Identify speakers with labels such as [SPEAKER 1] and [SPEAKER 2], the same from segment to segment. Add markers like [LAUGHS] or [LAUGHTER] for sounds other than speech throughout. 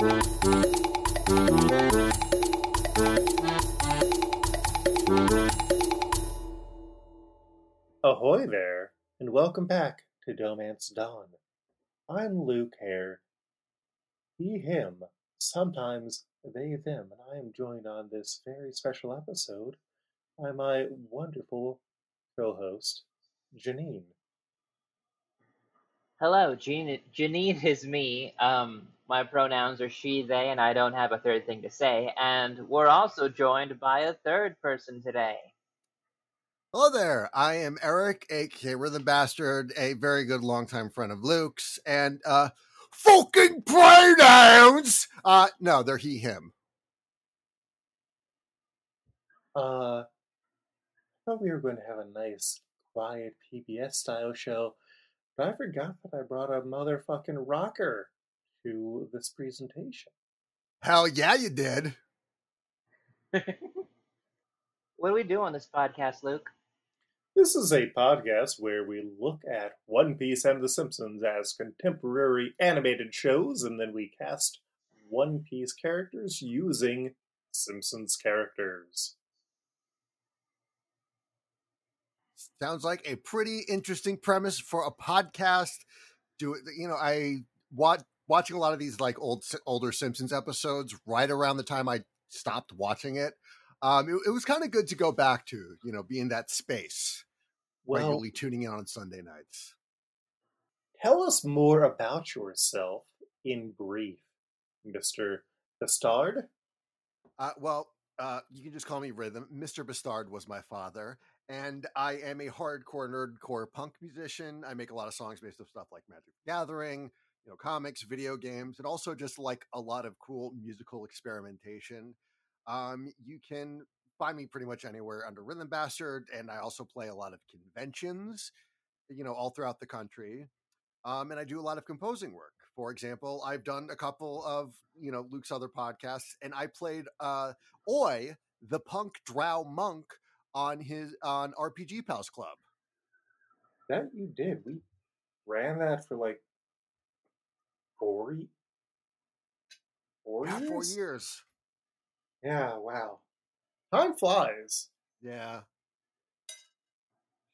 [SPEAKER 1] Ahoy there, and welcome back to Dohmance Dawn. I'm Luke Hare. He, him, sometimes they, them, and I am joined on this very special episode by my wonderful co host, Janine.
[SPEAKER 2] Hello, Jean- Janine is me. Um, my pronouns are she, they, and I don't have a third thing to say. And we're also joined by a third person today.
[SPEAKER 3] Hello there. I am Eric, aka Rhythm Bastard, a very good longtime friend of Luke's, and uh fucking pronouns. Uh no, they're he him.
[SPEAKER 1] Uh, I thought we were going to have a nice, quiet PBS style show, but I forgot that I brought a motherfucking rocker to this presentation.
[SPEAKER 3] Hell yeah, you did. [LAUGHS]
[SPEAKER 2] What do we do on this podcast, Luke?
[SPEAKER 1] This is a podcast where we look at One Piece and The Simpsons as contemporary animated shows, and then we cast One Piece characters using Simpsons characters.
[SPEAKER 3] Sounds like a pretty interesting premise for a podcast. Do it, you know, I watch watching a lot of these like old older Simpsons episodes right around the time I stopped watching it. Um, it, it was kind of good to go back to, you know, be in that space,
[SPEAKER 1] Well,
[SPEAKER 3] regularly tuning in on Sunday nights.
[SPEAKER 1] tell us more about yourself in brief, Mr. Bastard.
[SPEAKER 3] Uh, well, uh, you can just call me Rhythm. Mr. Bastard was my father, and I am a hardcore nerdcore punk musician. I make a lot of songs based on stuff like Magic Gathering, you know, comics, video games, and also just like a lot of cool musical experimentation. Um, you can find me pretty much anywhere under Rhythm Bastard, and I also play a lot of conventions, you know, all throughout the country. Um, and I do a lot of composing work. For example, I've done a couple of you know Luke's other podcasts, and I played uh, Oi, the punk drow monk, on his on RPG Pals Club.
[SPEAKER 1] That you did. We ran that for like four, four
[SPEAKER 3] Yeah,
[SPEAKER 1] years.
[SPEAKER 3] four years.
[SPEAKER 1] Yeah, wow. Time flies.
[SPEAKER 3] Yeah.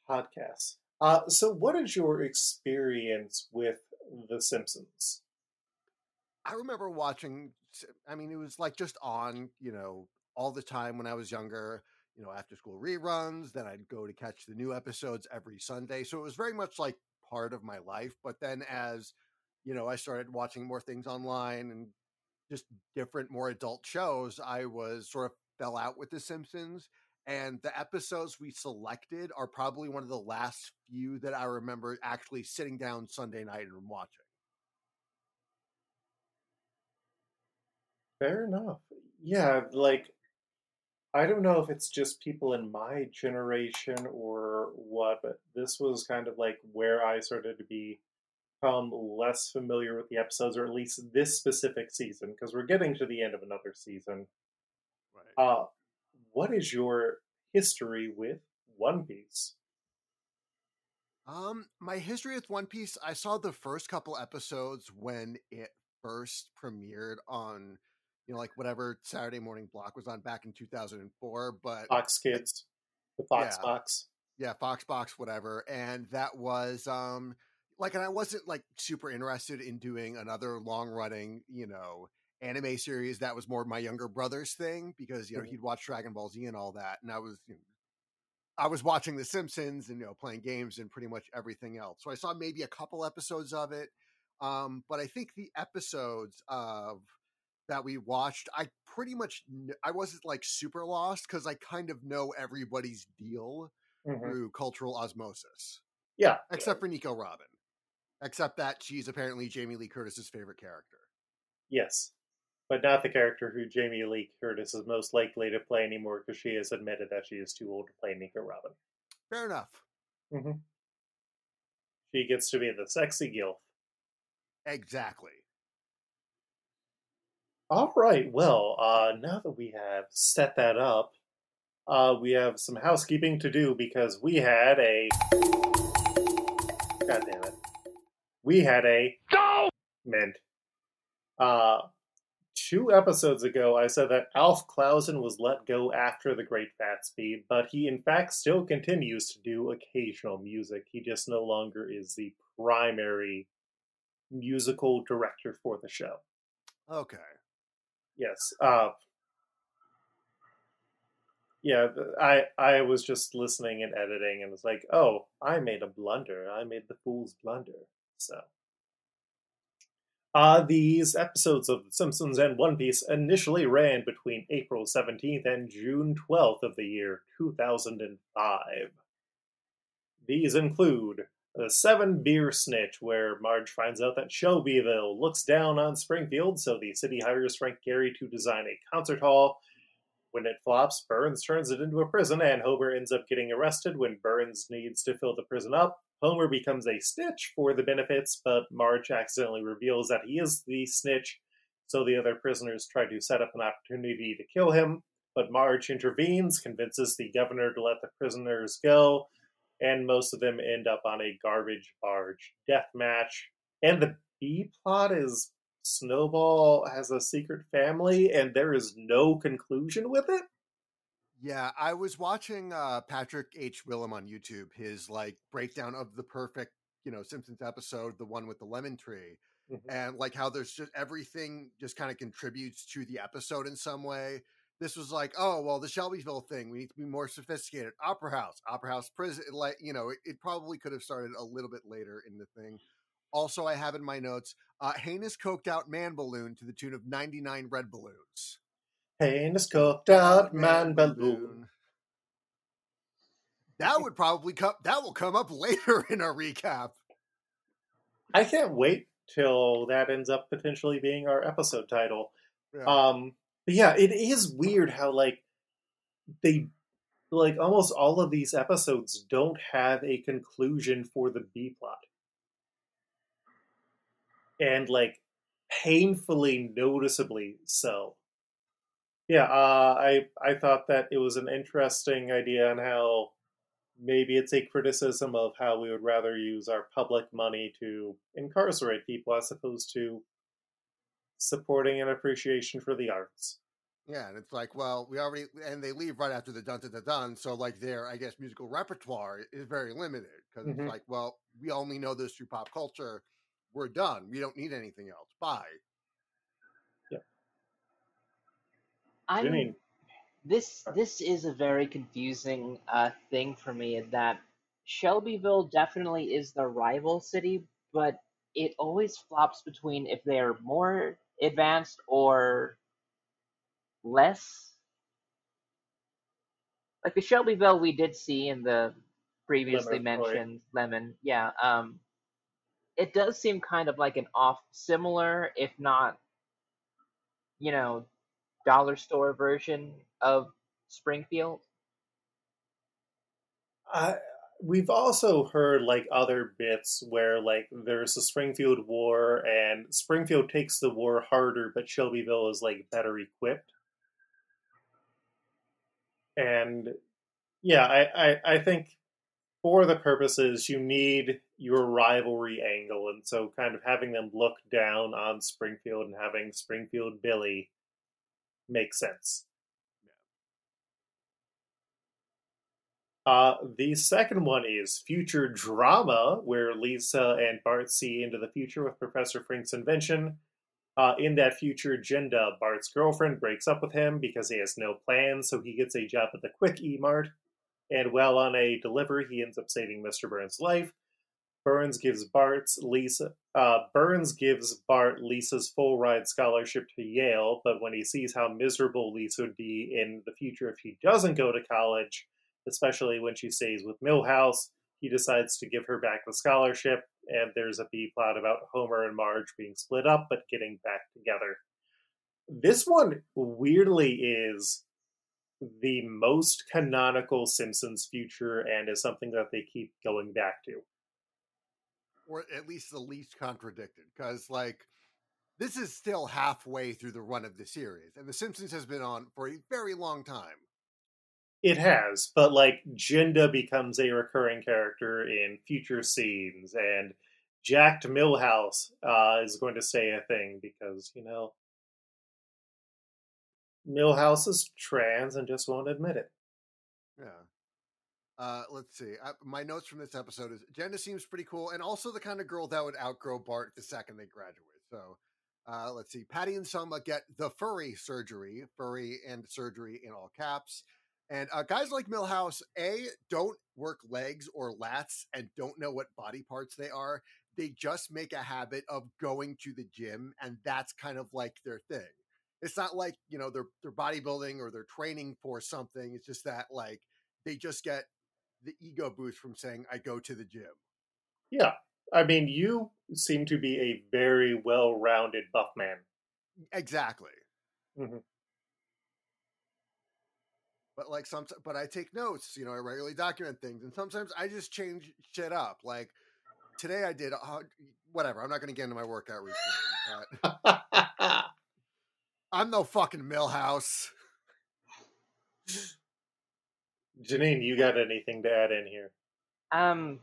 [SPEAKER 1] Podcasts. Uh, so, what is your experience with The Simpsons?
[SPEAKER 3] I remember watching. I mean, it was like just on, you know, all the time when I was younger. You know, after school reruns. Then I'd go to catch the new episodes every Sunday. So it was very much like part of my life. But then, as you know, I started watching more things online and just different, more adult shows. I was sort of fell out with The Simpsons. And the episodes we selected are probably one of the last few that I remember actually sitting down Sunday night and watching.
[SPEAKER 1] Fair enough. Yeah, like, I don't know if it's just people in my generation or what, but this was kind of like where I started to become less familiar with the episodes, or at least this specific season, because we're getting to the end of another season.
[SPEAKER 3] Right.
[SPEAKER 1] Uh, what is your history with One Piece?
[SPEAKER 3] Um, my history with One Piece, I saw the first couple episodes when it first premiered on, you know, like whatever Saturday morning block was on back in 2004. But
[SPEAKER 1] Fox Kids, the Fox
[SPEAKER 3] Yeah.
[SPEAKER 1] Box.
[SPEAKER 3] yeah, Fox Box, whatever. And that was, um, like, and I wasn't like super interested in doing another long running, you know, anime series. That was more my younger brother's thing because, you know,
[SPEAKER 1] Mhm.
[SPEAKER 3] he'd watch Dragon Ball Z and all that. And I was, you know, I was watching The Simpsons and you know playing games and pretty much everything else. So I saw maybe a couple episodes of it, um, but I think the episodes of that we watched, I pretty much kn- I wasn't like super lost because I kind of know everybody's deal
[SPEAKER 1] Mhm.
[SPEAKER 3] through cultural osmosis,
[SPEAKER 1] Yeah,
[SPEAKER 3] except for Nico Robin, except that she's apparently Jamie Lee Curtis's favorite character.
[SPEAKER 1] Yes. But not the character who Jamie Lee Curtis is most likely to play anymore because she has admitted that she is too old to play Nico Robin.
[SPEAKER 3] Fair enough.
[SPEAKER 1] Mm-hmm. She gets to be the sexy gilf.
[SPEAKER 3] Exactly.
[SPEAKER 1] All right, well, uh, now that we have set that up, uh, we have some housekeeping to do because we had a. God damn it. We had a.
[SPEAKER 4] No!
[SPEAKER 1] Mint. Uh, two episodes ago, I said that Alf Clausen was let go after The Great Gatsby, but he in fact still continues to do occasional music. He just no longer is the primary musical director for the show.
[SPEAKER 3] Okay.
[SPEAKER 1] Yes. Uh, yeah, I I was just listening and editing and was like, oh, I made a blunder. I made the fool's blunder. So. Uh, these episodes of The Simpsons and One Piece initially ran between April 17th and June 12th of the year 2005. These include the Seven Beer Snitch, where Marge finds out that Shelbyville looks down on Springfield, so the city hires Frank Gehry to design a concert hall. When it flops, Burns turns it into a prison, and Homer ends up getting arrested when Burns needs to fill the prison up. Homer becomes a snitch for the benefits, but Marge accidentally reveals that he is the snitch, so the other prisoners try to set up an opportunity to kill him. But Marge intervenes, convinces the governor to let the prisoners go, and most of them end up on a garbage barge death match. And the B plot is Snowball has a secret family, and there is no conclusion with it.
[SPEAKER 3] Yeah, I was watching uh, Patrick H. Willem on YouTube, his like breakdown of the perfect, you know, Simpsons episode, the one with the lemon tree, mm-hmm. and like how there's just everything just kind of contributes to the episode in some way. This was like, oh well, the Shelbyville thing. We need to be more sophisticated. Opera House, Opera House Prison. Like, you know, it, it probably could have started a little bit later in the thing. Also, I have in my notes, uh, heinous coked out man balloon to the tune of 99 red balloons.
[SPEAKER 1] Heinous coked out man balloon.
[SPEAKER 3] That would probably come. That will come up [LAUGHS] later in our recap.
[SPEAKER 1] I can't wait till that ends up potentially being our episode title. Yeah. Um, but yeah, it is weird how like they like almost all of these episodes don't have a conclusion for the B plot and like painfully noticeably so. Yeah, uh, I I thought that it was an interesting idea on how maybe it's a criticism of how we would rather use our public money to incarcerate people as opposed to supporting an appreciation for the arts.
[SPEAKER 3] Yeah, and it's like, well, we already and they leave right after the dun dun dun dun, so like their I guess musical repertoire is very limited because mm-hmm. it's like, well, we only know this through pop culture, we're done. We don't need anything else. Bye.
[SPEAKER 1] Yeah.
[SPEAKER 2] I mean, this this is a very confusing uh, thing for me. In that Shelbyville definitely is the rival city, but it always flops between if they're more advanced or less. Like the Shelbyville we did see in the previously Lemon mentioned Lemon, yeah. Um, it does seem kind of like an off similar, if not, you know, dollar store version of Springfield.
[SPEAKER 1] Uh, we've also heard like other bits where like there's a Springfield war and Springfield takes the war harder, but Shelbyville is like better equipped. And yeah, I, I, I think for the purposes you need your rivalry angle, and so kind of having them look down on Springfield and having Springfield Billy makes sense. Uh, the second one is future drama, where Lisa and Bart see into the future with Professor Frink's invention. Uh, in that future, Jenda, Bart's girlfriend, breaks up with him because he has no plans, so he gets a job at the Quick E Mart. And while on a delivery, he ends up saving Mr. Burns' life. Burns gives Bart's Lisa. Uh, Burns gives Bart Lisa's full ride scholarship to Yale, but when he sees how miserable Lisa would be in the future if he doesn't go to college, especially when she stays with Milhouse, he decides to give her back the scholarship. And there's a B plot about Homer and Marge being split up but getting back together. This one weirdly is the most canonical Simpsons future and is something that they keep going back to
[SPEAKER 3] or at least the least contradicted because like this is still halfway through the run of the series and the simpsons has been on for a very long time
[SPEAKER 1] it has but like jenda becomes a recurring character in future scenes and jacked milhouse uh, is going to stay a thing because you know Milhouse is trans and just won't admit it.
[SPEAKER 3] Yeah. Uh, let's see. I, my notes from this episode is Jenna seems pretty cool, and also the kind of girl that would outgrow Bart the second they graduate. So, uh, let's see. Patty and Selma get the furry surgery, furry and surgery in all caps. And uh, guys like Milhouse, A, don't work legs or lats and don't know what body parts they are. They just make a habit of going to the gym, and that's kind of like their thing. It's not like, you know, they're, they're bodybuilding or they're training for something. It's just that, like, they just get the ego boost from saying, I go to the gym.
[SPEAKER 1] Yeah. I mean, you seem to be a very well rounded buff man.
[SPEAKER 3] Exactly.
[SPEAKER 1] Mhm.
[SPEAKER 3] But like some, but I take notes. You know, I regularly document things, and sometimes I just change shit up. Like today, I did uh, whatever. I'm not going to get into my workout routine. But [LAUGHS] I'm no fucking Milhouse.
[SPEAKER 1] Janine, you got anything to add in here?
[SPEAKER 2] Um,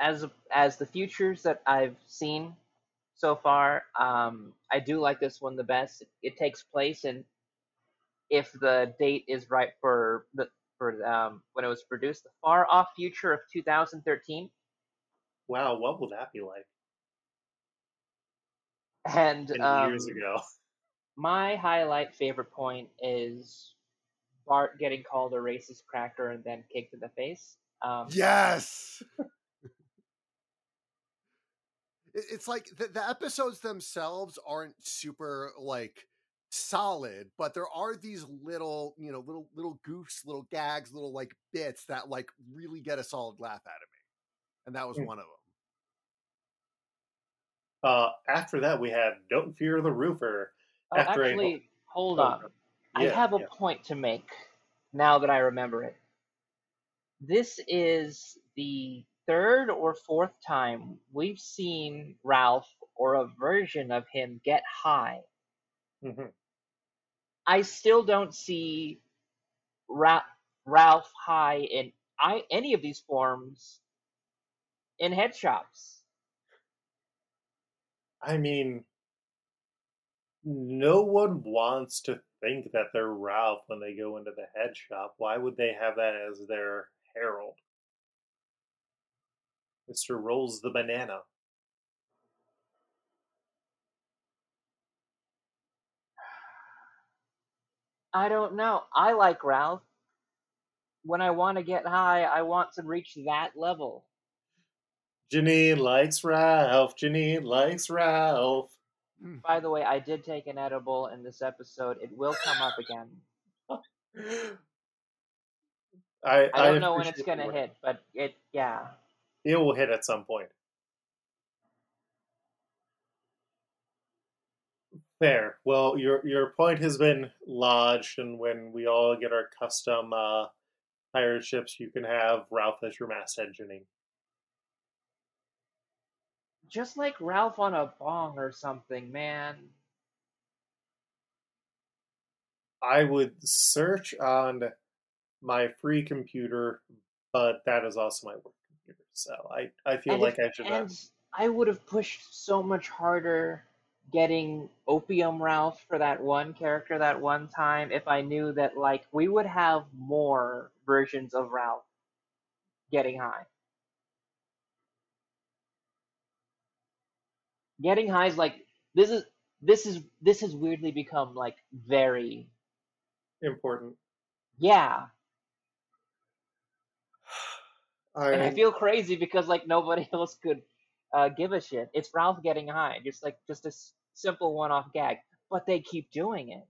[SPEAKER 2] as as the futures that I've seen so far, um, I do like this one the best. It takes place in if the date is right for the for um when it was produced, the far off future of 2013,
[SPEAKER 1] Wow, what will that be like?
[SPEAKER 2] and um,
[SPEAKER 1] years ago. [LAUGHS]
[SPEAKER 2] my highlight favorite point is Bart getting called a racist cracker and then kicked in the face. Um,
[SPEAKER 3] Yes. [LAUGHS] It's like the, the episodes themselves aren't super like solid, but there are these little, you know, little little goofs, little gags, little like bits that like really get a solid laugh out of me, and that was
[SPEAKER 1] Hmm.
[SPEAKER 3] one of them.
[SPEAKER 1] Uh, after that, we have Don't Fear the Roofer.
[SPEAKER 2] Oh,
[SPEAKER 1] After a-
[SPEAKER 2] actually, hold
[SPEAKER 1] oh,
[SPEAKER 2] I have a
[SPEAKER 1] yeah.
[SPEAKER 2] point to make now that I remember it. This is the third or fourth time we've seen Ralph or a version of him get high.
[SPEAKER 1] Mhm.
[SPEAKER 2] I still don't see Ra- Ralph high in I, any of these forms in head shops.
[SPEAKER 1] I mean, no one wants to think that they're Ralph when they go into the head shop. Why would they have that as their herald? Mr. Rolls the Banana.
[SPEAKER 2] I don't know. I like Ralph. When I want to get high, I want to reach that level.
[SPEAKER 1] Janine likes Ralph. Janine likes Ralph.
[SPEAKER 2] By the way, I did take an edible in this episode. It will come up again. [LAUGHS]
[SPEAKER 1] I,
[SPEAKER 2] I don't know when it's gonna hit, but it yeah.
[SPEAKER 1] It will hit at some point. Fair. Well, your your point has been lodged, and when we all get our custom uh, pirate ships, you can have Ralph as your masthead, Janine.
[SPEAKER 2] Just like Ralph on a bong or something, man.
[SPEAKER 1] I would search on my free computer, but that is also my work computer, so I, I feel
[SPEAKER 2] And
[SPEAKER 1] like
[SPEAKER 2] if-
[SPEAKER 1] I should.
[SPEAKER 2] and I would have pushed so much harder getting Opium Ralph for that one character that one time if I knew that like we would have more versions of Ralph getting high. Getting high is like this is this is this has weirdly become like very
[SPEAKER 1] important.
[SPEAKER 2] yeah. [SIGHS]
[SPEAKER 1] I,
[SPEAKER 2] And I feel crazy because like nobody [LAUGHS] else could uh, give a shit. It's Ralph getting high, just like just a s- simple one-off gag, but they keep doing it.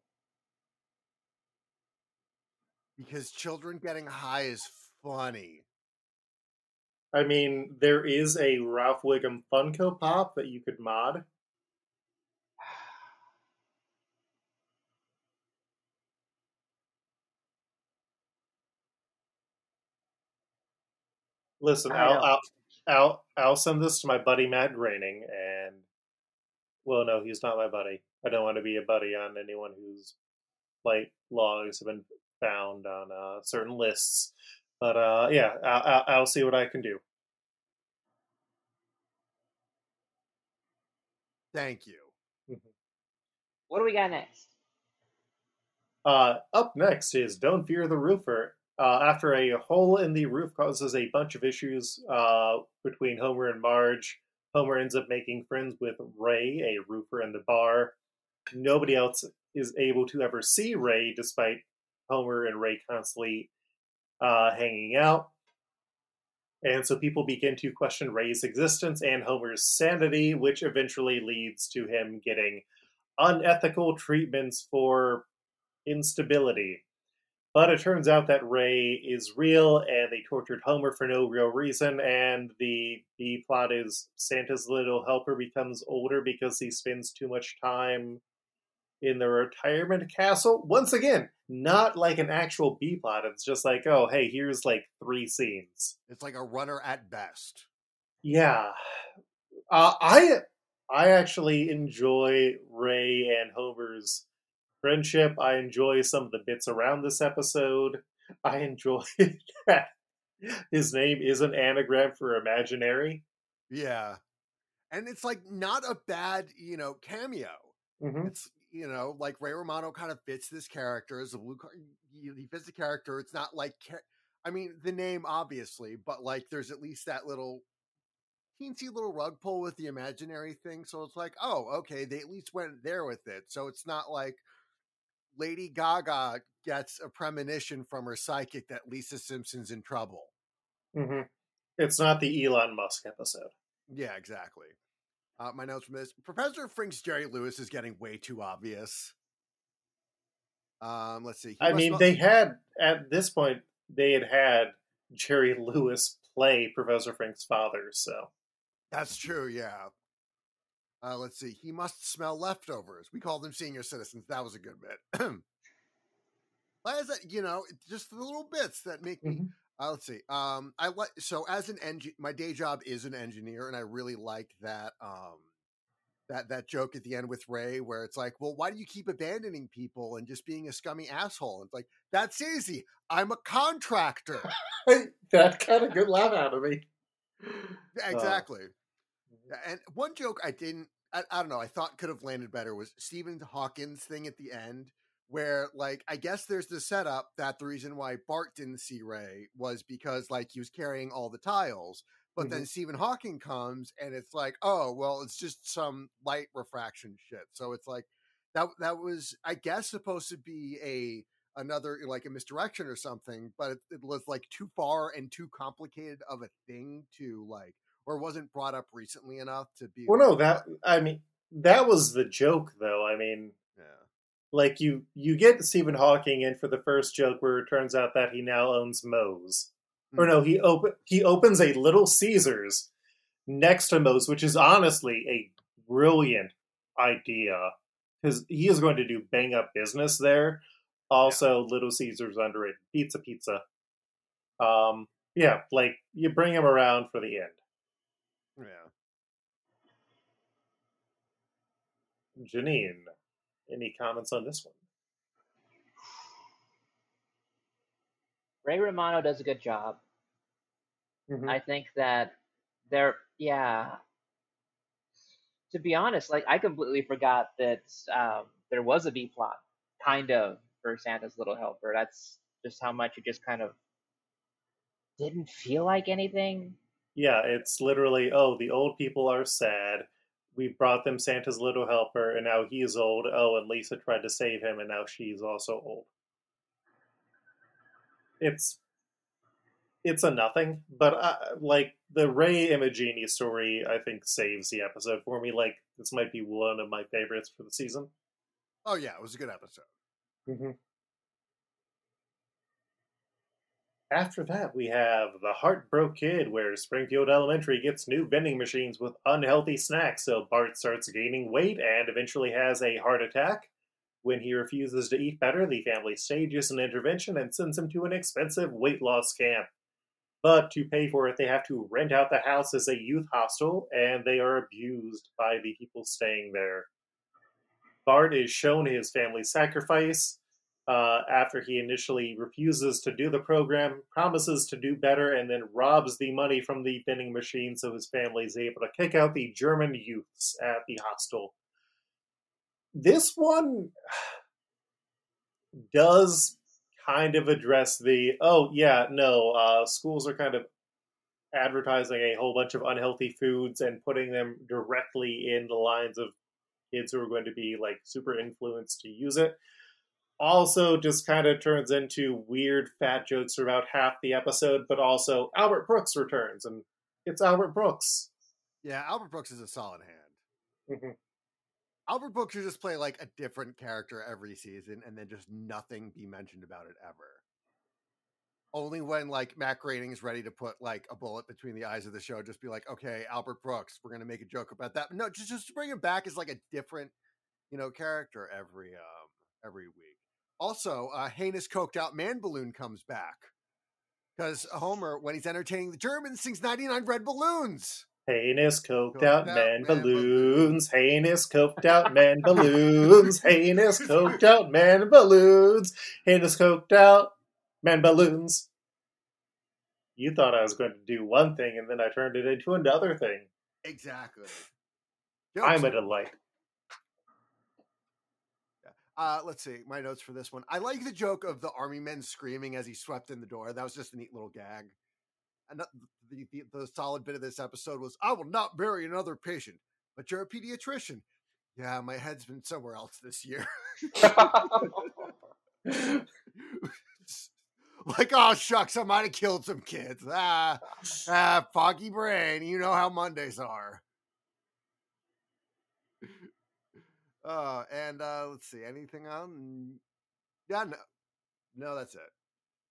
[SPEAKER 3] Because children getting high is funny.
[SPEAKER 1] I mean, there is a Ralph Wiggum Funko Pop that you could mod. Listen, I'll, I'll I'll I'll send this to my buddy Matt Groening, and well, no, he's not my buddy. I don't want to be a buddy on anyone whose flight logs have been found on uh, certain lists. But uh, yeah, I'll, I'll, I'll see what I can do.
[SPEAKER 3] Thank you.
[SPEAKER 2] What do we got next?
[SPEAKER 1] Uh, up next is Don't Fear the Roofer. Uh, after a hole in the roof causes a bunch of issues uh, between Homer and Marge, Homer ends up making friends with Ray, a roofer in the bar. Nobody else is able to ever see Ray, despite Homer and Ray constantly uh, hanging out. And so people begin to question Ray's existence and Homer's sanity, which eventually leads to him getting unethical treatments for instability. But it turns out that Ray is real and they tortured Homer for no real reason. And the B plot is Santa's little helper becomes older because he spends too much time in the retirement castle. Once again, not like an actual B plot. It's just like, oh, hey, here's like three scenes.
[SPEAKER 3] It's like a runner at best.
[SPEAKER 1] Yeah. Uh, I I actually enjoy Ray and Homer's friendship. I enjoy some of the bits around this episode. I enjoy [LAUGHS] that his name is an anagram for imaginary.
[SPEAKER 3] Yeah. And it's like not a bad, you know, cameo.
[SPEAKER 1] Mm-hmm.
[SPEAKER 3] It's you know, like Ray Romano kind of fits this character as a blue card. He fits the character. It's not like, I mean, the name obviously, but like there's at least that little teensy little rug pull with the imaginary thing. So it's like, oh, okay, they at least went there with it. So it's not like Lady Gaga gets a premonition from her psychic that Lisa Simpson's in trouble.
[SPEAKER 1] Mm-hmm. It's not the Elon Musk episode.
[SPEAKER 3] Yeah, exactly. Uh, my notes from this: Professor Frink's Jerry Lewis is getting way too obvious. Um, let's see. He
[SPEAKER 1] I mean,
[SPEAKER 3] not-
[SPEAKER 1] they had at this point they had had Jerry Lewis play Professor Frink's father, so
[SPEAKER 3] That's true. Yeah. Uh, let's see. He must smell leftovers. We called them senior citizens. That was a good bit. [CLEARS THROAT] Why is that? You know, just the little bits that make me. Uh, let's see. Um, I like so as an engine. My day job is an engineer, and I really like that. Um, that that joke at the end with Ray, where it's like, well, why do you keep abandoning people and just being a scummy asshole? And it's like that's easy. I'm a contractor. [LAUGHS]
[SPEAKER 1] that kind of good laugh out of me. Uh,
[SPEAKER 3] exactly. And one joke I didn't, I, I don't know, I thought could have landed better was Stephen Hawkins' thing at the end, where, like, I guess there's the setup that the reason why Bart didn't see Ray was because, like, he was carrying all the tiles. But then mm-hmm. Stephen Hawking comes and it's like, oh, well, it's just some light refraction shit. So it's like, that that was, I guess, supposed to be a another like a misdirection or something, but it, it was like too far and too complicated of a thing to like, or wasn't brought up recently enough to be.
[SPEAKER 1] Well, no, that I mean that was the joke, though. I mean,
[SPEAKER 3] yeah,
[SPEAKER 1] like you you get Stephen Hawking in for the first joke, where it turns out that he now owns Moe's, or no, he open he opens a Little Caesars next to Moe's, which is honestly a brilliant idea because he is going to do bang up business there. Also, Little Caesars underrated pizza, pizza. Um, yeah, like you bring him around for the end.
[SPEAKER 3] yeah.
[SPEAKER 1] Janine, any comments on this one?
[SPEAKER 2] Ray Romano does a good job.
[SPEAKER 1] Mhm.
[SPEAKER 2] I think that there, yeah. To be honest, like I completely forgot that um, there was a B plot, kind of, for Santa's Little Helper. That's just how much it just kind of didn't feel like anything.
[SPEAKER 1] Yeah, it's literally, oh, the old people are sad. We brought them Santa's little helper, and now he's old. Oh, and Lisa tried to save him, and now she's also old. It's it's a nothing, but uh, like the Ray Imogene story, I think saves the episode for me. Like this might be one of my favorites for the season.
[SPEAKER 3] Oh yeah, it was a good episode.
[SPEAKER 1] Mm-hmm. After that, we have The Heartbroke Kid, where Springfield Elementary gets new vending machines with unhealthy snacks, so Bart starts gaining weight and eventually has a heart attack. When he refuses to eat better, the family stages an intervention and sends him to an expensive weight loss camp. But to pay for it, they have to rent out the house as a youth hostel, and they are abused by the people staying there. Bart is shown his family's sacrifice uh, after he initially refuses to do the program, promises to do better, and then robs the money from the vending machine so his family is able to kick out the German youths at the hostel. This one, does kind of address the oh yeah no uh, schools are kind of advertising a whole bunch of unhealthy foods and putting them directly in the lines of kids who are going to be like super influenced to use it also just kind of turns into weird fat jokes for about half the episode but also albert brooks returns and it's albert brooks
[SPEAKER 3] Yeah, Albert Brooks is a solid hand.
[SPEAKER 1] Mhm.
[SPEAKER 3] Albert Brooks should just play like a different character every season and then just nothing be mentioned about it ever. Only when like Matt is ready to put like a bullet between the eyes of the show, just be like, okay, Albert Brooks, we're gonna make a joke about that. No, just just bring him back as like a different, you know, character every um every week. Also, uh heinous coked out man balloon comes back. Because Homer, when he's entertaining the Germans, sings 99 red balloons.
[SPEAKER 1] Heinous coked out
[SPEAKER 3] out
[SPEAKER 1] man
[SPEAKER 3] man
[SPEAKER 1] balloons, heinous coked out man balloons, heinous coked out man balloons, heinous coked out man balloons. You thought I was going to do one thing and then I turned it into another thing.
[SPEAKER 3] Exactly.
[SPEAKER 1] I'm a delight.
[SPEAKER 3] Uh, let's see my notes for this one. I like the joke of the army men screaming as he swept in the door. That was just a neat little gag. And the, the, the, solid bit of this episode was, "I will not bury another patient, but you're a pediatrician." Yeah, my head's been somewhere else this year. [LAUGHS] like, oh shucks, I might have killed some kids. Ah, ah, foggy brain. You know how Mondays are. Uh, and uh, let's see, anything on? Yeah, no, no, that's it.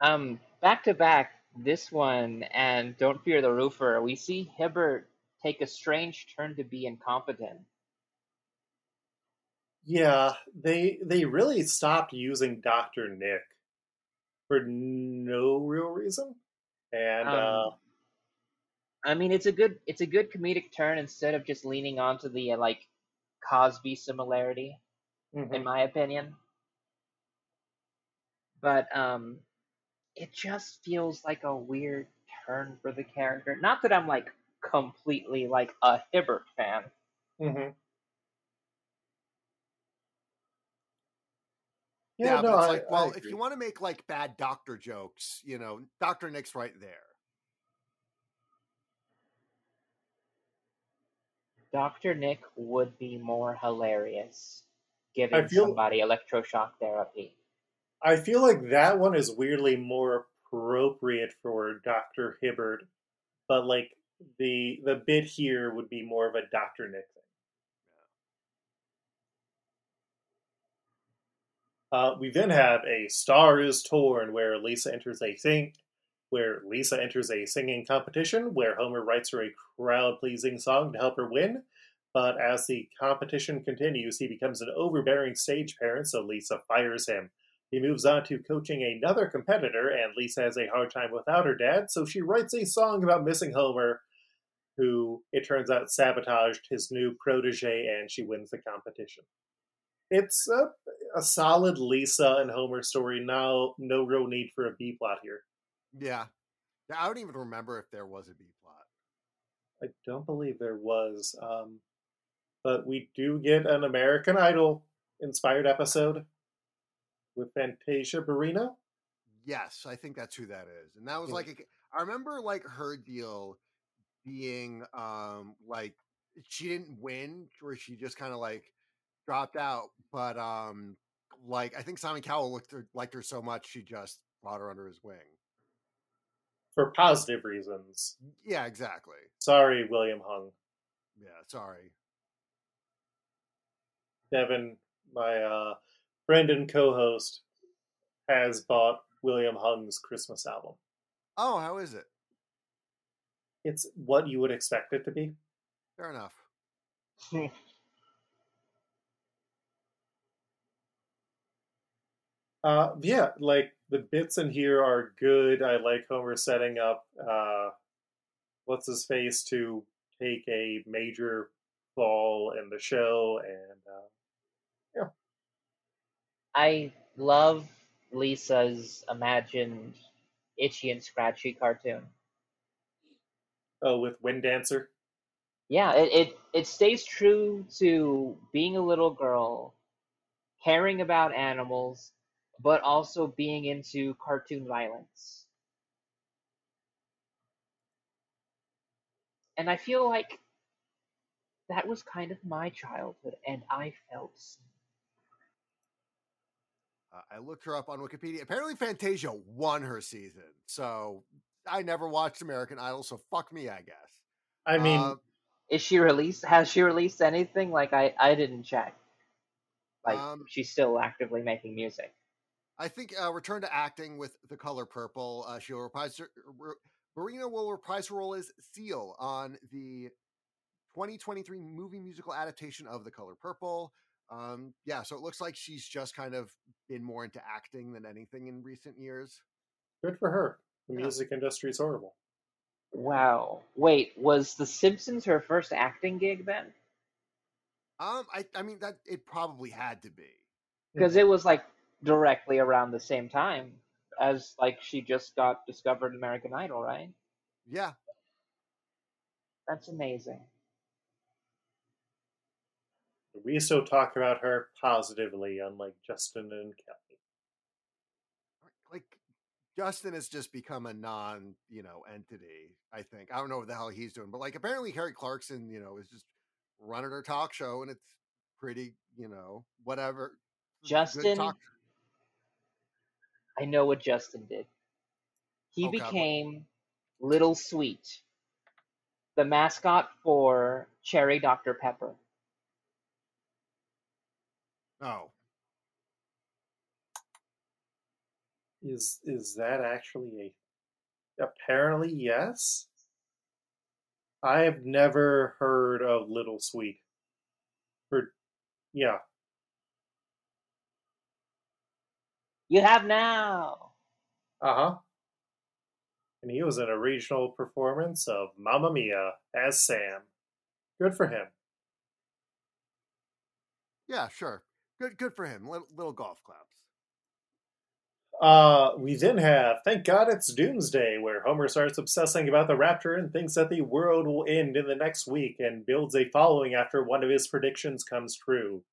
[SPEAKER 2] Um, back to back, this one and Don't Fear the Roofer, we see Hibbert take a strange turn to be incompetent.
[SPEAKER 1] Yeah, they they really stopped using Doctor Nick for no real reason, and uh,
[SPEAKER 2] Um, I mean, it's a good it's a good comedic turn instead of just leaning onto the uh, like Cosby similarity,
[SPEAKER 1] mhm.
[SPEAKER 2] in my opinion. But um, it just feels like a weird turn for the character. Not that I'm like completely like a Hibbert fan.
[SPEAKER 1] Mm-hmm.
[SPEAKER 3] Yeah,
[SPEAKER 1] Yeah,
[SPEAKER 3] but
[SPEAKER 1] no,
[SPEAKER 3] it's
[SPEAKER 1] I,
[SPEAKER 3] like, well,
[SPEAKER 1] I
[SPEAKER 3] if you want to make like bad doctor jokes, you know, Doctor Nick's right there.
[SPEAKER 2] Dr. Nick would be more hilarious giving
[SPEAKER 1] feel-
[SPEAKER 2] somebody electroshock therapy.
[SPEAKER 1] I feel like that one is weirdly more appropriate for Doctor Hibbert, but like the the bit here would be more of a Doctor Nick thing. Uh, we then have a Star is Torn, where Lisa enters a sing, where Lisa enters a singing competition, where Homer writes her a crowd-pleasing song to help her win. But as the competition continues, he becomes an overbearing stage parent, so Lisa fires him. He moves on to coaching another competitor, and Lisa has a hard time without her dad, so she writes a song about missing Homer, who it turns out sabotaged his new protege, and she wins the competition. It's a, a solid Lisa and Homer story. Now, no real need for a B plot here.
[SPEAKER 3] Yeah. Yeah, I don't even remember if there was a B plot.
[SPEAKER 1] I don't believe there was, um, but we do get an American Idol inspired episode with Fantasia Barrino.
[SPEAKER 3] Yes, I think that's who that is. And that was
[SPEAKER 1] Yeah.
[SPEAKER 3] like a, I remember like her deal being um like she didn't win or she just kind of like dropped out, but um like I think Simon Cowell looked her, liked her so much she just brought her under his wing.
[SPEAKER 1] For positive reasons.
[SPEAKER 3] Yeah, exactly.
[SPEAKER 1] Sorry, William Hung.
[SPEAKER 3] Yeah, sorry.
[SPEAKER 1] Devin, my uh, friend and co-host, has bought William Hung's Christmas album.
[SPEAKER 3] Oh, how is it?
[SPEAKER 1] It's what you would expect it to be.
[SPEAKER 3] Fair enough.
[SPEAKER 1] Uh, yeah, like the bits in here are good. I like Homer setting up uh, what's his face to take a major fall in the show, and uh,
[SPEAKER 2] I love Lisa's imagined Itchy and Scratchy cartoon.
[SPEAKER 1] oh, with Wind Dancer.
[SPEAKER 2] Yeah, it, it, it stays true to being a little girl, caring about animals, but also being into cartoon violence. And I feel like that was kind of my childhood, and I felt seen.
[SPEAKER 3] Uh, I looked her up on Wikipedia. Apparently, Fantasia won her season, so I never watched American Idol. So fuck me, I guess.
[SPEAKER 1] I mean,
[SPEAKER 3] Uh,
[SPEAKER 2] Is she released? Has she released anything? Like I, I didn't check. Like
[SPEAKER 3] Um,
[SPEAKER 2] she's still actively making music.
[SPEAKER 3] I think uh, return to acting with The Color Purple. Uh, she'll reprise her, re, Barrino will reprise her role as Celie on the 2023 movie musical adaptation of The Color Purple. Um, yeah, so it looks like she's just kind of been more into acting than anything in recent years.
[SPEAKER 1] good for her. The
[SPEAKER 3] Yeah.
[SPEAKER 1] music industry is horrible.
[SPEAKER 2] Wow. Wait, was The Simpsons her first acting gig then?
[SPEAKER 3] Um, I, I mean that it probably had to be.
[SPEAKER 2] Because it was like directly around the same time as like she just got discovered American Idol, right?
[SPEAKER 3] Yeah,
[SPEAKER 2] That's amazing.
[SPEAKER 1] We still talk about her positively, unlike Justin and Kelly.
[SPEAKER 3] like Justin has just become a non, you know, entity. I think I don't know what the hell he's doing, but like apparently Harry Clarkson, you know, is just running her talk show, and it's pretty, you know, whatever.
[SPEAKER 2] Justin,
[SPEAKER 3] talk-
[SPEAKER 2] I know what Justin did. He
[SPEAKER 3] Oh, God,
[SPEAKER 2] became Little Sweet, the mascot for Cherry Dr. Pepper.
[SPEAKER 3] Oh,
[SPEAKER 1] Is is that actually a? Apparently, yes. I have never heard of Little Sweet. For yeah,
[SPEAKER 2] You have now.
[SPEAKER 1] uh huh. And he was in a regional performance of Mamma Mia as Sam. Good for him.
[SPEAKER 3] yeah, sure. Good, good for him. Little, little golf claps.
[SPEAKER 1] Uh, we then have Thank God It's Doomsday, where Homer starts obsessing about the Rapture and thinks that the world will end in the next week and builds a following after one of his predictions comes true.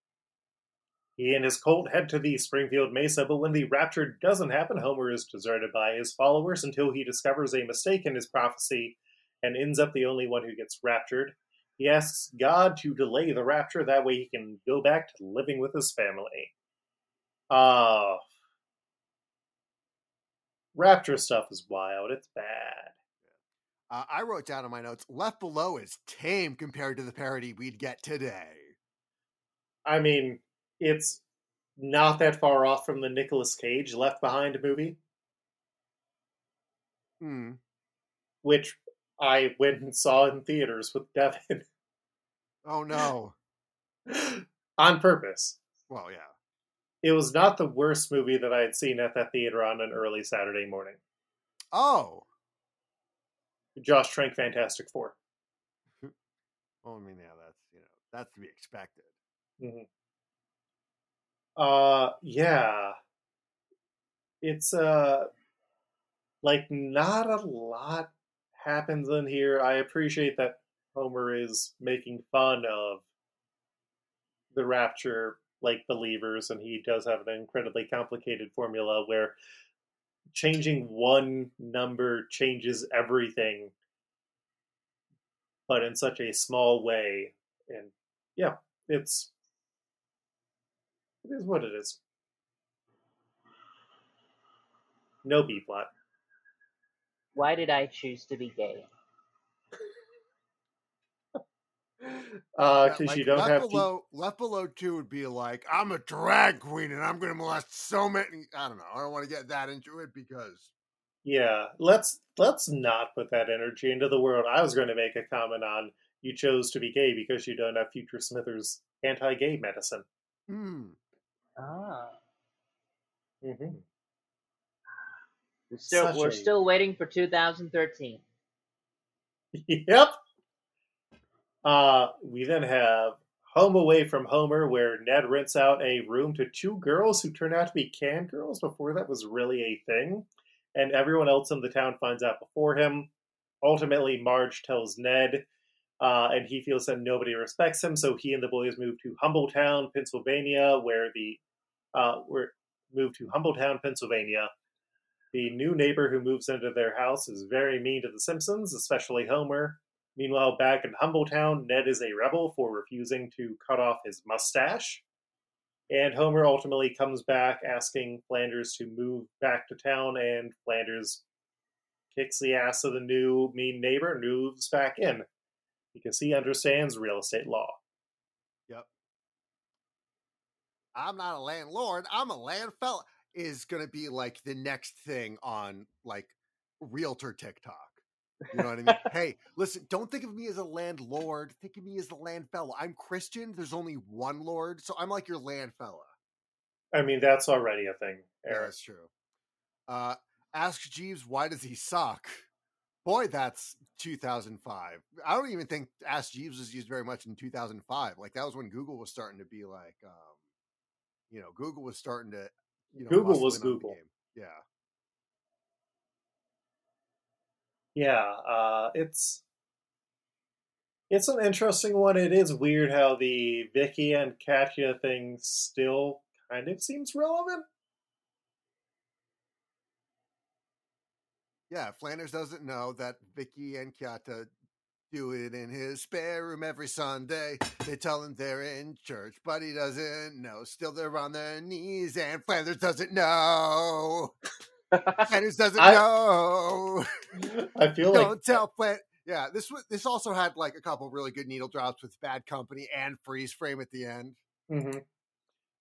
[SPEAKER 1] He and his colt head to the Springfield Mesa, but when the Rapture doesn't happen, Homer is deserted by his followers until he discovers a mistake in his prophecy and ends up the only one who gets raptured. He asks God to delay the rapture, that way he can go back to living with his family. Uh, Rapture stuff is wild. It's bad.
[SPEAKER 3] Uh, I wrote down in my notes, Left Below is tame compared to the parody we'd get today.
[SPEAKER 1] I mean, it's not that far off from the Nicolas Cage Left Behind movie,
[SPEAKER 3] Hmm.
[SPEAKER 1] which I went and saw in theaters with Devin [LAUGHS]
[SPEAKER 3] Oh no.
[SPEAKER 1] on purpose.
[SPEAKER 3] Well, yeah.
[SPEAKER 1] It was not the worst movie that I had seen at that theater on an early Saturday morning.
[SPEAKER 3] Oh.
[SPEAKER 1] Josh Trank Fantastic Four. [LAUGHS]
[SPEAKER 3] Well, I mean, yeah, that's you know, that's to be expected.
[SPEAKER 1] Mhm. Uh, yeah. It's uh, like not a lot happens in here. I appreciate that Homer is making fun of the Rapture like believers, and he does have an incredibly complicated formula where changing one number changes everything, but in such a small way. And yeah, it's it is what it is. No B plot.
[SPEAKER 2] Why did I choose to be gay? [LAUGHS]
[SPEAKER 1] Uh,
[SPEAKER 3] Yeah,
[SPEAKER 1] because
[SPEAKER 3] like,
[SPEAKER 1] you don't
[SPEAKER 3] left
[SPEAKER 1] have to.
[SPEAKER 3] Left below two would be like, I'm a drag queen and I'm going to molest so many. I don't know. I don't want to get that into it because
[SPEAKER 1] Yeah, let's let's not put that energy into the world. I was going to make a comment on you chose to be gay because you don't have Future Smithers anti-gay medicine.
[SPEAKER 3] hmm,
[SPEAKER 2] Ah.
[SPEAKER 1] hmm
[SPEAKER 2] We're still,
[SPEAKER 1] Such
[SPEAKER 2] we're
[SPEAKER 1] a-
[SPEAKER 2] still waiting for 2013. [LAUGHS]
[SPEAKER 1] Yep. Uh, we then have Home Away from Homer, where Ned rents out a room to two girls who turn out to be cam girls before that was really a thing, and everyone else in the town finds out before him. Ultimately, Marge tells Ned, uh, and he feels that nobody respects him, so he and the boys move to Humbletown, Pennsylvania, where the uh, where move to Humbletown, Pennsylvania. The new neighbor who moves into their house is very mean to the Simpsons, especially Homer. Meanwhile, back in Humbletown, Ned is a rebel for refusing to cut off his mustache. And Homer ultimately comes back asking Flanders to move back to town, and Flanders kicks the ass of the new mean neighbor and moves back in because he understands real estate law.
[SPEAKER 3] Yep. I'm not a landlord. I'm a land fella. Is going to be like the next thing on like realtor TikTok. You know what I mean? [LAUGHS] hey, listen, don't think of me as a landlord. Think of me as the land fella. I'm Christian. There's only one Lord, so I'm like your land fella.
[SPEAKER 1] I mean, that's already a thing,
[SPEAKER 3] Yeah,
[SPEAKER 1] Eric.
[SPEAKER 3] that's true. Uh, ask Jeeves why does he suck? Boy, that's 2005. I don't even think Ask Jeeves was used very much in 2005. Like that was when Google was starting to be like, um, you know, Google was starting to, you know,
[SPEAKER 1] Google was
[SPEAKER 3] in on the
[SPEAKER 1] Google.
[SPEAKER 3] game. Yeah.
[SPEAKER 1] Yeah, uh, it's it's an interesting one. It is weird how the Vicky and Katya thing still kind of seems relevant.
[SPEAKER 3] Yeah, Flanders doesn't know that Vicky and Kiata do it in his spare room every Sunday. They tell him they're in church, but he doesn't know. Still, they're on their knees, and Flanders doesn't know. Flanders [LAUGHS] doesn't
[SPEAKER 1] I-
[SPEAKER 3] know. [LAUGHS]
[SPEAKER 1] I feel like
[SPEAKER 3] Don't tell Flan. Yeah, this was this also had like a couple really good needle drops with Bad Company and Freeze Frame at the end.
[SPEAKER 1] hmm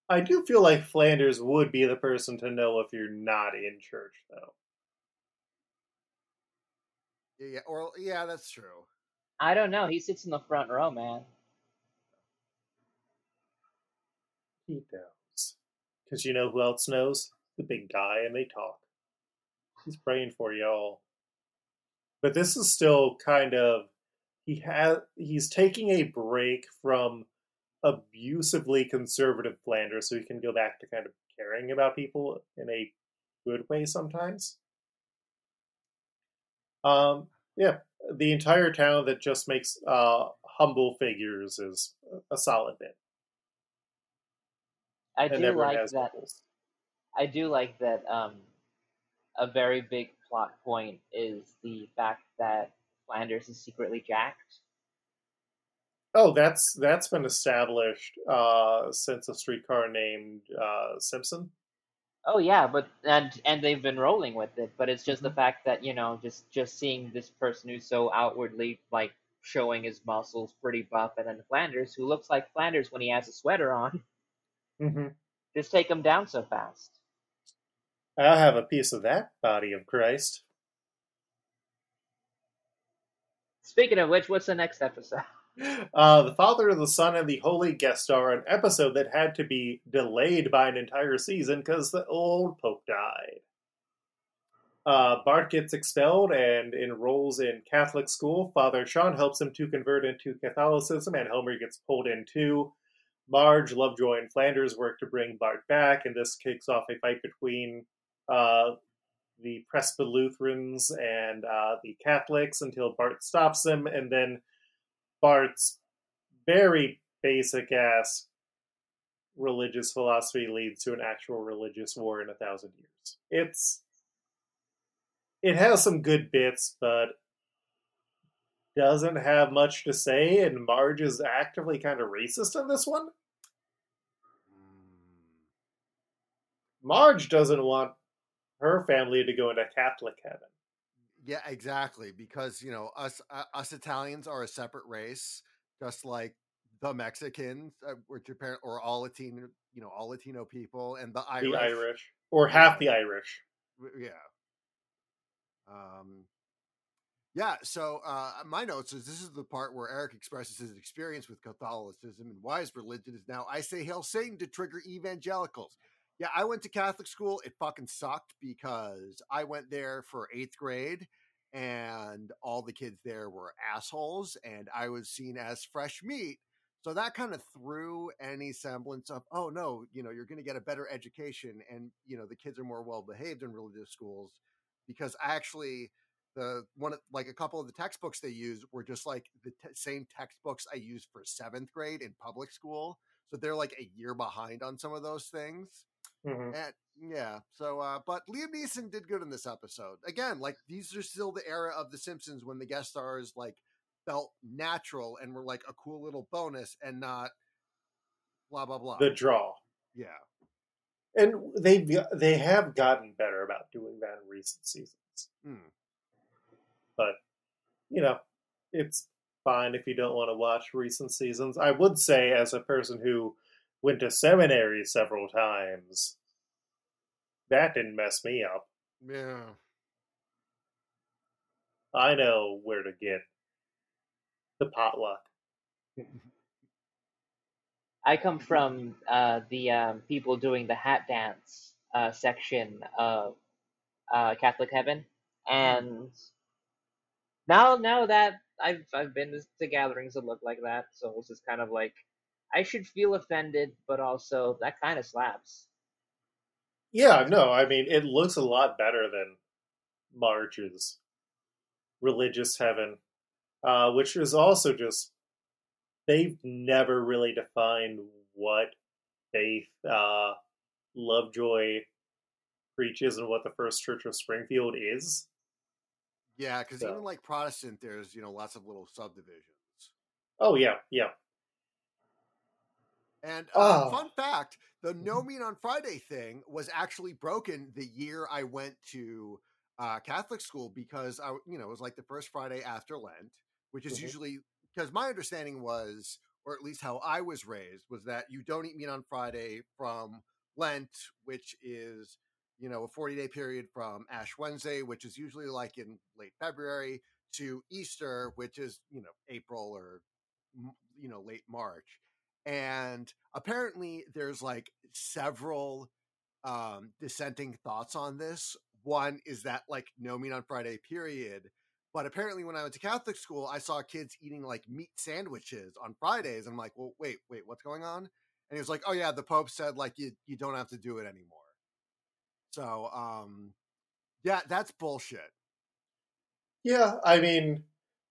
[SPEAKER 1] I do feel like Flanders would be the person to know if you're not in church, though.
[SPEAKER 3] Yeah, or yeah, that's true.
[SPEAKER 2] I don't know. He sits in the front row, man.
[SPEAKER 1] He knows. Because you know who else knows? The big guy, and they talk. He's praying for y'all. But this is still kind of he has he's taking a break from abusively conservative Flanders so he can go back to kind of caring about people in a good way sometimes. Um yeah, the entire town that just makes uh humble figures is a solid bit.
[SPEAKER 2] I
[SPEAKER 1] and
[SPEAKER 2] do like that.
[SPEAKER 1] bubbles.
[SPEAKER 2] I do like that. Um, a very big plot point is the fact that Flanders is secretly jacked.
[SPEAKER 1] Oh, that's that's been established uh, since a streetcar named uh, Simpson.
[SPEAKER 2] Oh yeah, but and and they've been rolling with it, but it's
[SPEAKER 1] Mm-hmm.
[SPEAKER 2] just the fact that you know just just seeing this person who's so outwardly like showing his muscles, pretty buff, and then Flanders, who looks like Flanders when he has a sweater on,
[SPEAKER 1] Mm-hmm.
[SPEAKER 2] just take him down so fast.
[SPEAKER 1] I'll have a piece of that body of Christ.
[SPEAKER 2] Speaking of which, what's the next episode? [LAUGHS]
[SPEAKER 1] Uh, the Father, of the Son, and the Holy Guest Star, an episode that had to be delayed by an entire season because the old Pope died. Uh, Bart gets expelled and enrolls in Catholic school. Father Sean helps him to convert into Catholicism, and Homer gets pulled in too. Marge, Lovejoy, and Flanders work to bring Bart back, and this kicks off a fight between uh, the Presbyterians and uh, the Catholics until Bart stops them, and then Bart's very basic ass religious philosophy leads to an actual religious war in a thousand years. It's it has some good bits, but doesn't have much to say, and Marge is actively kind of racist in this one. Marge doesn't want her family to go into Catholic heaven.
[SPEAKER 3] Yeah, exactly. Because you know us uh, us Italians are a separate race, just like the Mexicans, uh, which apparent or all Latino, you know, all Latino people, and the Irish.
[SPEAKER 1] The Irish, or half the Irish.
[SPEAKER 3] Yeah. Um. Yeah. So uh, my notes is this is the part where Eric expresses his experience with Catholicism and why his religion is now I say hail Satan to trigger evangelicals. Yeah, I went to Catholic school. It fucking sucked because I went there for eighth grade and all the kids there were assholes and I was seen as fresh meat. So that kind of threw any semblance of, oh no, you know, you're going to get a better education and, you know, the kids are more well behaved in religious schools because actually the one like a couple of the textbooks they use were just like the t- same textbooks I used for seventh grade in public school. So they're like a year behind on some of those things.
[SPEAKER 1] Mhm.
[SPEAKER 3] And yeah, so uh but Liam Neeson did good in this episode. Again, like these are still the era of the Simpsons when the guest stars like felt natural and were like a cool little bonus and not blah blah blah.
[SPEAKER 1] The draw.
[SPEAKER 3] yeah.
[SPEAKER 1] And they they have gotten better about doing that in recent seasons.
[SPEAKER 3] Hmm.
[SPEAKER 1] But you know, it's fine if you don't want to watch recent seasons. I would say, as a person who went to seminary several times, that didn't mess me up.
[SPEAKER 3] Yeah.
[SPEAKER 1] I know where to get the potluck. [LAUGHS]
[SPEAKER 2] I come from uh, the um, people doing the hat dance uh, section of uh, Catholic Heaven, and now now that I've I've been to gatherings that look like that, so it's just kind of like I should feel offended, but also that kind of slaps.
[SPEAKER 1] Yeah, no, I mean it looks a lot better than Marge's religious heaven, uh, which is also just they've never really defined what faith uh, Lovejoy preaches and what the First Church of Springfield is.
[SPEAKER 3] Yeah, because
[SPEAKER 1] So-
[SPEAKER 3] even like Protestant, there's you know lots of little subdivisions.
[SPEAKER 1] Oh yeah, yeah.
[SPEAKER 3] And uh,
[SPEAKER 1] Oh.
[SPEAKER 3] fun fact: the No Meat on Friday thing was actually broken the year I went to uh, Catholic school because I, you know, it was like the first Friday after Lent, which is
[SPEAKER 1] Mhm.
[SPEAKER 3] usually because my understanding was, or at least how I was raised, was that you don't eat meat on Friday from Lent, which is you know a 40 day period from Ash Wednesday, which is usually like in late February, to Easter, which is you know April or you know late March and apparently there's like several um dissenting thoughts on this. One is that like no meat on friday period but apparently when i went to catholic school i saw kids eating like meat sandwiches on fridays i'm like well wait wait what's going on? And he was like oh yeah the pope said like you you don't have to do it anymore. So um yeah that's bullshit.
[SPEAKER 1] Yeah, I mean,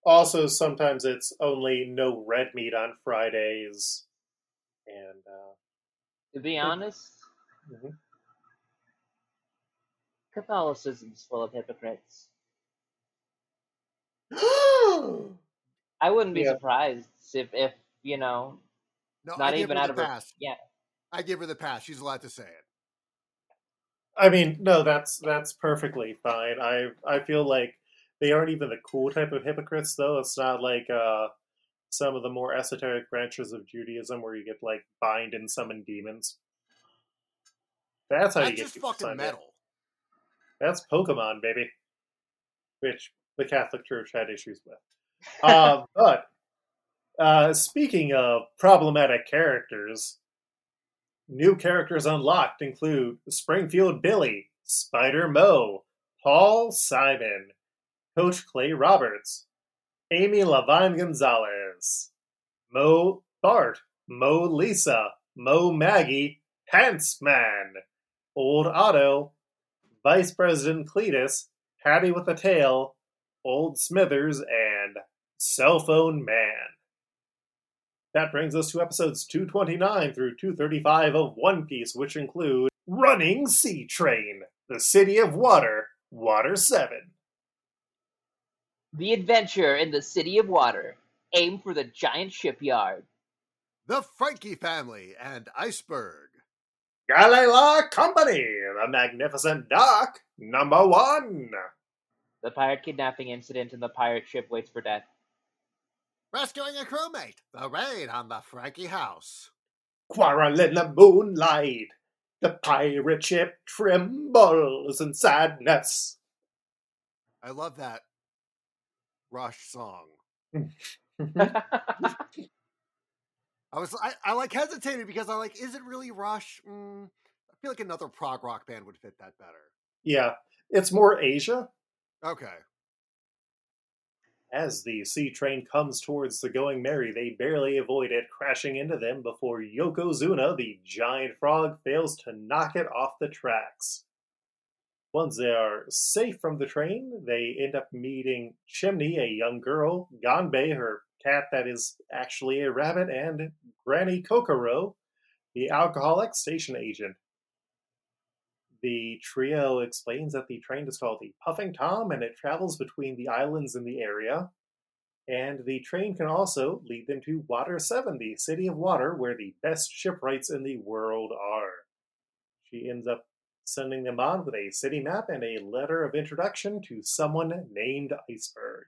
[SPEAKER 1] also sometimes it's only no red meat on Fridays, and uh,
[SPEAKER 2] To be honest,
[SPEAKER 1] mhm.
[SPEAKER 2] Catholicism's full of hypocrites. [GASPS] I wouldn't be
[SPEAKER 1] Yeah.
[SPEAKER 2] surprised if if you know
[SPEAKER 3] no
[SPEAKER 2] Not even
[SPEAKER 3] her
[SPEAKER 2] out
[SPEAKER 3] the
[SPEAKER 2] of her- yeah.
[SPEAKER 3] i give her the pass she's allowed to say it
[SPEAKER 1] I mean, no, that's that's perfectly fine. I I feel like they aren't even the cool type of hypocrites, though. It's not like uh, some of the more esoteric branches of Judaism where you get like bind and summon demons. That's how you
[SPEAKER 3] that's
[SPEAKER 1] get
[SPEAKER 3] just fucking metal
[SPEAKER 1] That's Pokemon, baby, which the Catholic Church had issues with. [LAUGHS] Uh, but uh, speaking of problematic characters, new characters unlocked include Springfield Billy, Spider Mo, Paul Simon, Coach Clay Roberts, Amy Levine Gonzalez, Mo Bart, Mo Lisa, Mo Maggie, Pants Man, Old Otto, Vice President Cletus, Patty with a Tail, Old Smithers, and Cell Phone Man. That brings us to episodes 229 through 235 of One Piece, which include Running Sea Train, The City of Water, Water 7.
[SPEAKER 2] the adventure in the city of water. Aim for the giant shipyard.
[SPEAKER 3] the franky family and iceberg
[SPEAKER 1] Galley-La Company, The Magnificent Dock, number one.
[SPEAKER 2] The pirate kidnapping incident and the pirate ship waits for death.
[SPEAKER 3] Rescuing a crewmate. The raid on the Franky house.
[SPEAKER 1] Quarrel in the moonlight. The pirate ship trembles in sadness.
[SPEAKER 3] I love that Rush song. [LAUGHS] [LAUGHS] I was I, I like hesitated because I like, is it really Rush? Mm, I feel like another prog rock band would fit that better.
[SPEAKER 1] Yeah, it's more Asia.
[SPEAKER 3] Okay.
[SPEAKER 1] As the sea train comes towards the Going Merry, they barely avoid it crashing into them before Yokozuna, the giant frog, fails to knock it off the tracks. Once they are safe from the train, they end up meeting Chimney, a young girl, Gonbe, her cat that is actually a rabbit, and Granny Kokoro, the alcoholic station agent. the trio explains that the train is called the Puffing Tom and it travels between the islands in the area. And the train can also lead them to Water 7, the city of water, where the best shipwrights in the world are. She ends up sending them on with a city map and a letter of introduction to someone named Iceberg.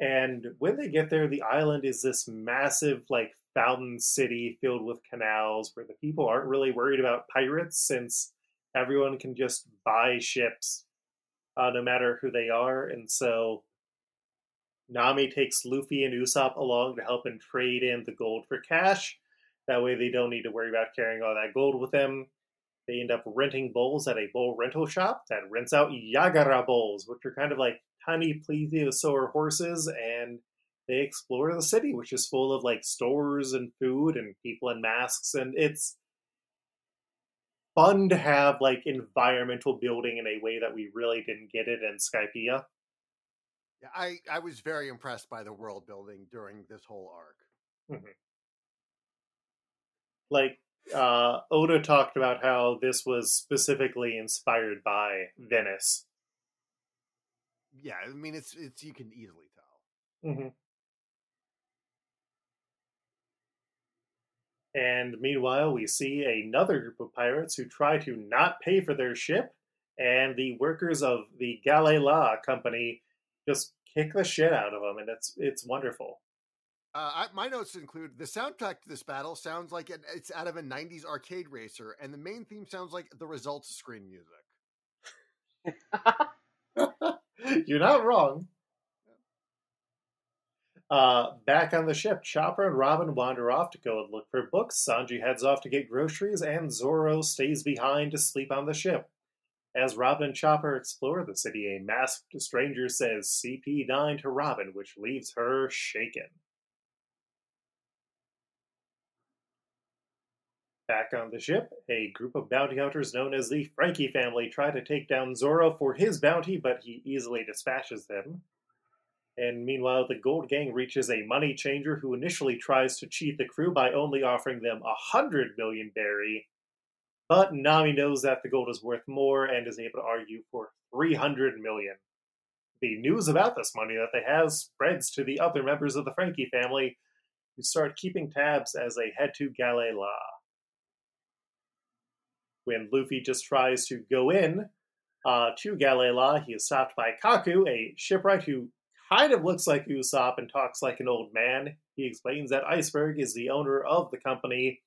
[SPEAKER 1] And when they get there, the island is this massive, like, fountain city filled with canals where the people aren't really worried about pirates since everyone can just buy ships uh, no matter who they are. And so Nami takes Luffy and Usopp along to help him trade in the gold for cash. That way they don't need to worry about carrying all that gold with them. They end up renting bowls at a bowl rental shop that rents out Yagara bowls, which are kind of like tiny plesiosaur horses, and they explore the city, which is full of like stores and food and people in masks, and it's fun to have like environmental building in a way that we really didn't get it in Skypiea.
[SPEAKER 3] Yeah, I I was very impressed by the world building during this whole arc.
[SPEAKER 1] Mm-hmm. Like uh, Oda talked about how this was specifically inspired by Venice.
[SPEAKER 3] Yeah, I mean it's it's you can easily tell.
[SPEAKER 1] Mm-hmm. And meanwhile, we see another group of pirates who try to not pay for their ship, and the workers of the Galley-La company just kick the shit out of them, and it's it's wonderful.
[SPEAKER 3] Uh, I, my notes include the soundtrack to this battle sounds like it, it's out of a '90s arcade racer, and the main theme sounds like the results screen music. [LAUGHS] [LAUGHS] [LAUGHS]
[SPEAKER 1] You're not wrong. Uh, back on the ship, Chopper and Robin wander off to go and look for books. Sanji heads off to get groceries, and Zoro stays behind to sleep on the ship. As Robin and Chopper explore the city, a masked stranger says CP9 to Robin, which leaves her shaken. Back on the ship, a group of bounty hunters known as the Franky family try to take down Zoro for his bounty, but he easily dispatches them. And meanwhile, the Gold Gang reaches a money changer who initially tries to cheat the crew by only offering them a hundred million berry. But Nami knows that the gold is worth more and is able to argue for 300 million. The news about this money that they have spreads to the other members of the Franky family, who start keeping tabs as they head to Galley-La. When Luffy just tries to go in uh, to Galley-La, he is stopped by Kaku, a shipwright who kind of looks like Usopp and talks like an old man. He explains that Iceberg is the owner of the company,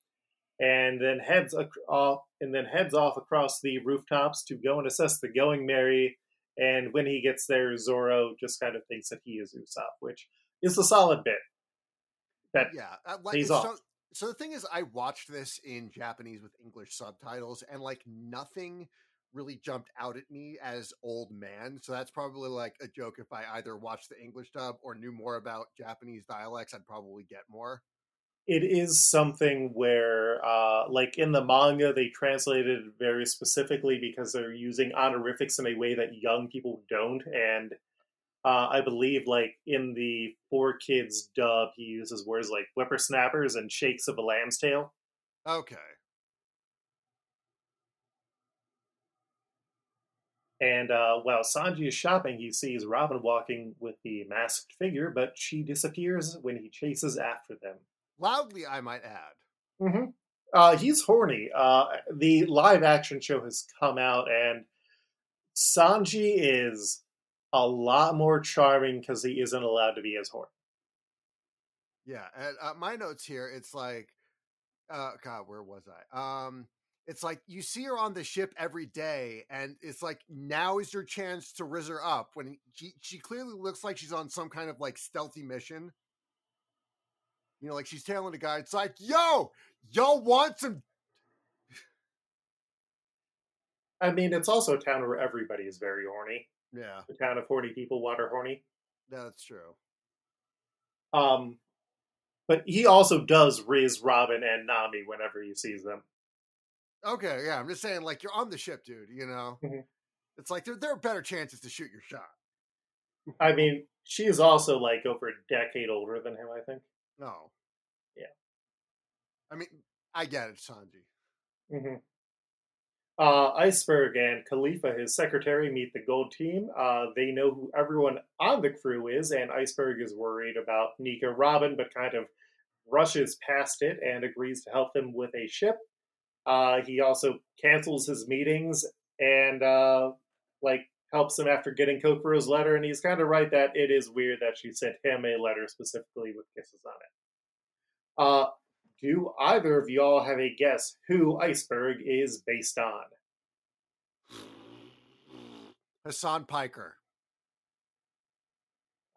[SPEAKER 1] and then heads ac- off and then heads off across the rooftops to go and assess the Going Merry. And when he gets there, Zoro just kind of thinks that he is Usopp, which is a solid bit. That
[SPEAKER 3] yeah, uh, like,
[SPEAKER 1] pays off.
[SPEAKER 3] so the thing is, I watched this in Japanese with English subtitles, and like nothing really jumped out at me as old man. So that's probably like a joke. If I either watched the English dub or knew more about Japanese dialects, I'd probably get more.
[SPEAKER 1] it is something where, uh, like in the manga, they translated very specifically because they're using honorifics in a way that young people don't. And uh, I believe, like in the Four Kids dub, he uses words like whippersnappers and shakes of a lamb's tail.
[SPEAKER 3] Okay.
[SPEAKER 1] And uh, while Sanji is shopping, he sees Robin walking with the masked figure, but she disappears when he chases after them.
[SPEAKER 3] Loudly, I might add.
[SPEAKER 1] Mm-hmm. Uh, he's horny. Uh, the live action show has come out, and Sanji is a lot more charming because he isn't allowed to be as horny.
[SPEAKER 3] Yeah, and uh, my notes here, it's like, uh, God, where was I? Um, it's like you see her on the ship every day, and it's like now is your chance to riz her up when she she clearly looks like she's on some kind of like stealthy mission. You know, like she's tailing a guy. It's like, yo, y'all want some?
[SPEAKER 1] I mean, it's also a town where everybody is very horny.
[SPEAKER 3] Yeah,
[SPEAKER 1] The town of horny people, water horny.
[SPEAKER 3] that's true.
[SPEAKER 1] Um, but he also does riz Robin and Nami whenever he sees them.
[SPEAKER 3] Okay, yeah, I'm just saying, like you're on the ship, dude. You know,
[SPEAKER 1] Mhm.
[SPEAKER 3] it's like there there are better chances to shoot your shot.
[SPEAKER 1] I mean, she is also like over a decade older than him, I think.
[SPEAKER 3] No.
[SPEAKER 1] Yeah.
[SPEAKER 3] I mean, I get it, Sanji.
[SPEAKER 1] Mm-hmm. Uh, Iceberg and Kalifa, his secretary, meet the gold team. Uh, they know who everyone on the crew is, and Iceberg is worried about Nico Robin, but kind of rushes past it and agrees to help them with a ship. Uh, he also cancels his meetings and uh, like helps him after getting Kokoro's letter, and he's kind of right that it is weird that she sent him a letter specifically with kisses on it. Do either of y'all have a guess who Iceberg is based on?
[SPEAKER 3] Hasan Piker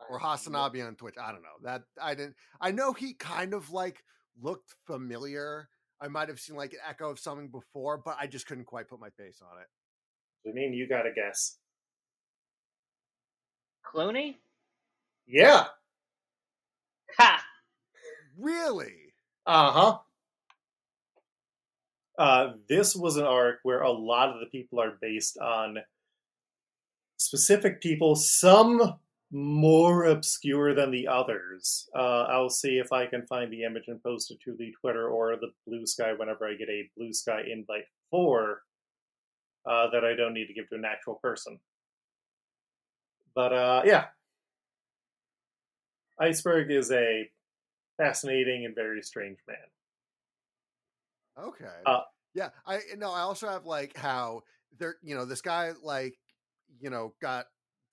[SPEAKER 3] or Hasanabi on Twitch. I don't know. That I didn't. I know he kind of like looked familiar. I might have seen like an echo of something before, but I just couldn't quite put my face on it.
[SPEAKER 1] I mean, you got a guess.
[SPEAKER 2] Clooney?
[SPEAKER 1] Yeah.
[SPEAKER 2] Ha!
[SPEAKER 3] Really?
[SPEAKER 1] Uh-huh. Uh This was an arc where a lot of the people are based on specific people, some more obscure than the others. Uh, I'll see if I can find the image and post it to the Twitter or the Blue Sky whenever I get a Blue Sky invite for uh, that I don't need to give to an actual person. But uh, yeah, Iceberg is a fascinating and very strange man.
[SPEAKER 3] Okay.
[SPEAKER 1] Uh,
[SPEAKER 3] yeah. I no. I also have like how there. You know, this guy like you know got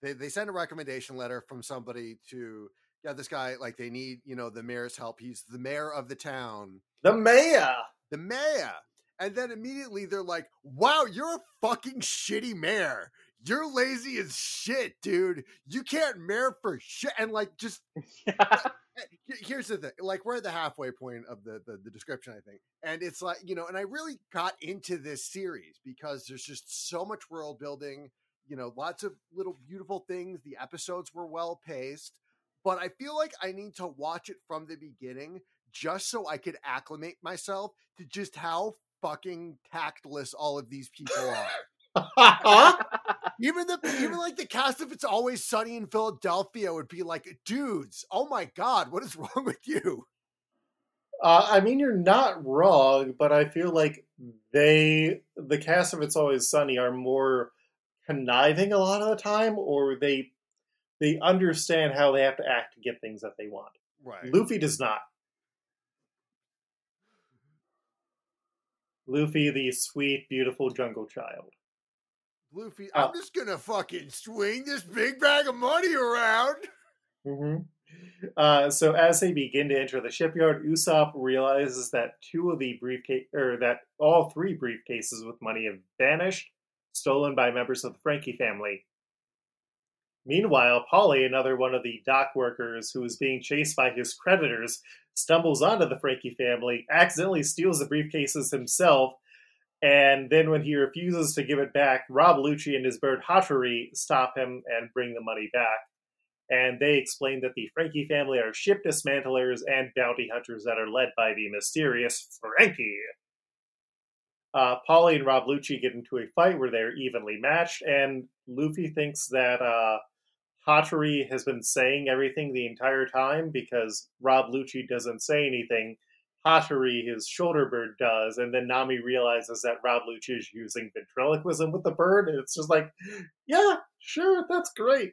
[SPEAKER 3] they they send a recommendation letter from somebody to yeah this guy like they need you know the mayor's help. He's the mayor of the town.
[SPEAKER 1] The mayor.
[SPEAKER 3] The mayor. And then immediately they're like, wow, you're a fucking shitty mayor. You're lazy as shit, dude. You can't mayor for shit. And like, just [LAUGHS] Eh, here's the thing like we're at the halfway point of the, the, the description i think and it's like you know and i really got into this series because there's just so much world building you know lots of little beautiful things the episodes were well paced but i feel like i need to watch it from the beginning just so i could acclimate myself to just how fucking tactless all of these people are [LAUGHS] even the even like the cast of It's Always Sunny in Philadelphia would be like, dudes, oh my god, what is [LAUGHS] wrong with you?
[SPEAKER 1] Uh, I mean, you're not wrong, but I feel like they, the cast of It's Always Sunny, are more conniving a lot of the time, or they they understand how they have to act to get things that they want.
[SPEAKER 3] Right.
[SPEAKER 1] Luffy does not. Luffy, the sweet, beautiful jungle child.
[SPEAKER 3] Luffy,
[SPEAKER 1] Uh,
[SPEAKER 3] I'm just gonna fucking swing this big bag of money around.
[SPEAKER 1] hmm Uh, so as they begin to enter the shipyard, Usopp realizes that two of the briefcase, or that all three briefcases with money have vanished, stolen by members of the Franky family. Meanwhile, Polly, another one of the dock workers who is being chased by his creditors, stumbles onto the Franky family, accidentally steals the briefcases himself, and then when he refuses to give it back, Rob Lucci and his bird Hattori stop him and bring the money back. And they explain that the Franky family are ship dismantlers and bounty hunters that are led by the mysterious Franky. Uh, Polly and Rob Lucci get into a fight where they're evenly matched, and Luffy thinks that uh, Hattori has been saying everything the entire time because Rob Lucci doesn't say anything. Hattori, his shoulder bird, does, and then Nami realizes that Rob Lucci is using ventriloquism with the bird, and it's just like, yeah, sure, that's great.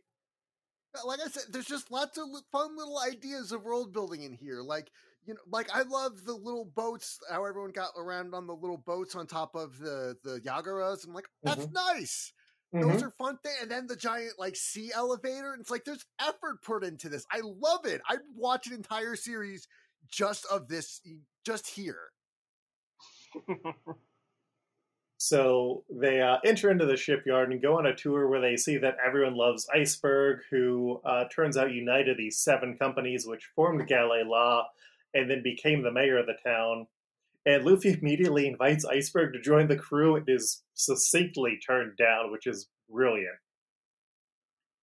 [SPEAKER 3] Like I said, there's just lots of fun little ideas of world building in here. Like you know, like I love the little boats. How everyone got around on the little boats on top of the the Yagaras. I'm like, that's mm-hmm. nice. Those mm-hmm. are fun things. And then the giant like sea elevator. And it's like there's effort put into this. I love it. I'd watch an entire series just of this, just here.
[SPEAKER 1] So they uh, enter into the shipyard and go on a tour where they see that everyone loves Iceberg, who uh, turns out united these seven companies which formed Galley-La and then became the mayor of the town. And Luffy immediately invites Iceberg to join the crew and is succinctly turned down, which is brilliant.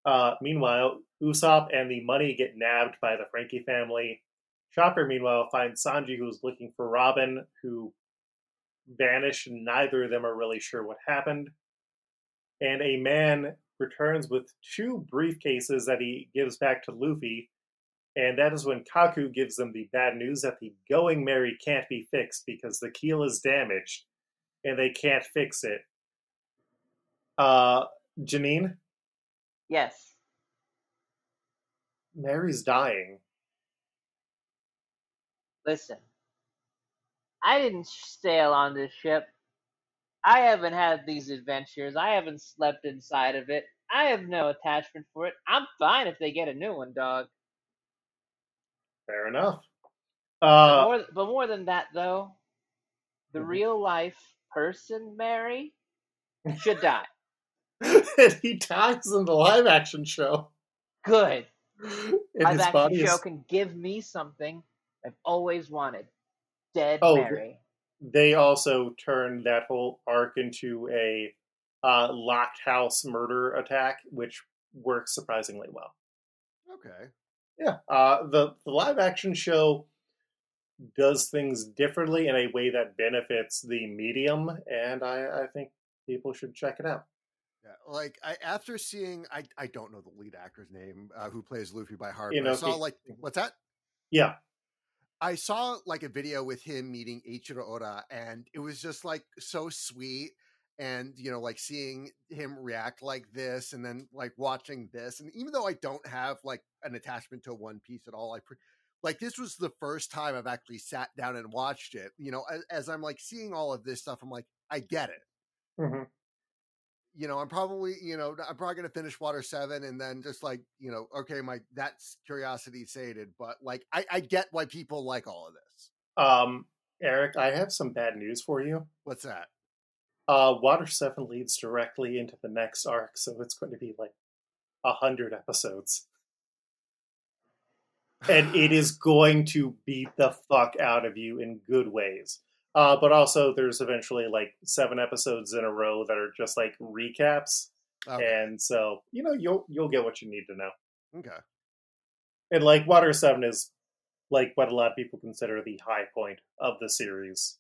[SPEAKER 1] Uh, meanwhile, Usopp and the money get nabbed by the Franky family. Chopper, meanwhile, finds Sanji, who's looking for Robin, who vanished, and neither of them are really sure what happened. And a man returns with two briefcases that he gives back to Luffy, and that is when Kaku gives them the bad news that the Going Merry can't be fixed because the keel is damaged, and they can't fix it. Uh, Janine,
[SPEAKER 2] Yes.
[SPEAKER 1] Mary's dying.
[SPEAKER 2] Listen. I didn't sail on this ship. I haven't had these adventures. I haven't slept inside of it. I have no attachment for it. I'm fine if they get a new one, dog.
[SPEAKER 1] Fair enough.
[SPEAKER 2] But
[SPEAKER 1] Uh,
[SPEAKER 2] more, but more than that, though, the
[SPEAKER 1] Mhm.
[SPEAKER 2] real life person, Mary, should die. [LAUGHS]
[SPEAKER 1] and he dies in the live action show.
[SPEAKER 2] Good.
[SPEAKER 1] And
[SPEAKER 2] Live action show
[SPEAKER 1] is.
[SPEAKER 2] can give me something I've always wanted. Dead
[SPEAKER 1] Oh,
[SPEAKER 2] Mary.
[SPEAKER 1] They also turned that whole arc into a uh, locked house murder attack, which works surprisingly well.
[SPEAKER 3] Okay.
[SPEAKER 1] Yeah, uh, the the live action show does things differently in a way that benefits the medium, and I, I think people should check it out.
[SPEAKER 3] Yeah, like I after seeing I I don't know the lead actor's name uh, who plays Luffy by heart. But I saw
[SPEAKER 1] Iñaki.
[SPEAKER 3] like what's that?
[SPEAKER 1] Yeah,
[SPEAKER 3] I saw like a video with him meeting Ichiro Oda, and it was just like so sweet. And you know, like seeing him react like this, and then like watching this, and even though I don't have like an attachment to One Piece at all, I pre- like this was the first time I've actually sat down and watched it. You know, as, as I'm like seeing all of this stuff, I'm like, I get it.
[SPEAKER 1] hmm
[SPEAKER 3] you know, I'm probably, you know, I'm probably gonna finish Water Seven and then just like, you know, okay, my that's curiosity sated, but like, I, I get why people like all of this.
[SPEAKER 1] um, Eric, I have some bad news for you.
[SPEAKER 3] What's that?
[SPEAKER 1] Uh, Water Seven leads directly into the next arc, so it's going to be like a hundred episodes, and it is going to beat the fuck out of you in good ways. Uh, but also, there's eventually like seven episodes in a row that are just like recaps,
[SPEAKER 3] Okay.
[SPEAKER 1] and so you know you'll you'll get what you need to know.
[SPEAKER 3] okay.
[SPEAKER 1] And like Water Seven is like what a lot of people consider the high point of the series,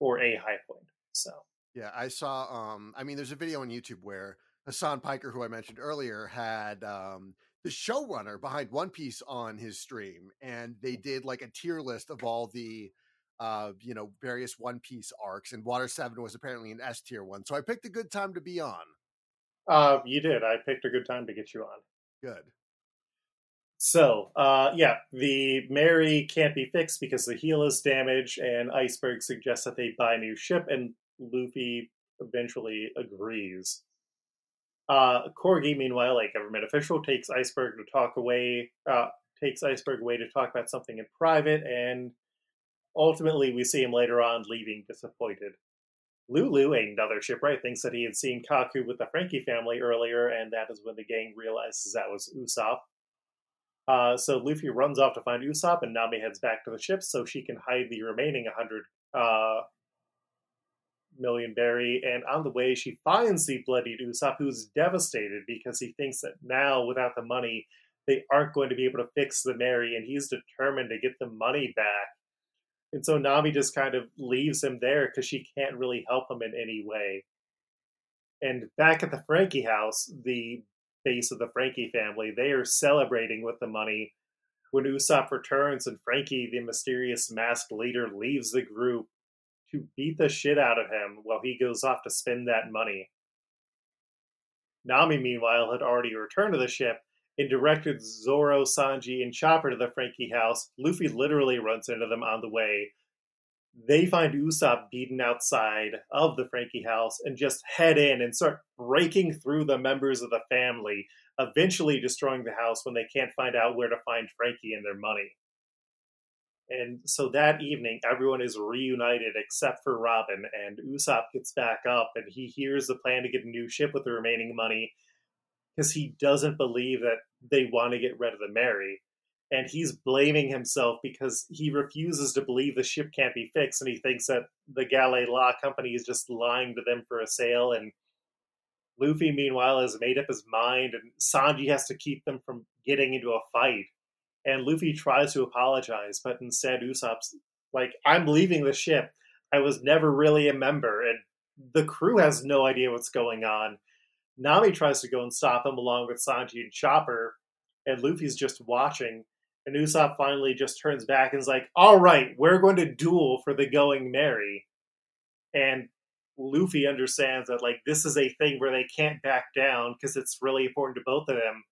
[SPEAKER 1] or a high point. So
[SPEAKER 3] Yeah, I saw. Um, I mean, there's a video on YouTube where Hasan Piker, who I mentioned earlier, had um the showrunner behind One Piece on his stream, and they did like a tier list of all the uh you know various One Piece arcs, and Water Seven was apparently an S tier one. So I picked a good time to be on.
[SPEAKER 1] uh, you did. I picked a good time to get you on.
[SPEAKER 3] Good.
[SPEAKER 1] So, uh, yeah, the Mary can't be fixed because the heel is damaged, and Iceberg suggests that they buy a new ship, and Luffy eventually agrees. Uh, Corgi, meanwhile, a government official, takes Iceberg to talk away, uh, takes Iceberg away to talk about something in private, and ultimately we see him later on leaving disappointed. Lulu, another shipwright, thinks that he had seen Kaku with the Franky family earlier, and that is when the gang realizes that was Usopp. Uh, so Luffy runs off to find Usopp, and Nami heads back to the ship so she can hide the remaining 100 uh, million berry. And on the way, she finds the bloodied Usopp, who's devastated because he thinks that now, without the money, they aren't going to be able to fix the Mary, and he's determined to get the money back. And so Nami just kind of leaves him there because she can't really help him in any way. And back at the Franky house, the base of the Franky family, they are celebrating with the money when Usopp returns and Franky, the mysterious masked leader, leaves the group to beat the shit out of him while he goes off to spend that money. Nami, meanwhile, had already returned to the ship and directed Zoro, Sanji, and Chopper to the Franky house. Luffy literally runs into them on the way. They find Usopp beaten outside of the Franky house and just head in and start breaking through the members of the family, eventually destroying the house when they can't find out where to find Franky and their money. And so that evening, everyone is reunited except for Robin, and Usopp gets back up and he hears the plan to get a new ship with the remaining money because he doesn't believe that they want to get rid of the Mary. And he's blaming himself because he refuses to believe the ship can't be fixed, and he thinks that the Galley-La Company is just lying to them for a sale. And Luffy, meanwhile, has made up his mind, and Sanji has to keep them from getting into a fight. And Luffy tries to apologize, but instead Usopp's like, I'm leaving the ship. I was never really a member, and the crew has no idea what's going on. Nami tries to go and stop him along with Sanji and Chopper, and Luffy's just watching. And Usopp finally just turns back and is like, All right, we're going to duel for the Going Merry. And Luffy understands that like this is a thing where they can't back down because it's really important to both of them.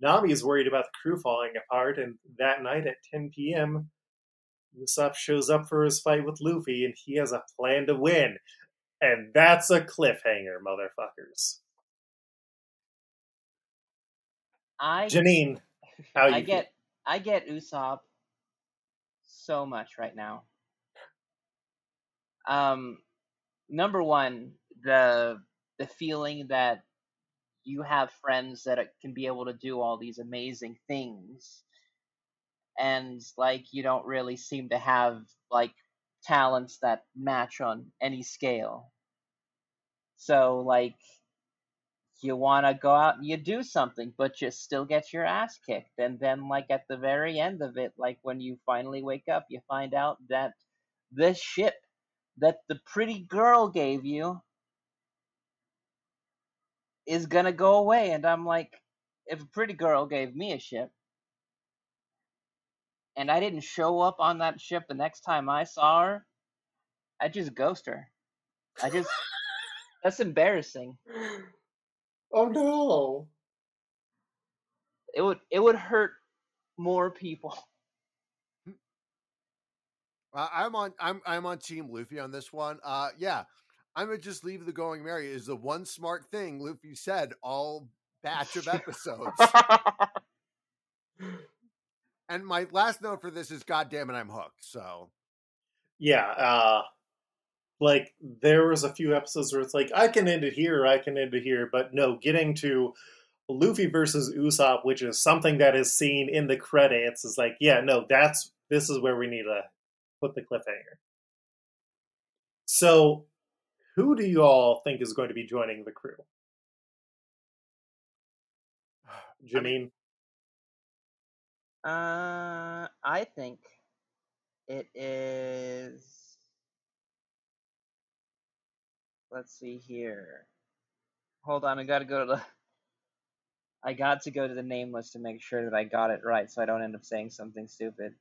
[SPEAKER 1] Nami is worried about the crew falling apart, and that night at 10 p.m., Usopp shows up for his fight with Luffy, and he has a plan to win. And that's a cliffhanger, motherfuckers.
[SPEAKER 2] I
[SPEAKER 1] Janine, how you
[SPEAKER 2] I get I get Usopp so much right now. Um, number one, the the feeling that you have friends that can be able to do all these amazing things, and like you don't really seem to have like talents that match on any scale. So like you want to go out and you do something, but you still get your ass kicked. And then, like, at the very end of it, like, when you finally wake up, you find out that this ship that the pretty girl gave you is going to go away. And I'm like, if a pretty girl gave me a ship and I didn't show up on that ship the next time I saw her, I'd just ghost her. I just, [LAUGHS] that's embarrassing.
[SPEAKER 1] Oh no.
[SPEAKER 2] It would it would hurt more people. [LAUGHS]
[SPEAKER 3] Uh, I'm on. I'm I'm on Team Luffy on this one. Uh, yeah, I'm gonna just leave the going merry. Is the one smart thing Luffy said all batch of episodes. [LAUGHS] and my last note for this is, God damn it, I'm hooked. So
[SPEAKER 1] Yeah, uh like there was a few episodes where it's like I can end it here, I can end it here, but no, getting to Luffy versus Usopp, which is something that is seen in the credits, is like, yeah, no, that's this is where we need to put the cliffhanger. So, who do you all think is going to be joining the crew? [SIGHS] Janine,
[SPEAKER 2] Uh, I think it is. Let's see here. Hold on, I gotta go to the. [LAUGHS] I got to go to the name list to make sure that I got it right, so I don't end up saying something stupid.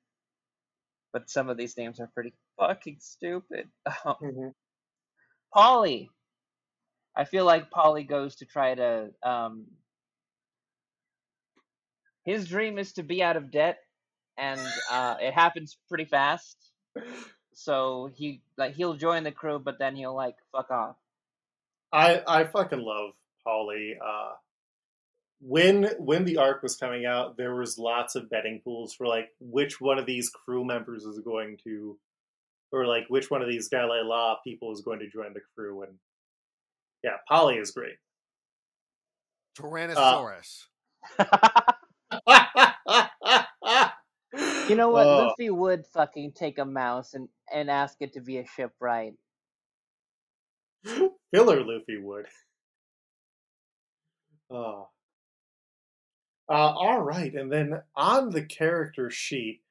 [SPEAKER 2] But some of these names are pretty fucking stupid. [LAUGHS]
[SPEAKER 1] Mhm.
[SPEAKER 2] Polly. I feel like Polly goes to try to. Um, his dream is to be out of debt, and uh, it happens pretty fast. [LAUGHS] So he like he'll join the crew, but then he'll like fuck off.
[SPEAKER 1] I I fucking love Polly. Uh, when when the arc was coming out, there was lots of betting pools for like which one of these crew members is going to, or like which one of these Galley-La people is going to join the crew. And yeah, Polly is great.
[SPEAKER 3] Tyrannosaurus. [LAUGHS] [LAUGHS]
[SPEAKER 2] You know what?
[SPEAKER 1] Oh,
[SPEAKER 2] Luffy would fucking take a mouse and and ask it to be a shipwright. [LAUGHS]
[SPEAKER 1] Filler Luffy would. Oh. Uh, all right, and then on the character sheet,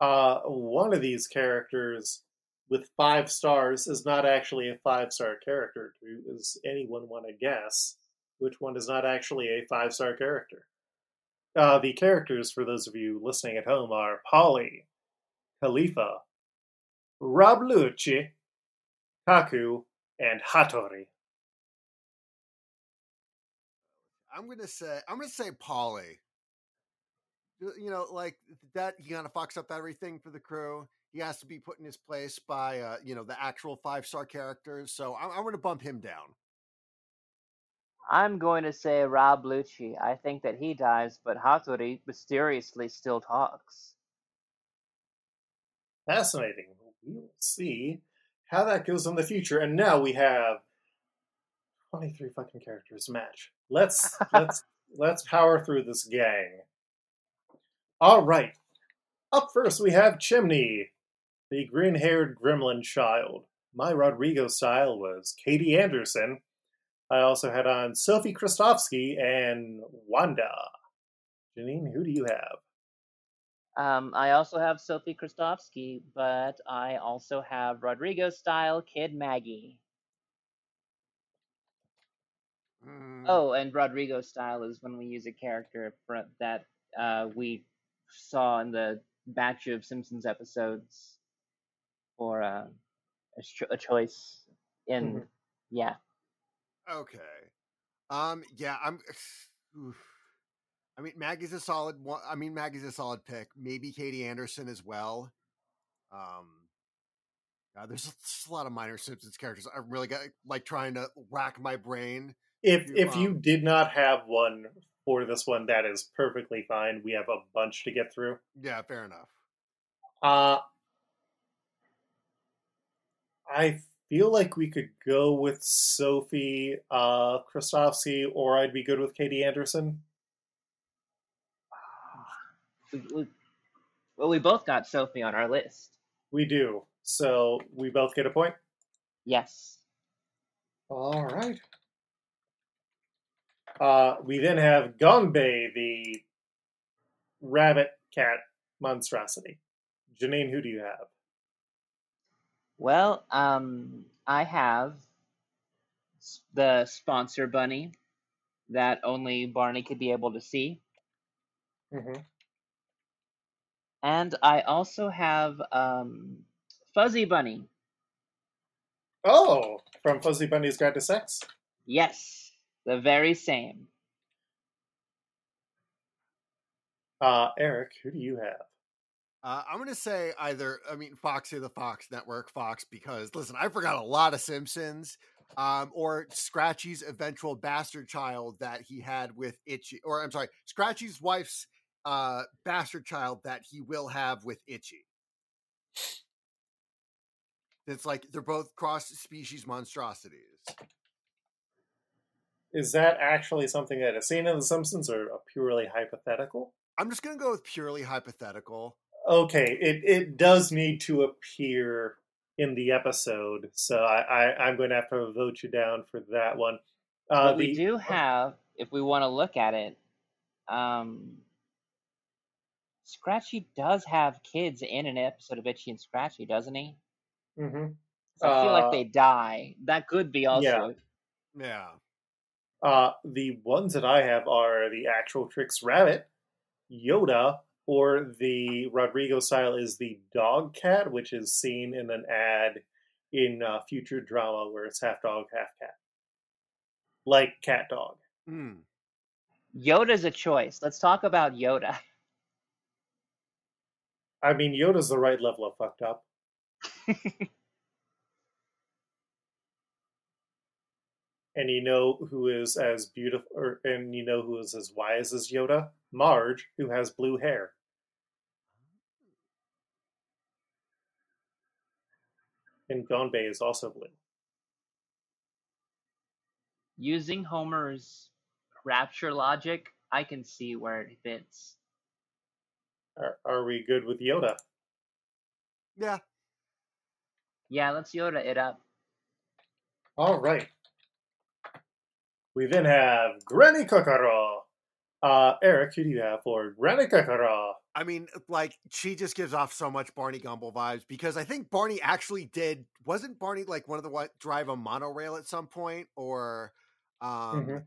[SPEAKER 1] uh, one of these characters with five stars is not actually a five star character. Does anyone want to guess which one is not actually a five star character? Uh, the characters, for those of you listening at home, are Polly, Kalifa, Rob Lucci, Kaku, and Hattori.
[SPEAKER 3] I'm gonna say. I'm gonna say Polly. You know, like that. He kind of fucks up everything for the crew. He has to be put in his place by, uh, you know, the actual five star characters. So I'm, I'm gonna bump him down.
[SPEAKER 2] I'm going to say Rob Lucci. I think that he dies, but Hattori mysteriously still talks.
[SPEAKER 1] Fascinating. We will see how that goes in the future. And now we have 23 fucking characters match. Let's [LAUGHS] let's let's power through this gang. All right. Up first we have Chimney, the green-haired gremlin child. My Rodrigo style was Katie Anderson. I also had on Sophie Krustofsky and Wanda. Janine, who do you have?
[SPEAKER 2] Um, I also have Sophie Krustofsky, but I also have Rodrigo style Kid Maggie.
[SPEAKER 3] Mm,
[SPEAKER 2] Oh, and Rodrigo style is when we use a character that uh, we saw in the batch of Simpsons episodes for uh, a, cho- a choice. And
[SPEAKER 1] Mhm.
[SPEAKER 2] yeah,
[SPEAKER 3] Okay. Um. Yeah. I'm. [SIGHS] oof. I mean, Maggie's a solid one. I mean, Maggie's a solid pick. Maybe Katie Anderson as well. Um. there's [LAUGHS] a lot of minor Simpsons characters. I really got like trying to rack my brain.
[SPEAKER 1] If
[SPEAKER 3] You,
[SPEAKER 1] if you
[SPEAKER 3] um,
[SPEAKER 1] did not have one for this one, that is perfectly fine. We have a bunch to get through.
[SPEAKER 3] Yeah, fair enough.
[SPEAKER 1] Uh I feel like we could go with Sophie uh or I'd be good with Katie Anderson.
[SPEAKER 2] we, well, we both got Sophie on our list.
[SPEAKER 1] We do. So we both get a point.
[SPEAKER 2] Yes.
[SPEAKER 1] All right. Uh, we then have Gonbe, the rabbit cat monstrosity. Janine, who do you have?
[SPEAKER 2] Well, um, I have the sponsor bunny that only Barney could be able to see,
[SPEAKER 1] Mm-hmm.
[SPEAKER 2] and I also have um, Fuzzy Bunny.
[SPEAKER 1] Oh, from Fuzzy Bunny's Guide to Sex.
[SPEAKER 2] Yes, the very same.
[SPEAKER 1] Uh, Eric, who do you have?
[SPEAKER 3] Uh, I'm gonna say either. I mean, Foxy the Fox Network, Fox, because listen, I forgot a lot of Simpsons. Um, or Scratchy's eventual bastard child that he had with Itchy, or I'm sorry, Scratchy's wife's uh bastard child that he will have with Itchy. It's like they're both cross species monstrosities.
[SPEAKER 1] Is that actually something that is seen in The Simpsons or a purely hypothetical?
[SPEAKER 3] I'm just gonna go with purely hypothetical.
[SPEAKER 1] Okay, it, it does need to appear in the episode, so I, I, I'm going to have to vote you down for that one. Uh,
[SPEAKER 2] but we
[SPEAKER 1] the-
[SPEAKER 2] do have, if we want to look at it, um, Scratchy does have kids in an episode of Itchy and Scratchy, doesn't he?
[SPEAKER 1] Mhm.
[SPEAKER 2] So I feel
[SPEAKER 1] Uh,
[SPEAKER 2] like they die. That could be also.
[SPEAKER 1] yeah.
[SPEAKER 3] Yeah.
[SPEAKER 1] Uh, the ones that I have are the actual Trix Rabbit, Yoda, or the Rodrigo style is the dog cat, which is seen in an ad in uh, Futurama where it's half dog, half cat. Like cat dog.
[SPEAKER 3] Hmm.
[SPEAKER 2] Yoda's a choice. Let's talk about Yoda.
[SPEAKER 1] I mean, Yoda's the right level of fucked up. [LAUGHS] And you know who is as beautiful, or, and you know who is as wise as Yoda? Marge, who has blue hair. And Gonbe is also blue.
[SPEAKER 2] Using Homer's rapture logic, I can see where it fits.
[SPEAKER 1] Are, are we good with Yoda?
[SPEAKER 3] Yeah.
[SPEAKER 2] Yeah, let's Yoda it up.
[SPEAKER 1] All right. We then have Granny Kokoro. Uh, Eric, who do you have for Granny Kokoro?
[SPEAKER 3] I mean, like she just gives off so much Barney Gumble vibes because I think Barney actually did. Wasn't Barney like one of the what drive a monorail at some point or, um,
[SPEAKER 1] Mhm.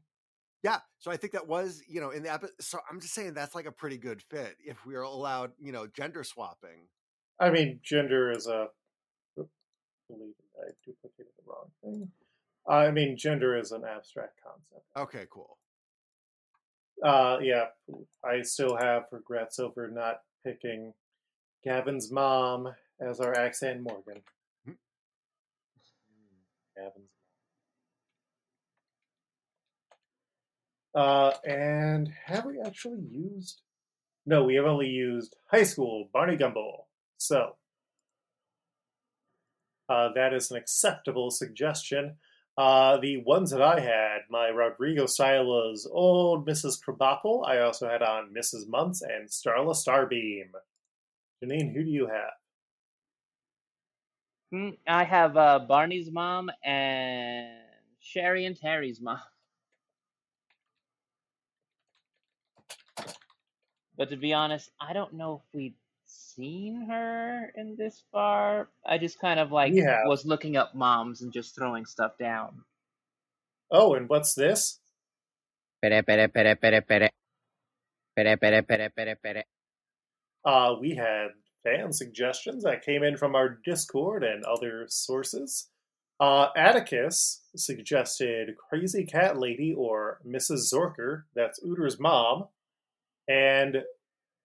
[SPEAKER 3] yeah. So I think that was you know in the episode. So I'm just saying that's like a pretty good fit if we are allowed you know gender swapping.
[SPEAKER 1] I mean, gender is a. Believe I duplicated the wrong thing. I mean, gender is an abstract concept.
[SPEAKER 3] Okay, cool.
[SPEAKER 1] Uh, yeah, I still have regrets over not picking Gavin's mom as our accent Morgan.
[SPEAKER 3] Hmm.
[SPEAKER 1] Gavin's mom. Uh, and have we actually used? No, we have only used high school Barney Gumble. So uh, that is an acceptable suggestion. Uh, the ones that I had, my Rodrigo style was old Mrs. Krabappel. I also had on Mrs. Muntz and Starla Starbeam. Janine, who do you have?
[SPEAKER 2] Hmm, I have uh, Barney's mom and Sherry and Terry's mom. [LAUGHS] But to be honest, I don't know if we'd seen her in this far. I just kind of like
[SPEAKER 1] We have.
[SPEAKER 2] was looking up moms and just throwing stuff down.
[SPEAKER 1] Oh, and what's this?
[SPEAKER 4] Pere, pere, pere, pere, pere. Pere, pere, pere, pere, pere.
[SPEAKER 1] Uh, we had fan suggestions that came in from our Discord and other sources. Uh, Atticus suggested Crazy Cat Lady or Mrs. Zorker. That's Uter's mom. And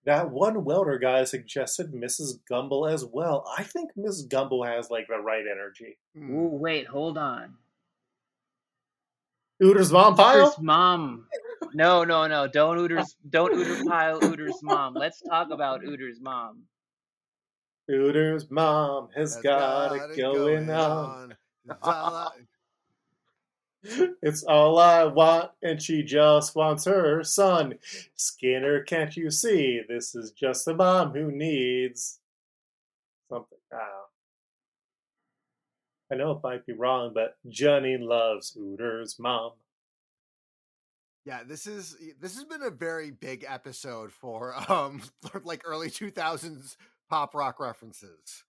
[SPEAKER 1] that one welder guy suggested Mrs. Gumble as well. I think Miss Gumble has like the right energy.
[SPEAKER 3] Hmm.
[SPEAKER 2] Ooh, wait, hold on.
[SPEAKER 1] Uter's mom pile?
[SPEAKER 2] Uter's mom. No, no, no. Don't Uter's don't Uter pile Uter's mom. Let's talk about Uter's mom.
[SPEAKER 1] Uter's mom has
[SPEAKER 3] That's
[SPEAKER 1] got
[SPEAKER 3] got
[SPEAKER 1] it going on.
[SPEAKER 3] on. It's all I-
[SPEAKER 1] It's all I want, and she just wants her son. Skinner, can't you see? This is just a mom who needs something. I know. I know it might be wrong, but Johnny loves Uter's mom.
[SPEAKER 3] Yeah, this is this has been a very big episode for [LAUGHS] um like early 2000s pop rock references.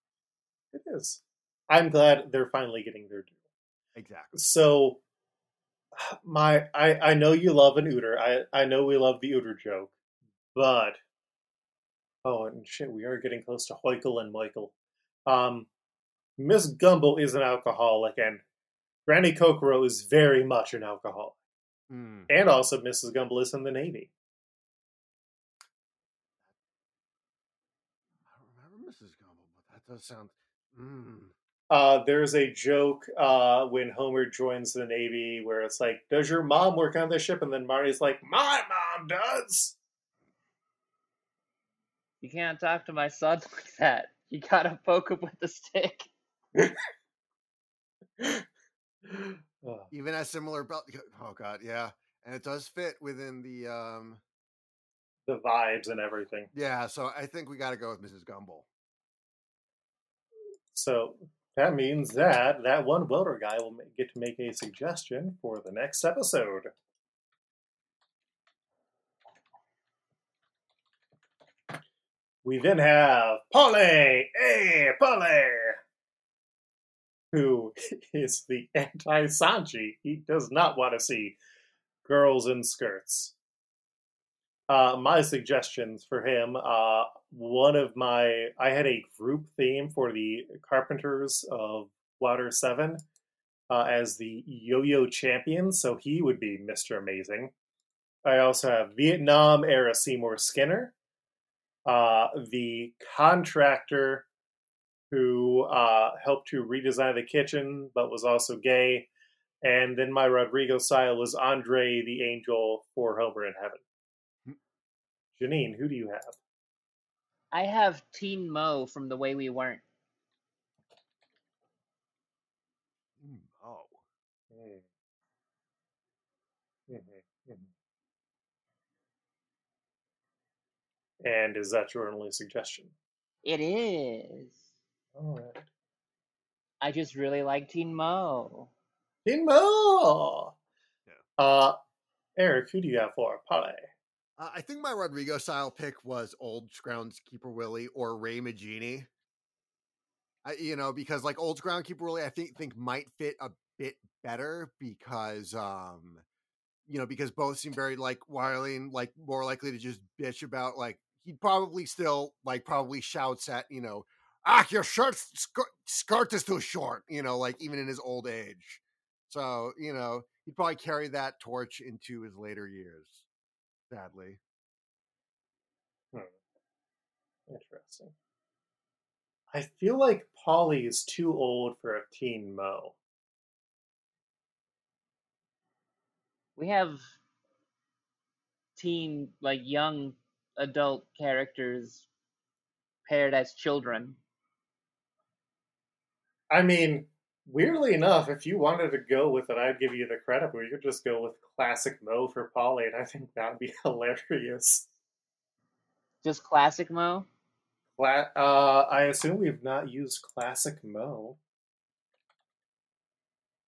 [SPEAKER 1] It is. I'm glad they're finally getting their due.
[SPEAKER 3] Exactly.
[SPEAKER 1] So, my I I know you love an Uter. I I know we love the Uter joke, but oh and shit, we are getting close to Hoikel and Michael. Um, Miss Gumble is an alcoholic, and Granny Kokoro is very much an alcoholic,
[SPEAKER 3] Hmm.
[SPEAKER 1] and also Mrs. Gumble is in the Navy.
[SPEAKER 3] I don't remember Mrs. Gumble, but that does sound. Mm.
[SPEAKER 1] Uh, there's a joke uh, when Homer joins the Navy where it's like, "Does your mom work on the ship?" And then Marty's like, "My mom does."
[SPEAKER 2] You can't talk to my son [LAUGHS] like that. You gotta poke him with a stick. [LAUGHS]
[SPEAKER 3] Even a similar belt. Oh god, yeah, and it does fit within the um.
[SPEAKER 1] the vibes and everything.
[SPEAKER 3] Yeah, so I think we got to go with Mrs. Gumble.
[SPEAKER 1] So that means that that one welder guy will get to make a suggestion for the next episode. We then have Polly, hey Polly, who [LAUGHS] is the anti-Sanji. He does not want to see girls in skirts. Uh, my suggestions for him. Uh, one of my I had a group theme for the Carpenters of Water Seven uh, as the Yo-Yo champion, so he would be Mister Amazing. I also have Vietnam era Seymour Skinner, uh, the contractor who uh, helped to redesign the kitchen but was also gay, and then my Rodrigo style was Andre the Angel for Homer in Heaven. Janine, who do you have?
[SPEAKER 2] I have Teen Moe from The Way We Weren't.
[SPEAKER 3] Mm, oh,
[SPEAKER 1] Mm. Mhm, mhm. And is that your only suggestion?
[SPEAKER 2] It is.
[SPEAKER 1] All right.
[SPEAKER 2] I just really like Teen Moe.
[SPEAKER 1] Teen Moe!
[SPEAKER 3] Yeah.
[SPEAKER 1] Uh, Eric, who do you have for Polly?
[SPEAKER 3] Uh, I think my Rodrigo style pick was Old Groundskeeper Willie or Ray Magini. I, you know, because like Old Groundkeeper Willie, I think think might fit a bit better because um you know because both seem very like wily and like more likely to just bitch about like he'd probably still like probably shouts at you know ah your shirt skirt is too short you know like even in his old age so you know he'd probably carry that torch into his later years sadly hmm.
[SPEAKER 1] Interesting. I feel like Polly is too old for a Teen Moe.
[SPEAKER 2] We have teen, like young adult characters paired as children.
[SPEAKER 1] I mean, weirdly enough, if you wanted to go with it, I'd give you the credit, but you could just go with classic Moe for Polly, and I think that'd be [LAUGHS] hilarious.
[SPEAKER 2] Just classic Moe.
[SPEAKER 1] Cla- uh, I assume we've not used classic Moe.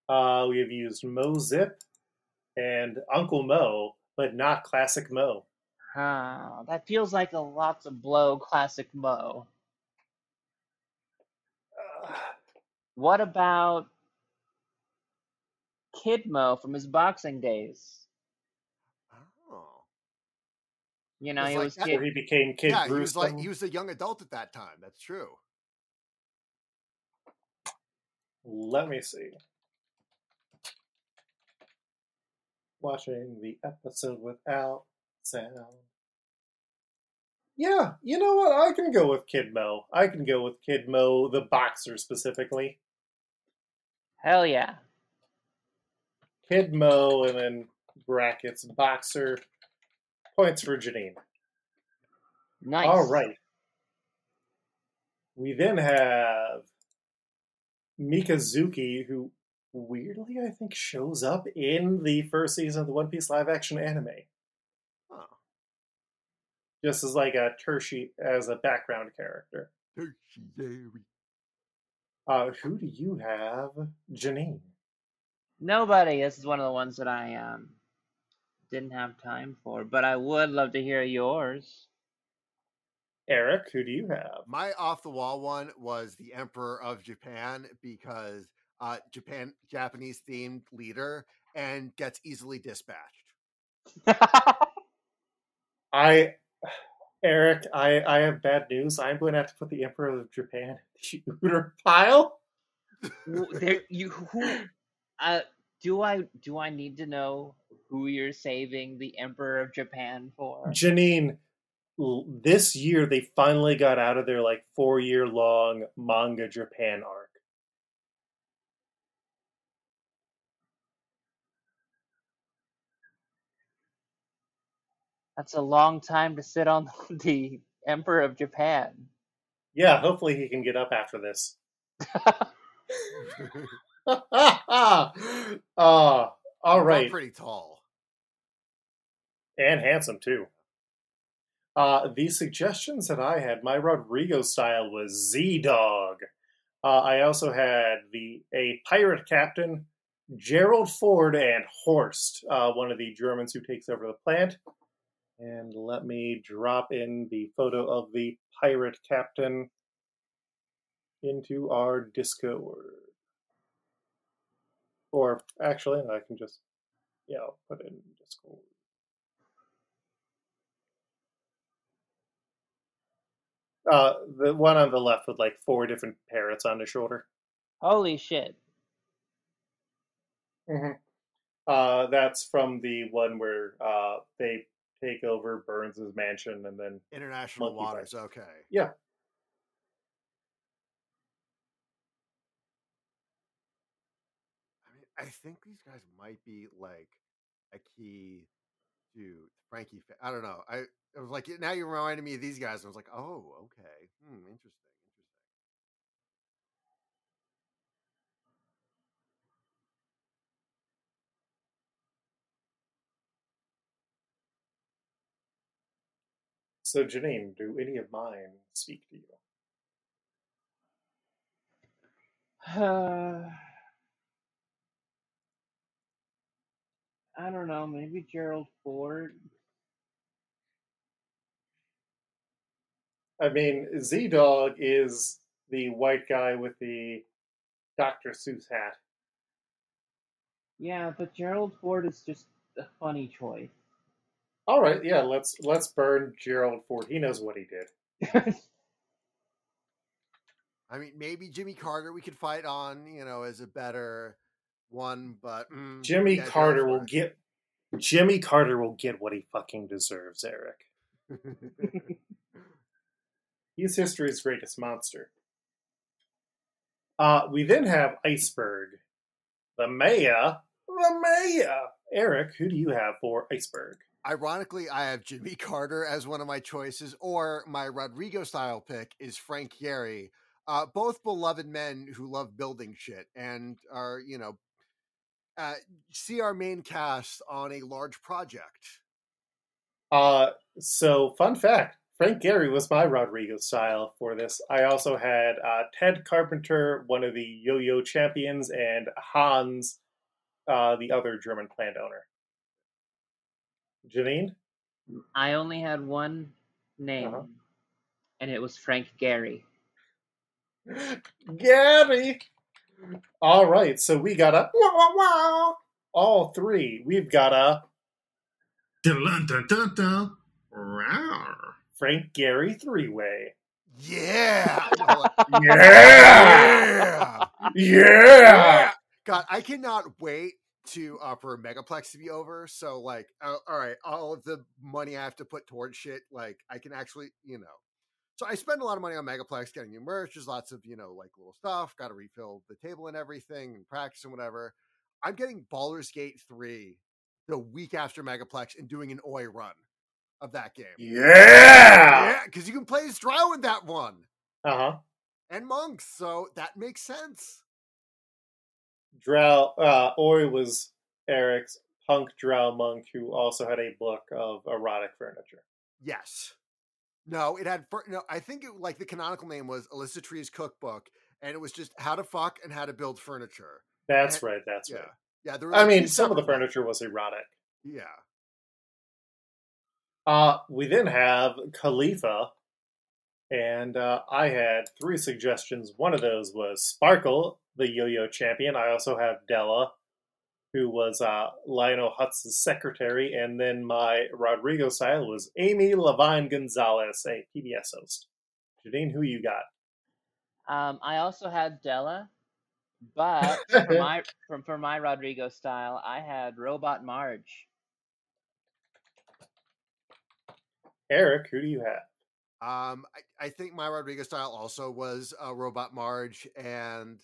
[SPEAKER 1] Uh, we have used Moe Zip and Uncle Moe, but not classic Moe.
[SPEAKER 2] Ah, that feels like a lot to blow classic Moe.
[SPEAKER 1] Uh,
[SPEAKER 2] What about Kidmo from his boxing days?
[SPEAKER 3] oh
[SPEAKER 2] You know,
[SPEAKER 3] It's
[SPEAKER 2] he
[SPEAKER 3] like
[SPEAKER 2] was
[SPEAKER 3] that-
[SPEAKER 2] kid.
[SPEAKER 1] where he became Kid
[SPEAKER 3] yeah he was like he was a young adult at that time that's true
[SPEAKER 1] let me see. Watching the episode without sound. Yeah, you know what? I can go with Kid Moe. I can go with Kid Moe, the boxer specifically.
[SPEAKER 2] Hell yeah.
[SPEAKER 1] Kid Moe, and then brackets boxer. Points for Janine.
[SPEAKER 2] Nice.
[SPEAKER 1] All right. We then have Mikazuki, who weirdly I think shows up in the first season of the One Piece live action anime,
[SPEAKER 3] Oh,
[SPEAKER 1] just as like a tertiary as a background character.
[SPEAKER 3] tertiary.
[SPEAKER 1] Uh, who do you have, Janine?
[SPEAKER 2] Nobody. This is one of the ones that I um didn't have time for, but I would love to hear yours.
[SPEAKER 1] Eric, who do you have?
[SPEAKER 3] My off the wall one was the Emperor of Japan because uh, Japan Japanese themed leader and gets easily dispatched. [LAUGHS]
[SPEAKER 1] I, Eric, I, I have bad news. I'm going to have to put the Emperor of Japan in the [LAUGHS] Uter pile.
[SPEAKER 2] There, you who? Uh, do I do I need to know who you're saving the Emperor of Japan for?
[SPEAKER 1] Janine, this year they finally got out of their like four year long manga Japan arc.
[SPEAKER 2] That's a long time to sit on [LAUGHS] the Emperor of Japan.
[SPEAKER 1] Yeah, hopefully he can get up after this. [LAUGHS] [LAUGHS] uh, all
[SPEAKER 3] I'm
[SPEAKER 1] right.
[SPEAKER 3] pretty tall.
[SPEAKER 1] and handsome too. Uh, the suggestions that I had, my Rodrigo style was Z Dog. Uh, I also had the a pirate captain, Gerald Ford, and Horst, uh, one of the Germans who takes over the plant. And let me drop in the photo of the pirate captain into our Discord. Or actually, I can just, yeah, I'll put it in Discord. Uh, the one on the left with like four different parrots on his shoulder.
[SPEAKER 2] Holy shit!
[SPEAKER 1] Uh, that's from the one where uh, they take over Burns' mansion and then
[SPEAKER 3] International
[SPEAKER 1] Monkey
[SPEAKER 3] waters.
[SPEAKER 1] Fight.
[SPEAKER 3] Okay.
[SPEAKER 1] yeah.
[SPEAKER 3] I mean, I think these guys might be like a key to Frankie. I don't know. I, I was like, now you're reminding me of these guys. I was like, oh, okay. Hmm, interesting.
[SPEAKER 1] So Janine, do any of mine speak to you? [SIGHS]
[SPEAKER 2] I don't know. Maybe Gerald Ford.
[SPEAKER 1] I mean, Z Dog is the white guy with the Dr. Seuss hat.
[SPEAKER 2] Yeah, but Gerald Ford is just a funny choice.
[SPEAKER 1] All right, yeah, let's let's burn Gerald Ford. He knows what he did. [LAUGHS]
[SPEAKER 3] I mean, maybe Jimmy Carter we could fight on, you know, as a better one, but mm,
[SPEAKER 1] Jimmy Carter will get Jimmy Carter will get what he fucking deserves, Eric. [LAUGHS] He's history's greatest monster. Uh, we then have Iceburg, the Maya, the Maya. Eric, who do you have for Iceburg?
[SPEAKER 3] Ironically, I have Jimmy [LAUGHS] Carter as one of my choices, or my Rodrigo style pick is Frank Gehry. Uh, both beloved men who love building shit and are, you know, uh, see our main cast on a large project.
[SPEAKER 1] Uh, so fun fact: Frank Gehry was my Rodrigo style for this. I also had uh, Ted Carpenter, one of the Yo-Yo champions, and Hans, uh, the other German plant owner. Janine.
[SPEAKER 2] I only had one name,
[SPEAKER 1] Uh-huh.
[SPEAKER 2] and it was Frank Gehry.
[SPEAKER 1] Gary. [LAUGHS] All right, so we got a wah, wah, wah. all three. We've got a
[SPEAKER 5] Dun, dun, dun, dun. Rawr.
[SPEAKER 1] Frank Gehry three way.
[SPEAKER 3] Yeah. [LAUGHS]
[SPEAKER 1] Yeah.
[SPEAKER 3] yeah.
[SPEAKER 1] Yeah.
[SPEAKER 3] God, I cannot wait to uh, for Megaplex to be over. So like, uh, all right, all of the money I have to put towards shit, like I can actually, you know. So I spend a lot of money on Megaplex, getting new merch. There's lots of you know like little stuff. Got to refill the table and everything, and practice and whatever. I'm getting Baldur's Gate three the week after Megaplex and doing an Oi run of that game.
[SPEAKER 1] Yeah.
[SPEAKER 3] Yeah, because you can play as Drow in that one
[SPEAKER 1] Uh huh.
[SPEAKER 3] and monks, so that makes sense.
[SPEAKER 1] Drow. Uh, Ori was Eric's punk drow monk who also had a book of erotic furniture.
[SPEAKER 3] Yes. No, it had. No, I think it like the canonical name was Alyssa Tree's cookbook, and it was just how to fuck and how to build furniture.
[SPEAKER 1] That's
[SPEAKER 3] And-
[SPEAKER 1] right. That's
[SPEAKER 3] yeah,
[SPEAKER 1] right.
[SPEAKER 3] yeah. There were,
[SPEAKER 1] I mean, some of the furniture was erotic.
[SPEAKER 3] Yeah.
[SPEAKER 1] Uh, we then have Kalifa, and uh, I had three suggestions. One of those was Sparkle, the yo-yo champion. I also have Della, who was uh, Lionel Hutz's secretary, and then my Rodrigo style was Amy Levine Gonzalez, a PBS host. Janine, who you got?
[SPEAKER 2] Um, I also had Della, but [LAUGHS] for my from for my Rodrigo style, I had Robot Marge.
[SPEAKER 1] Eric, who do you have?
[SPEAKER 3] Um, I, I think my Rodriguez style also was uh, Robot Marge, and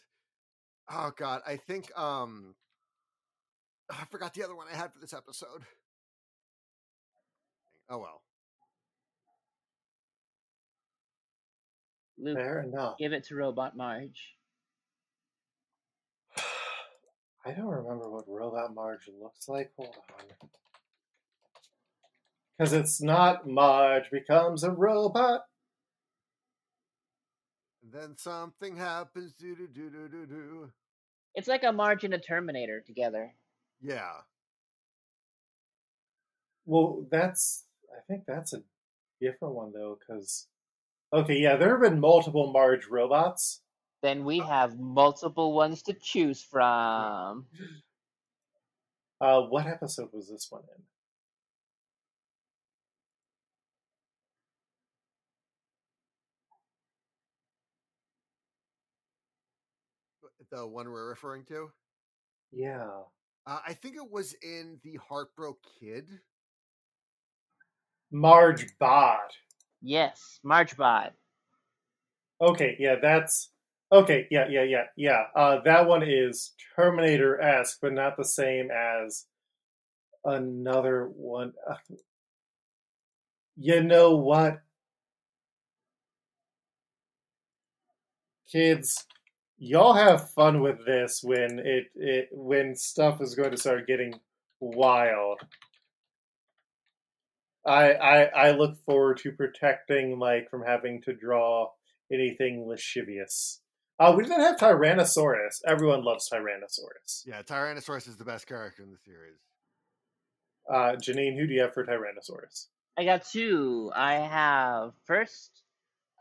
[SPEAKER 3] oh god, I think um, I forgot the other one I had for this episode. Oh well.
[SPEAKER 2] Luke,
[SPEAKER 1] Fair enough.
[SPEAKER 2] give it to Robot Marge. [SIGHS]
[SPEAKER 1] I don't remember what Robot Marge looks like. Hold on. Because it's not Marge becomes a robot.
[SPEAKER 3] And then something happens. Do do do do do do.
[SPEAKER 2] It's like a Marge and a Terminator together.
[SPEAKER 3] Yeah.
[SPEAKER 1] Well, that's. I think that's a different one, though, because. Okay, yeah, there have been multiple Marge robots.
[SPEAKER 2] Then we have multiple ones to choose from.
[SPEAKER 1] Uh, what episode was this one in?
[SPEAKER 3] The one we're referring to.
[SPEAKER 1] Yeah.
[SPEAKER 3] Uh, I think it was in the Heartbroke Kid.
[SPEAKER 1] Marge Bod.
[SPEAKER 2] Yes, Marge Bod.
[SPEAKER 1] Okay, yeah, that's. Okay, yeah, yeah, yeah, yeah. Uh, that one is Terminator esque, but not the same as another one. Uh, you know what? Kids, y'all have fun with this when it, it when stuff is going to start getting wild. I, I I look forward to protecting Mike from having to draw anything lascivious. Uh, we didn't have Tyrannosaurus. Everyone loves Tyrannosaurus.
[SPEAKER 3] Yeah, Tyrannosaurus is the best character in the series.
[SPEAKER 1] Uh, Janine, who do you have for Tyrannosaurus?
[SPEAKER 2] I got two. I have first,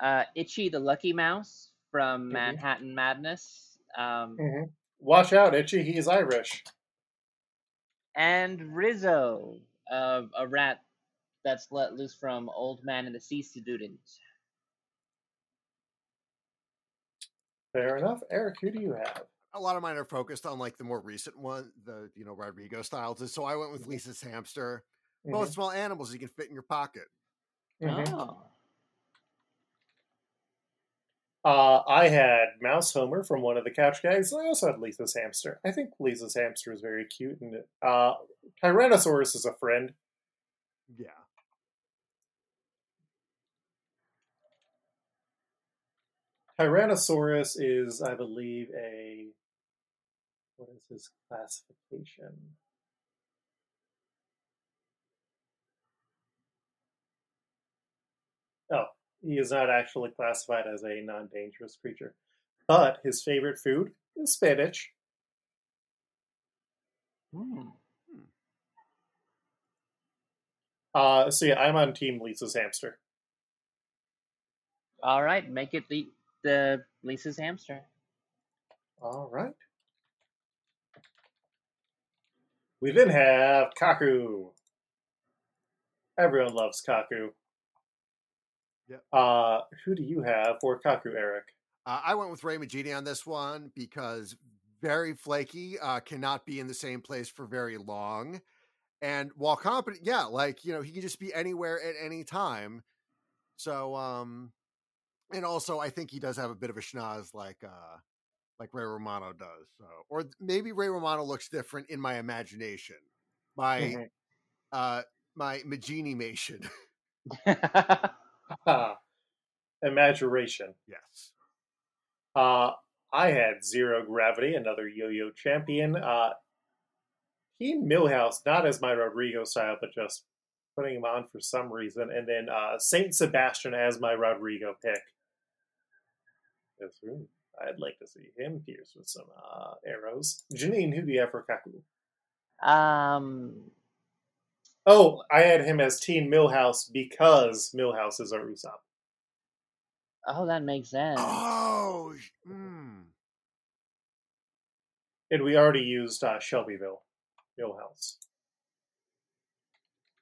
[SPEAKER 2] uh, Itchy the Lucky Mouse from
[SPEAKER 1] Mhm.
[SPEAKER 2] Manhattan Madness, um,
[SPEAKER 1] Mm-hmm. Watch out, Itchy. He's Irish.
[SPEAKER 2] and Rizzo, uh, a rat that's let loose from Old Man and the C Student.
[SPEAKER 1] Fair enough. Eric, who do you have?
[SPEAKER 3] A lot of mine are focused on like the more recent one, the you know Rodrigo styles. So I went with Lisa's hamster. Both small animals you can fit in your pocket.
[SPEAKER 1] Mhm.
[SPEAKER 2] Oh.
[SPEAKER 1] Uh, I had Mouse Homer from one of the couch guys. I also had Lisa's hamster. I think Lisa's hamster is very cute, and uh, Tyrannosaurus is a friend.
[SPEAKER 3] Yeah.
[SPEAKER 1] Tyrannosaurus is, I believe, a what is his classification? Oh, he is not actually classified as a non-dangerous creature, but his favorite food is spinach.
[SPEAKER 2] Hmm.
[SPEAKER 1] Uh, so yeah, I'm on Team Lisa's hamster.
[SPEAKER 2] All right, make it the the Lisa's hamster.
[SPEAKER 1] All right. We then have Kaku. Everyone loves Kaku.
[SPEAKER 3] Yep.
[SPEAKER 1] Uh, who do you have for Kaku, Eric?
[SPEAKER 3] Uh, I went with Ray Magini on this one because very flaky, uh, cannot be in the same place for very long. And while competent, yeah, like, you know, he can just be anywhere at any time. So, um, and also I think he does have a bit of a schnoz like, uh, like Ray Romano does. So, or maybe Ray Romano looks different in my imagination. My,
[SPEAKER 1] Mhm.
[SPEAKER 3] uh, my Magini-mation.
[SPEAKER 1] Ah, [LAUGHS] [LAUGHS] [LAUGHS] Imagination.
[SPEAKER 3] yes.
[SPEAKER 1] Uh, I had Zero Gravity, another yo-yo champion. Uh, he Milhouse, not as my Rodrigo style, but just putting him on for some reason. And then uh, Saint Sebastian as my Rodrigo pick. Yes, ooh, I'd like to see him pierce with some uh, arrows. Janine, who do you have for Kaku?
[SPEAKER 2] um,
[SPEAKER 1] Oh, I had him as Teen Milhouse because Milhouse is our Usopp.
[SPEAKER 2] oh, that makes sense.
[SPEAKER 3] Oh, mm.
[SPEAKER 1] And we already used uh, Shelbyville, Milhouse.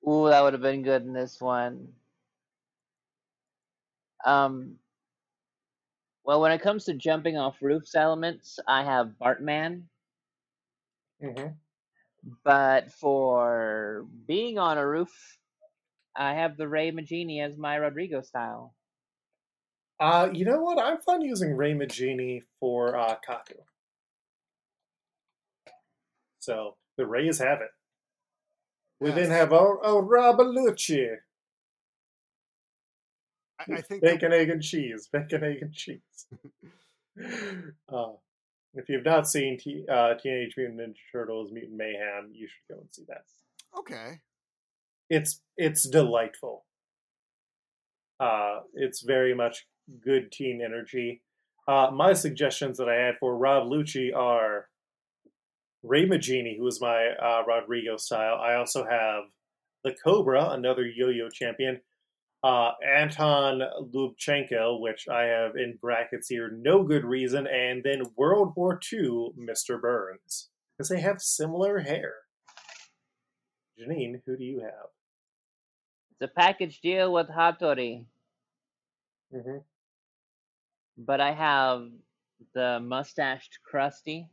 [SPEAKER 2] Ooh, that would have been good in this one. Um, well, when it comes to jumping off roofs elements, I have Bartman.
[SPEAKER 1] Mm-hmm.
[SPEAKER 2] But for being on a roof, I have the Ray Magini as my Rodrigo style.
[SPEAKER 1] Uh, you know what? I'm fine using Ray Magini for uh, Kaku. So the Rays have it. We then
[SPEAKER 3] Yes.
[SPEAKER 1] have oh, oh Rob Lucci.
[SPEAKER 3] I, I think that-
[SPEAKER 1] Bacon, egg, and cheese. Bacon, egg, and cheese. [LAUGHS] [LAUGHS] uh, if you've not seen T- uh, Teenage Mutant Ninja Turtles: Mutant Mayhem, you should go and see that.
[SPEAKER 3] okay.
[SPEAKER 1] It's it's delightful. Uh, it's very much good teen energy. Uh, my suggestions that I had for Rob Lucci are Ray Magini, who is my uh, Rodrigo style. I also have the Cobra, another yo-yo champion. Uh, Anton Lubchenko, which I have in brackets here, no good reason, and then World War II, Mr. Burns, because they have similar hair. Janine, who do you have?
[SPEAKER 2] It's a package deal with Hattori,
[SPEAKER 1] Mm-hmm.
[SPEAKER 2] but I have the mustached Krusty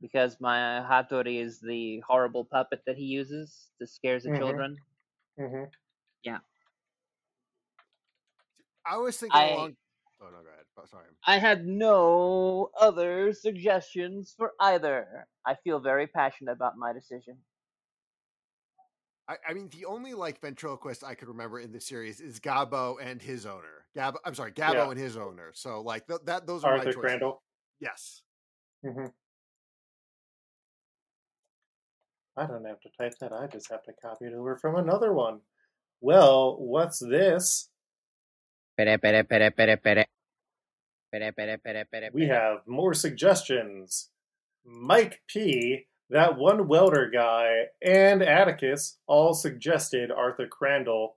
[SPEAKER 2] because my Hattori is the horrible puppet that he uses to scares the
[SPEAKER 1] Mhm.
[SPEAKER 2] children.
[SPEAKER 1] Mm-hmm.
[SPEAKER 3] I was thinking
[SPEAKER 2] I-
[SPEAKER 3] along. Oh no, go ahead. Oh, sorry.
[SPEAKER 2] I had no other suggestions for either. I feel very passionate about my decision.
[SPEAKER 3] I, I mean, the only like ventriloquist I could remember in the series is Gabbo and his owner. Gabbo, I'm sorry, Gabbo
[SPEAKER 1] Yeah.
[SPEAKER 3] and his owner. So like th- that, those are my
[SPEAKER 1] Arthur
[SPEAKER 3] choices.
[SPEAKER 1] Crandall.
[SPEAKER 3] Yes.
[SPEAKER 1] Mm-hmm. I don't have to type that. I just have to copy it over from another one. Well, what's this? We
[SPEAKER 4] pere.
[SPEAKER 1] have more suggestions. Mike P, that one welder guy, and Atticus all suggested Arthur Crandall.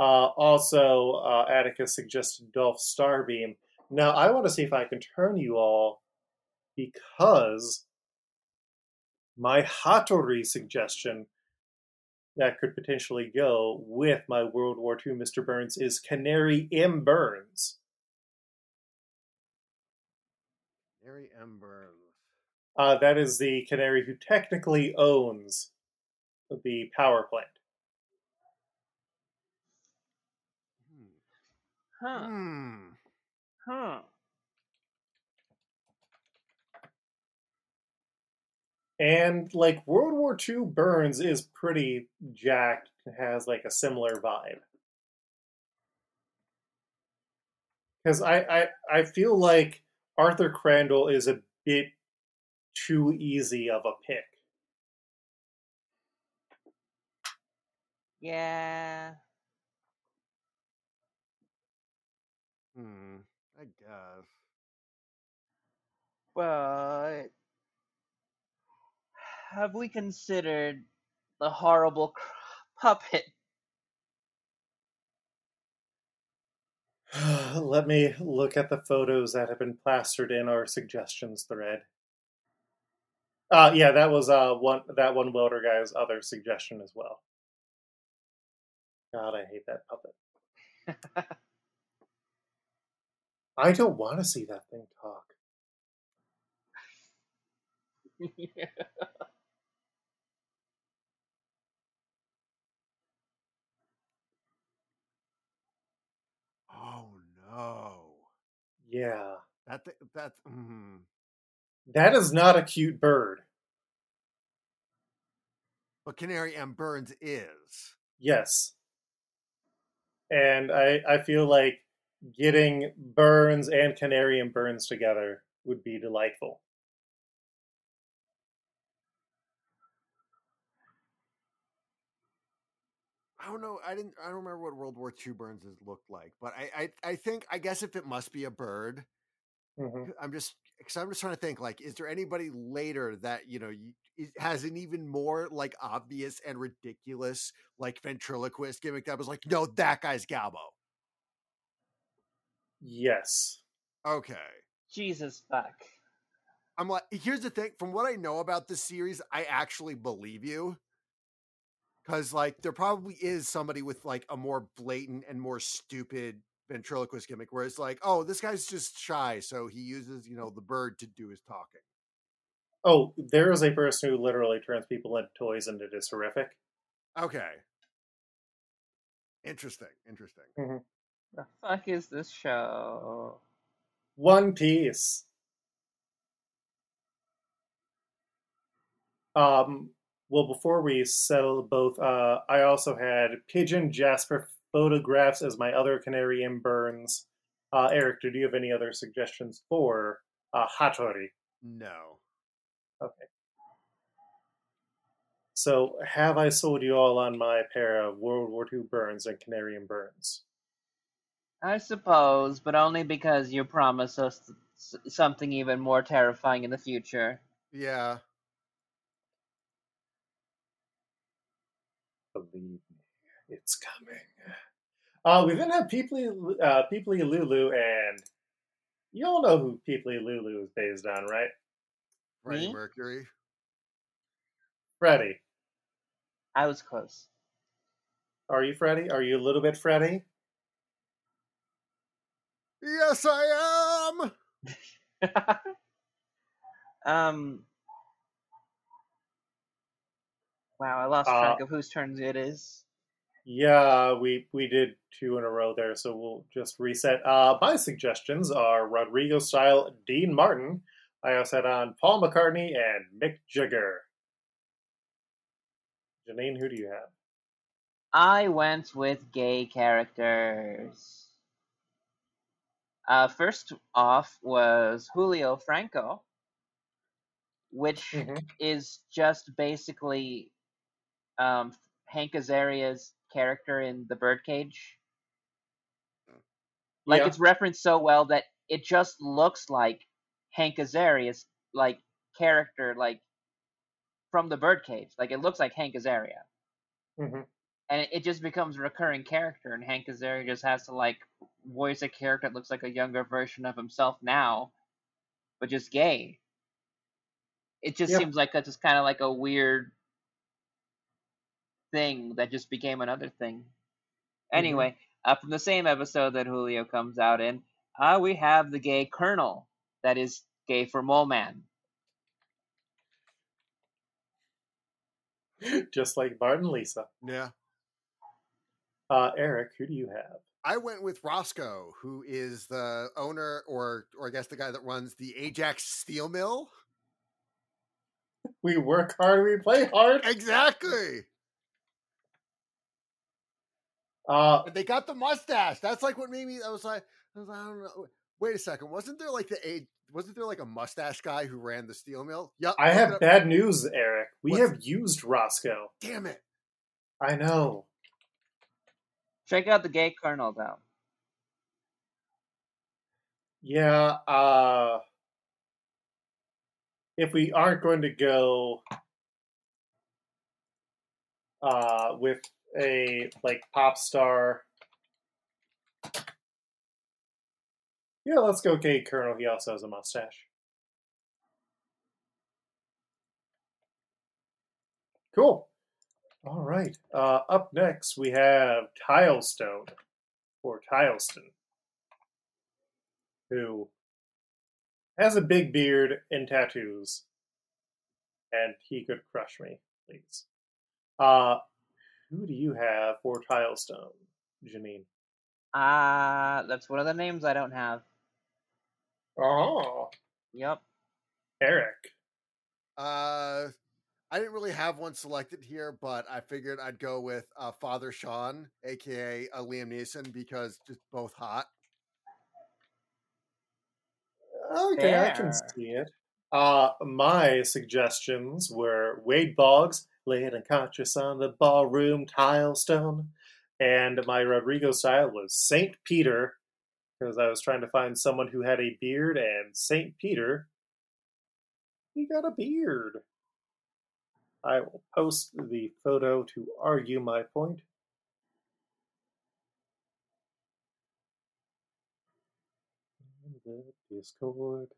[SPEAKER 1] Uh, also, uh, Atticus suggested Dolph Starbeam. Now, I want to see if I can turn you all because my Hattori suggestion that could potentially go with my World War II Mr. Burns is Canary M. Burns.
[SPEAKER 3] Mary M. Burns.
[SPEAKER 1] Uh, that is the canary who technically owns the power plant.
[SPEAKER 3] Hmm.
[SPEAKER 2] Huh.
[SPEAKER 3] Hmm.
[SPEAKER 2] Huh.
[SPEAKER 1] And like World War II Burns is pretty jacked, has like a similar vibe. Because I, I I feel like Arthur Crandall is a bit too easy of a pick.
[SPEAKER 2] Yeah.
[SPEAKER 3] Hmm. I guess.
[SPEAKER 2] But have we considered the horrible cr- puppet? [SIGHS]
[SPEAKER 1] Let me look at the photos that have been plastered in our suggestions thread. Uh yeah, that was uh one that one welder guy's other suggestion as well. God, I hate that puppet. [LAUGHS] I don't want to see that thing talk. [LAUGHS]
[SPEAKER 3] Oh.
[SPEAKER 1] Yeah.
[SPEAKER 3] That th- that's mm,
[SPEAKER 1] That is not a cute bird.
[SPEAKER 3] but Canary M Burns is.
[SPEAKER 1] Yes. And I I feel like getting Burns and Canary and Burns together would be delightful.
[SPEAKER 3] Don't know. I didn't. I don't remember what World War II Burns has looked like, but I, I, I think. I guess if it must be a bird,
[SPEAKER 1] Mhm.
[SPEAKER 3] I'm just because I'm just trying to think. Like, is there anybody later that you know you, has an even more like obvious and ridiculous like ventriloquist gimmick that was like, no, that guy's Galbo.
[SPEAKER 1] Yes.
[SPEAKER 3] Okay.
[SPEAKER 2] Jesus fuck.
[SPEAKER 3] I'm like, here's the thing. From what I know about this series, I actually believe you. Because like there probably is somebody with like a more blatant and more stupid ventriloquist gimmick where it's like, oh, this guy's just shy, so he uses, you know, the bird to do his talking.
[SPEAKER 1] Oh, there is a person who literally turns people into toys, and it is horrific.
[SPEAKER 3] Okay. Interesting. Interesting.
[SPEAKER 2] The fuck is this show?
[SPEAKER 1] One Piece. Um. Well, before we settle both, uh, I also had Pigeon Jasper photographs as my other Canary in Burns. Uh, Eric, do you have any other suggestions for uh, Hattori?
[SPEAKER 3] No.
[SPEAKER 1] Okay. So, have I sold you all on my pair of World War II Burns and Canary in Burns?
[SPEAKER 2] I suppose, but only because you promised us something even more terrifying in the future.
[SPEAKER 3] Yeah.
[SPEAKER 1] Believe me, it's coming. Uh, we then have Peepley, uh, Peepley Lulu, and you all know who Peepley Lulu is based on, right?
[SPEAKER 3] Freddie
[SPEAKER 2] Me?
[SPEAKER 3] Mercury.
[SPEAKER 1] Freddy.
[SPEAKER 2] I was close.
[SPEAKER 1] Are you Freddy? Are you a little bit Freddy?
[SPEAKER 3] Yes, I am. [LAUGHS]
[SPEAKER 2] um. Wow, I lost
[SPEAKER 1] Uh,
[SPEAKER 2] track of whose turn it is.
[SPEAKER 1] Yeah, we we did two in a row there, so we'll just reset. Uh, my suggestions are Rodrigo style Dean Martin. I also had on Paul McCartney and Mick Jagger. Janine, who do you have?
[SPEAKER 2] I went with gay characters. Uh, first off was Julio Franco, which
[SPEAKER 1] Mhm.
[SPEAKER 2] is just basically um, Hank Azaria's character in The Birdcage. Like
[SPEAKER 1] Yeah.
[SPEAKER 2] it's referenced so well that it just looks like Hank Azaria's like character, like from The Birdcage. Like it looks like Hank Azaria
[SPEAKER 1] hmm
[SPEAKER 2] and it, it just becomes a recurring character and hank azaria just has to like voice a character that looks like a younger version of himself now but just gay it just
[SPEAKER 1] Yeah.
[SPEAKER 2] seems like that's just kind of like a weird thing that just became another thing anyway uh, from the same episode that julio comes out in uh, we have the gay colonel that is gay for mole man [LAUGHS]
[SPEAKER 1] Just like Bart and Lisa.
[SPEAKER 3] Yeah.
[SPEAKER 1] Uh, Eric, who do you have?
[SPEAKER 3] I went with Roscoe, who is the owner, or or I guess the guy that runs the Ajax Steel Mill.
[SPEAKER 1] We work hard, we play hard.
[SPEAKER 3] Exactly.
[SPEAKER 1] Uh,
[SPEAKER 3] But they got the mustache. That's like what made me. I was like, I, was I don't know. Wait a second. Wasn't there like the a? Wasn't there like a mustache guy who ran the steel mill? Yep.
[SPEAKER 1] I have
[SPEAKER 3] up.
[SPEAKER 1] bad news, Eric. We
[SPEAKER 3] What's-
[SPEAKER 1] have used Roscoe.
[SPEAKER 3] Damn it.
[SPEAKER 1] I know.
[SPEAKER 2] check out the gay colonel though
[SPEAKER 1] Yeah, uh if we aren't going to go uh with a like pop star Yeah, let's go Gay Colonel. He also has a mustache. Cool. All right. Uh, up next, we have Tilestone or Tileston. who has a big beard and tattoos, and he could crush me, please. Uh, who do you have for Tilestone, Janine?
[SPEAKER 2] Ah, that's one of the names I don't have.
[SPEAKER 1] Oh,
[SPEAKER 2] Yep.
[SPEAKER 1] Eric.
[SPEAKER 3] Uh, I didn't really have one selected here, but I figured I'd go with uh, Father Sean, aka uh, Liam Neeson, because just both hot.
[SPEAKER 1] Okay, I can see it. Uh, my suggestions were Wade Boggs, laid unconscious on the ballroom tilestone, and my Rodrigo style was Saint Peter, because I was trying to find someone who had a beard, and Saint Peter, he got a beard. I will post the photo to argue my point. In the Discord.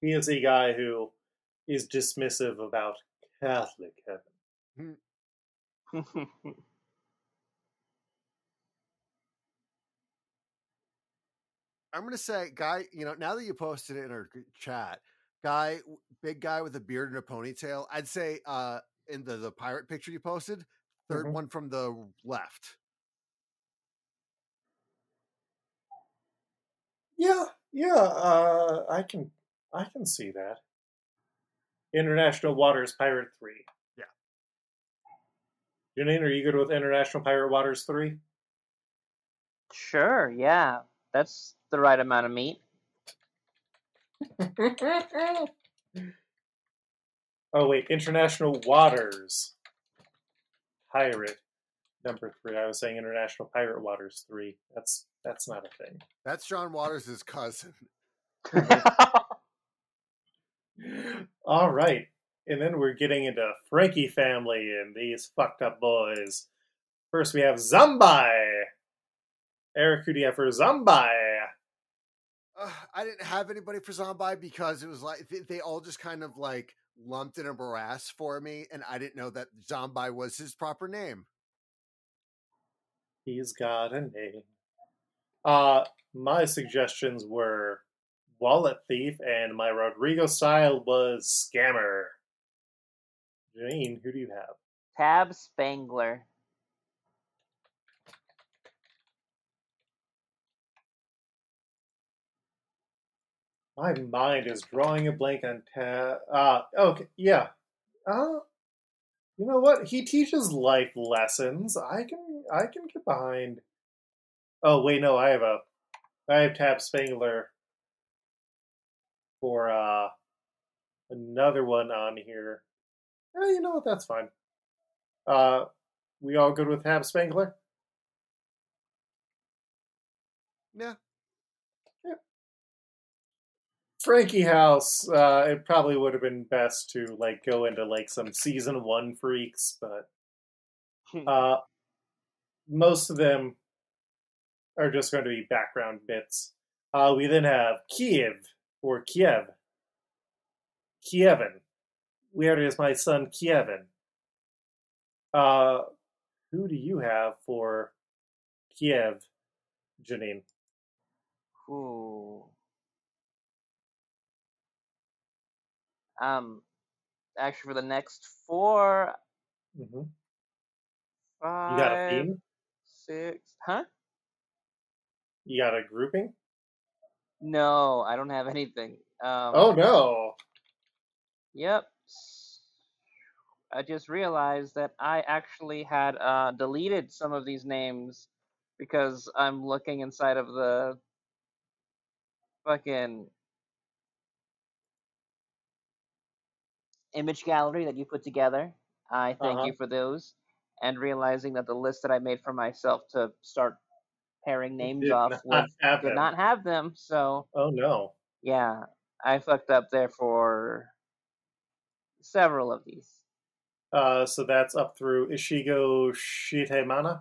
[SPEAKER 1] He is a guy who is dismissive about Catholic heaven. [LAUGHS]
[SPEAKER 3] I'm gonna say, guy. You know, now that you posted it in our chat, guy, big guy with a beard and a ponytail. I'd say, uh, in the the pirate picture you posted, 3rd
[SPEAKER 1] Mhm.
[SPEAKER 3] one from the left.
[SPEAKER 1] Yeah, yeah, uh, I can, I can see that. International Waters Pirate Three.
[SPEAKER 3] Yeah.
[SPEAKER 1] Janine, are you good with International Pirate Waters Three?
[SPEAKER 2] Sure, yeah. That's the right amount of meat. [LAUGHS]
[SPEAKER 1] oh wait, International Waters Pirate number three. I was saying International Pirate Waters Three. That's that's not a thing.
[SPEAKER 3] That's John Waters' cousin. [LAUGHS]
[SPEAKER 1] All right. And then we're getting into Franky family and these fucked up boys. First, we have Zombi. Eric, who do you have for Zombi?
[SPEAKER 3] Uh, I didn't have anybody for Zombie because it was like they, they all just kind of like lumped in a morass for me, and I didn't know that Zombie was his proper name.
[SPEAKER 1] He's got a name. Uh, my suggestions were Wallet Thief, and my Rodrigo style was Scammer. Janine, who do you have?
[SPEAKER 2] Tab Spangler.
[SPEAKER 1] My mind is drawing a blank on ta- uh okay, yeah. Uh you know what? He teaches life lessons. I can I can get behind Oh wait, no, I have a I have Tab Spangler for uh another one on here. Eh, you know what, that's fine. Uh we all good with Tab Spangler?
[SPEAKER 3] Yeah.
[SPEAKER 1] Franky House, uh, it probably would have been best to like go into like some season one freaks, but uh, most of them are just going to be background bits. Uh, we then have Kiev or Kiev, Kievin. Where is my son Kievin? Uh, who do you have for Kiev, Janine?
[SPEAKER 2] Ooh. Um, actually, for the next four,
[SPEAKER 1] hmm You got a theme?
[SPEAKER 2] six, huh?
[SPEAKER 1] You got a grouping?
[SPEAKER 2] No, I don't have anything. Um,
[SPEAKER 1] oh no!
[SPEAKER 2] Yep. I just realized that I actually had uh, deleted some of these names because I'm looking inside of the fucking image gallery that you put together. I thank
[SPEAKER 1] Uh-huh.
[SPEAKER 2] you for those. And realizing that the list that I made for myself to start pairing names
[SPEAKER 1] Did
[SPEAKER 2] off
[SPEAKER 1] have
[SPEAKER 2] did
[SPEAKER 1] them.
[SPEAKER 2] not have them. So,
[SPEAKER 1] Oh no!
[SPEAKER 2] yeah, I fucked up there for several of these.
[SPEAKER 1] Uh, so that's up through Ishigo Shitemana.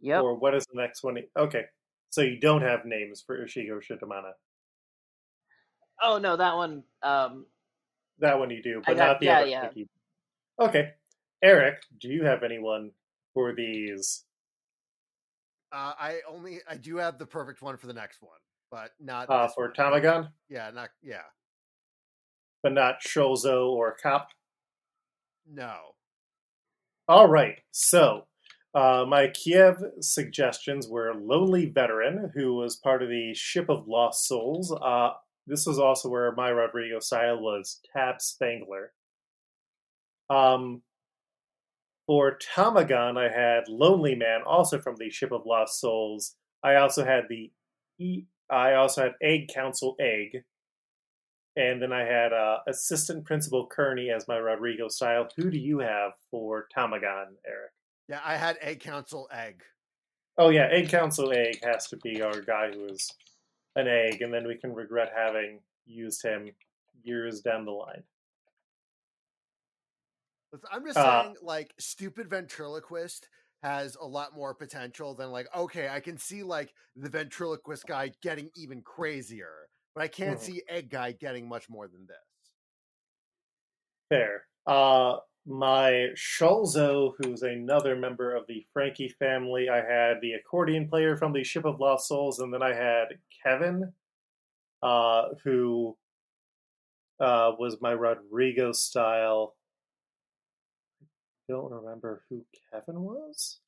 [SPEAKER 2] Yep.
[SPEAKER 1] Or what is the next one? Okay, so you don't have names for Ishigo Shitemana.
[SPEAKER 2] Oh no, that one. Um,
[SPEAKER 1] That one you do, but
[SPEAKER 2] got-
[SPEAKER 1] not the
[SPEAKER 2] yeah,
[SPEAKER 1] other
[SPEAKER 2] yeah.
[SPEAKER 1] Okay. Eric, do you have anyone for these?
[SPEAKER 3] Uh, I only I do have the perfect one for the next one, but not
[SPEAKER 1] Uh, for
[SPEAKER 3] one.
[SPEAKER 1] Tamagon,
[SPEAKER 3] Yeah, not yeah.
[SPEAKER 1] but not Sholzo or Cop?
[SPEAKER 3] No.
[SPEAKER 1] All right. So, uh, my Kiev suggestions were Lonely Veteran, who was part of the Ship of Lost Souls. Uh, this was also where my Rodrigo style was Tab Spangler. Um, for Tamagon, I had Lonely Man, also from the Ship of Lost Souls. I also had the I also had Egg Council Egg, and then I had uh, Assistant Principal Kearney as my Rodrigo style. Who do you have for Tamagon, Eric?
[SPEAKER 3] Yeah, I had Egg Council Egg.
[SPEAKER 1] Oh yeah, Egg Council Egg has to be our guy who is an egg, and then we can regret having used him years down the line.
[SPEAKER 3] I'm just
[SPEAKER 1] Uh,
[SPEAKER 3] saying, like, stupid ventriloquist has a lot more potential than like, okay, I can see like the ventriloquist guy getting even crazier, but I can't
[SPEAKER 1] Mhm.
[SPEAKER 3] see egg guy getting much more than this.
[SPEAKER 1] Fair. Uh, my Sholzo, who's another member of the Franky family, I had the accordion player from the Ship of Lost Souls, and then I had Kevin, uh, who uh, was my Rodrigo style. Don't remember who Kevin was.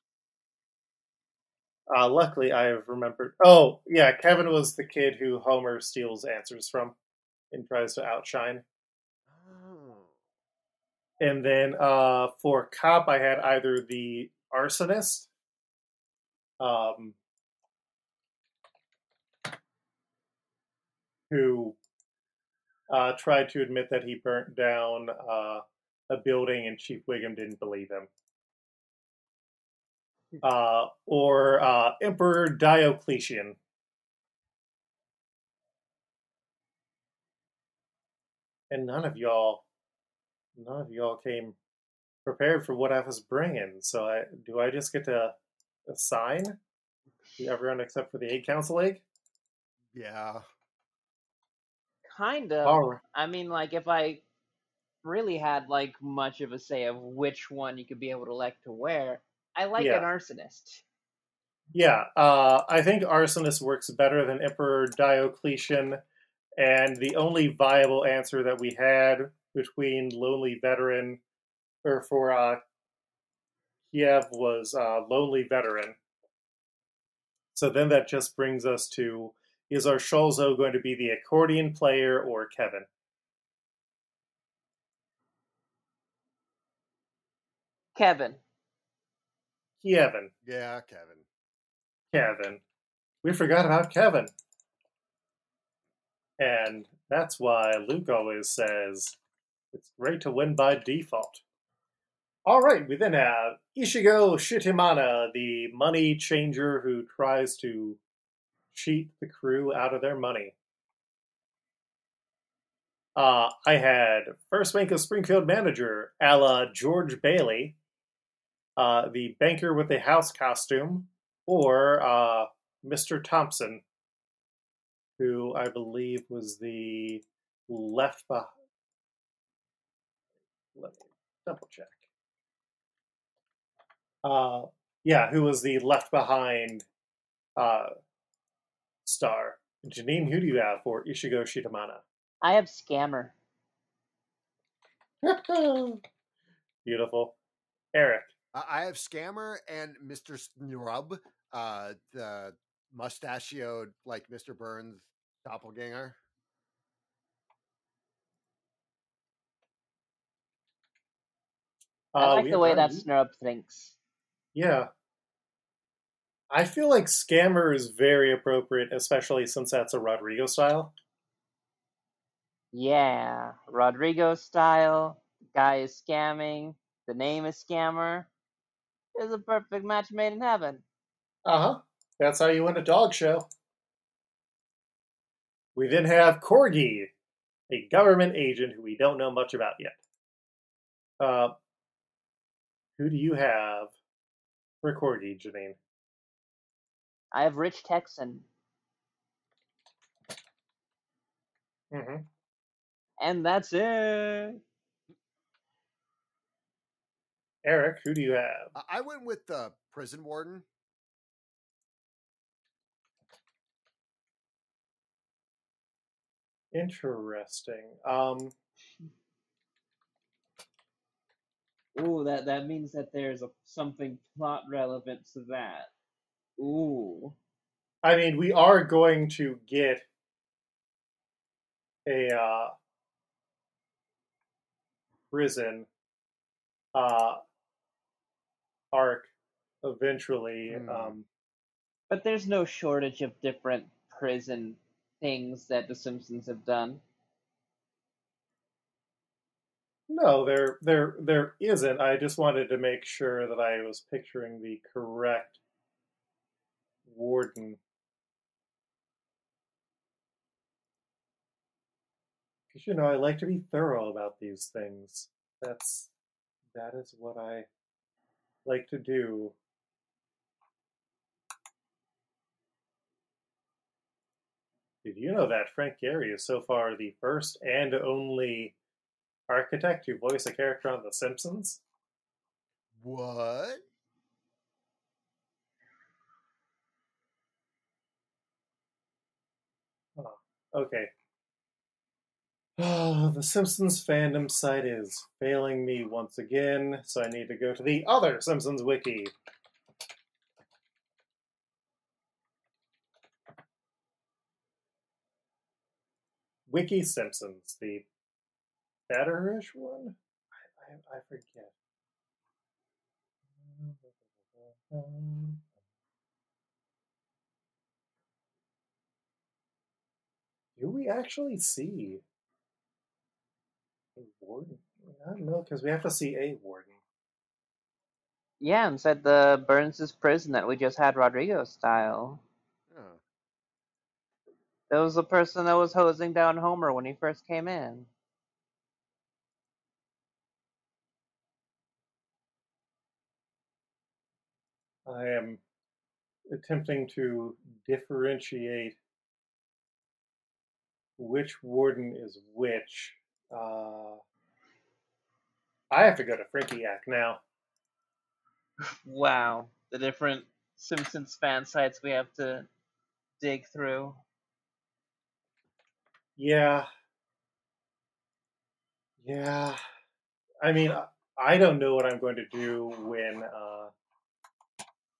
[SPEAKER 1] Uh, luckily, I have remembered. Oh, yeah, Kevin was the kid who Homer steals answers from and tries to outshine.
[SPEAKER 3] Oh.
[SPEAKER 1] And then uh, for cop, I had either the arsonist, um, who uh, tried to admit that he burnt down uh, a building and Chief Wiggum didn't believe him, uh, or uh, Emperor Diocletian. And none of y'all none of y'all came prepared for what I was bringing. So I do I just get to assign to everyone except for the egg council egg?
[SPEAKER 3] Yeah.
[SPEAKER 2] Kind of.
[SPEAKER 1] All right.
[SPEAKER 2] I mean, like, if I really had like much of a say of which one you could be able to elect to wear, I like
[SPEAKER 1] Yeah.
[SPEAKER 2] an arsonist.
[SPEAKER 1] Yeah, uh, I think Arsonist works better than Emperor Diocletian, and the only viable answer that we had between Lonely Veteran or for uh, Kiev was uh, Lonely Veteran. So then that just brings us to is our Sholzo going to be the accordion player or Kevin?
[SPEAKER 2] Kevin.
[SPEAKER 1] Kevin.
[SPEAKER 3] Yeah, Kevin.
[SPEAKER 1] Kevin. We forgot about Kevin. And that's why Luke always says it's great to win by default. All right, we then have Ishigo Shitimana, the money changer who tries to cheat the crew out of their money. Uh, I had First Bank of Springfield manager, a la George Bailey, uh, the banker with the house costume, or uh, Mr. Thompson, who I believe was the left behind. Let me double check. Uh, yeah, who was the left behind uh, star? Janine, who do you have for Ishigo Shitamana?
[SPEAKER 2] I have Scammer. [LAUGHS]
[SPEAKER 1] Beautiful. Eric.
[SPEAKER 3] Uh, I have Scammer and Mr. Snrub, uh, the mustachioed like Mr. Burns doppelganger.
[SPEAKER 2] I
[SPEAKER 1] Uh,
[SPEAKER 2] like
[SPEAKER 1] we
[SPEAKER 2] the way that
[SPEAKER 1] you.
[SPEAKER 2] Snurb thinks.
[SPEAKER 1] Yeah. I feel like Scammer is very appropriate, especially since that's a Rodrigo style.
[SPEAKER 2] Yeah, Rodrigo style. Guy is scamming. The name is Scammer. It's a perfect match made in heaven.
[SPEAKER 1] Uh huh. That's how you win a dog show. We then have Corgi, a government agent who we don't know much about yet. Uh, who do you have for Corgi, Janine?
[SPEAKER 2] I have Rich Texan,
[SPEAKER 1] Mm-hmm.
[SPEAKER 2] and that's it.
[SPEAKER 1] Eric, who do you have?
[SPEAKER 3] I- I went with the prison warden.
[SPEAKER 1] Interesting. Um,
[SPEAKER 2] Ooh, that that means that there's a something plot relevant to that. Ooh.
[SPEAKER 1] I mean, we are going to get a uh, prison uh, arc eventually.
[SPEAKER 3] Hmm.
[SPEAKER 1] Um,
[SPEAKER 2] But there's no shortage of different prison things that the Simpsons have done.
[SPEAKER 1] no, there, there, there isn't. I just wanted to make sure that I was picturing the correct warden. Because you know, I like to be thorough about these things. That's that is what I like to do. Did you know that Frank Gehry is so far the first and only architect to voice a character on The Simpsons?
[SPEAKER 3] What?
[SPEAKER 1] Okay. Oh, the Simpsons fandom site is failing me once again, so I need to go to the other Simpsons wiki. Wiki Simpsons, the better-ish one? I, I, I forget. Do we actually see warden? I don't know, because we have to see a warden.
[SPEAKER 2] Yeah, inside the Burns' prison that we just had Rodrigo style.
[SPEAKER 3] Oh.
[SPEAKER 2] That was the person that was hosing down Homer when he first came in.
[SPEAKER 1] I am attempting to differentiate which warden is which. Uh, I have to go to Frinkiac now.
[SPEAKER 2] Wow, the different Simpsons fan sites we have to dig through.
[SPEAKER 1] Yeah. Yeah. I mean, I- I don't know what I'm going to do when uh,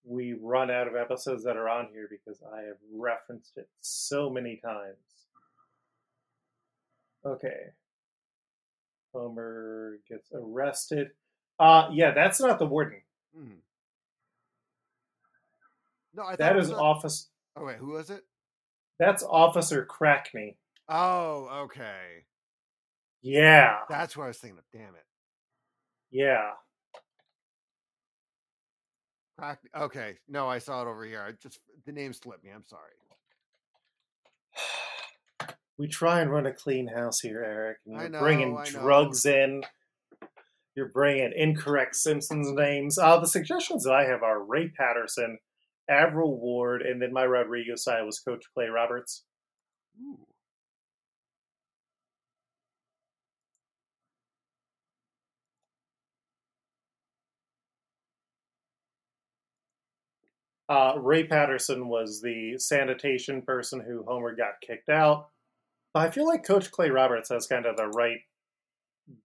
[SPEAKER 1] we run out of episodes that are on here because I have referenced it so many times. Okay. Homer gets arrested. Uh, yeah, that's not the warden.
[SPEAKER 3] Mm-hmm. No, I
[SPEAKER 1] That is
[SPEAKER 3] a-
[SPEAKER 1] office.
[SPEAKER 3] Oh wait, who was it?
[SPEAKER 1] That's Officer Crackney.
[SPEAKER 3] Oh, okay.
[SPEAKER 1] Yeah,
[SPEAKER 3] That's what I was thinking of. Damn it.
[SPEAKER 1] yeah.
[SPEAKER 3] Crack. Okay, no, I saw it over here. I just the name slipped me. I'm sorry.
[SPEAKER 1] We try and run a clean house here, Eric. And you're
[SPEAKER 3] know,
[SPEAKER 1] bringing drugs in. You're bringing incorrect Simpsons names. Uh, the suggestions that I have are Ray Patterson, Avril Ward, and then my Rodrigo side was Coach Clay Roberts.
[SPEAKER 3] Ooh.
[SPEAKER 1] Uh, Ray Patterson was the sanitation person who Homer got kicked out. I feel like Coach Clay Roberts has kind of the right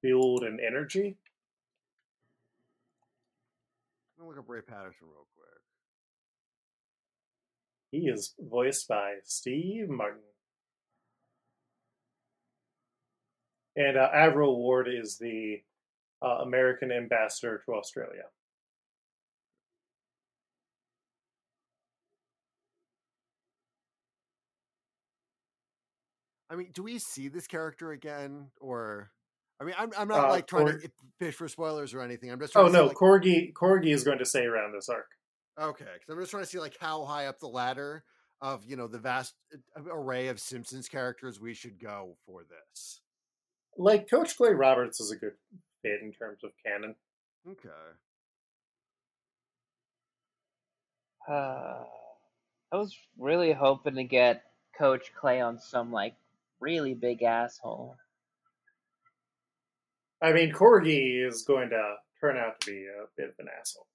[SPEAKER 1] build and energy.
[SPEAKER 3] Let me look up Ray Patterson real quick.
[SPEAKER 1] He is voiced by Steve Martin. And uh, Avril Ward is the uh, American ambassador to Australia.
[SPEAKER 3] I mean, do we see this character again, or? I mean, I'm I'm not
[SPEAKER 1] Uh,
[SPEAKER 3] like trying
[SPEAKER 1] Cor-
[SPEAKER 3] to fish for spoilers or anything. I'm just trying
[SPEAKER 1] Oh
[SPEAKER 3] to see,
[SPEAKER 1] no,
[SPEAKER 3] like,
[SPEAKER 1] Corgi Corgi is going to stay around this arc.
[SPEAKER 3] Okay, because I'm just trying to see like how high up the ladder of you know the vast uh, array of Simpsons characters we should go for this.
[SPEAKER 1] Like Coach Clay Roberts is a good fit in terms of canon.
[SPEAKER 3] Okay.
[SPEAKER 2] Uh, I was really hoping to get Coach Clay on some like really big asshole.
[SPEAKER 1] I mean, Corgi is going to turn out to be a bit of an asshole.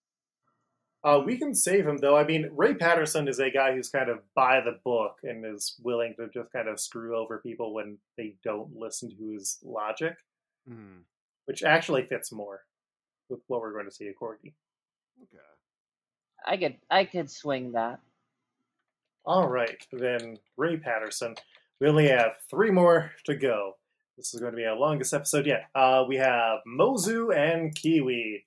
[SPEAKER 1] Uh, we can save him though. I mean, Ray Patterson is a guy who's kind of by the book and is willing to just kind of screw over people when they don't listen to his logic,
[SPEAKER 3] Hmm.
[SPEAKER 1] which actually fits more with what we're going to see at Corgi.
[SPEAKER 3] Okay.
[SPEAKER 2] I could I could swing that.
[SPEAKER 1] All right, then Ray Patterson. We only have three more to go. This is going to be our longest episode yet. Uh, we have Mozu and Kiwi,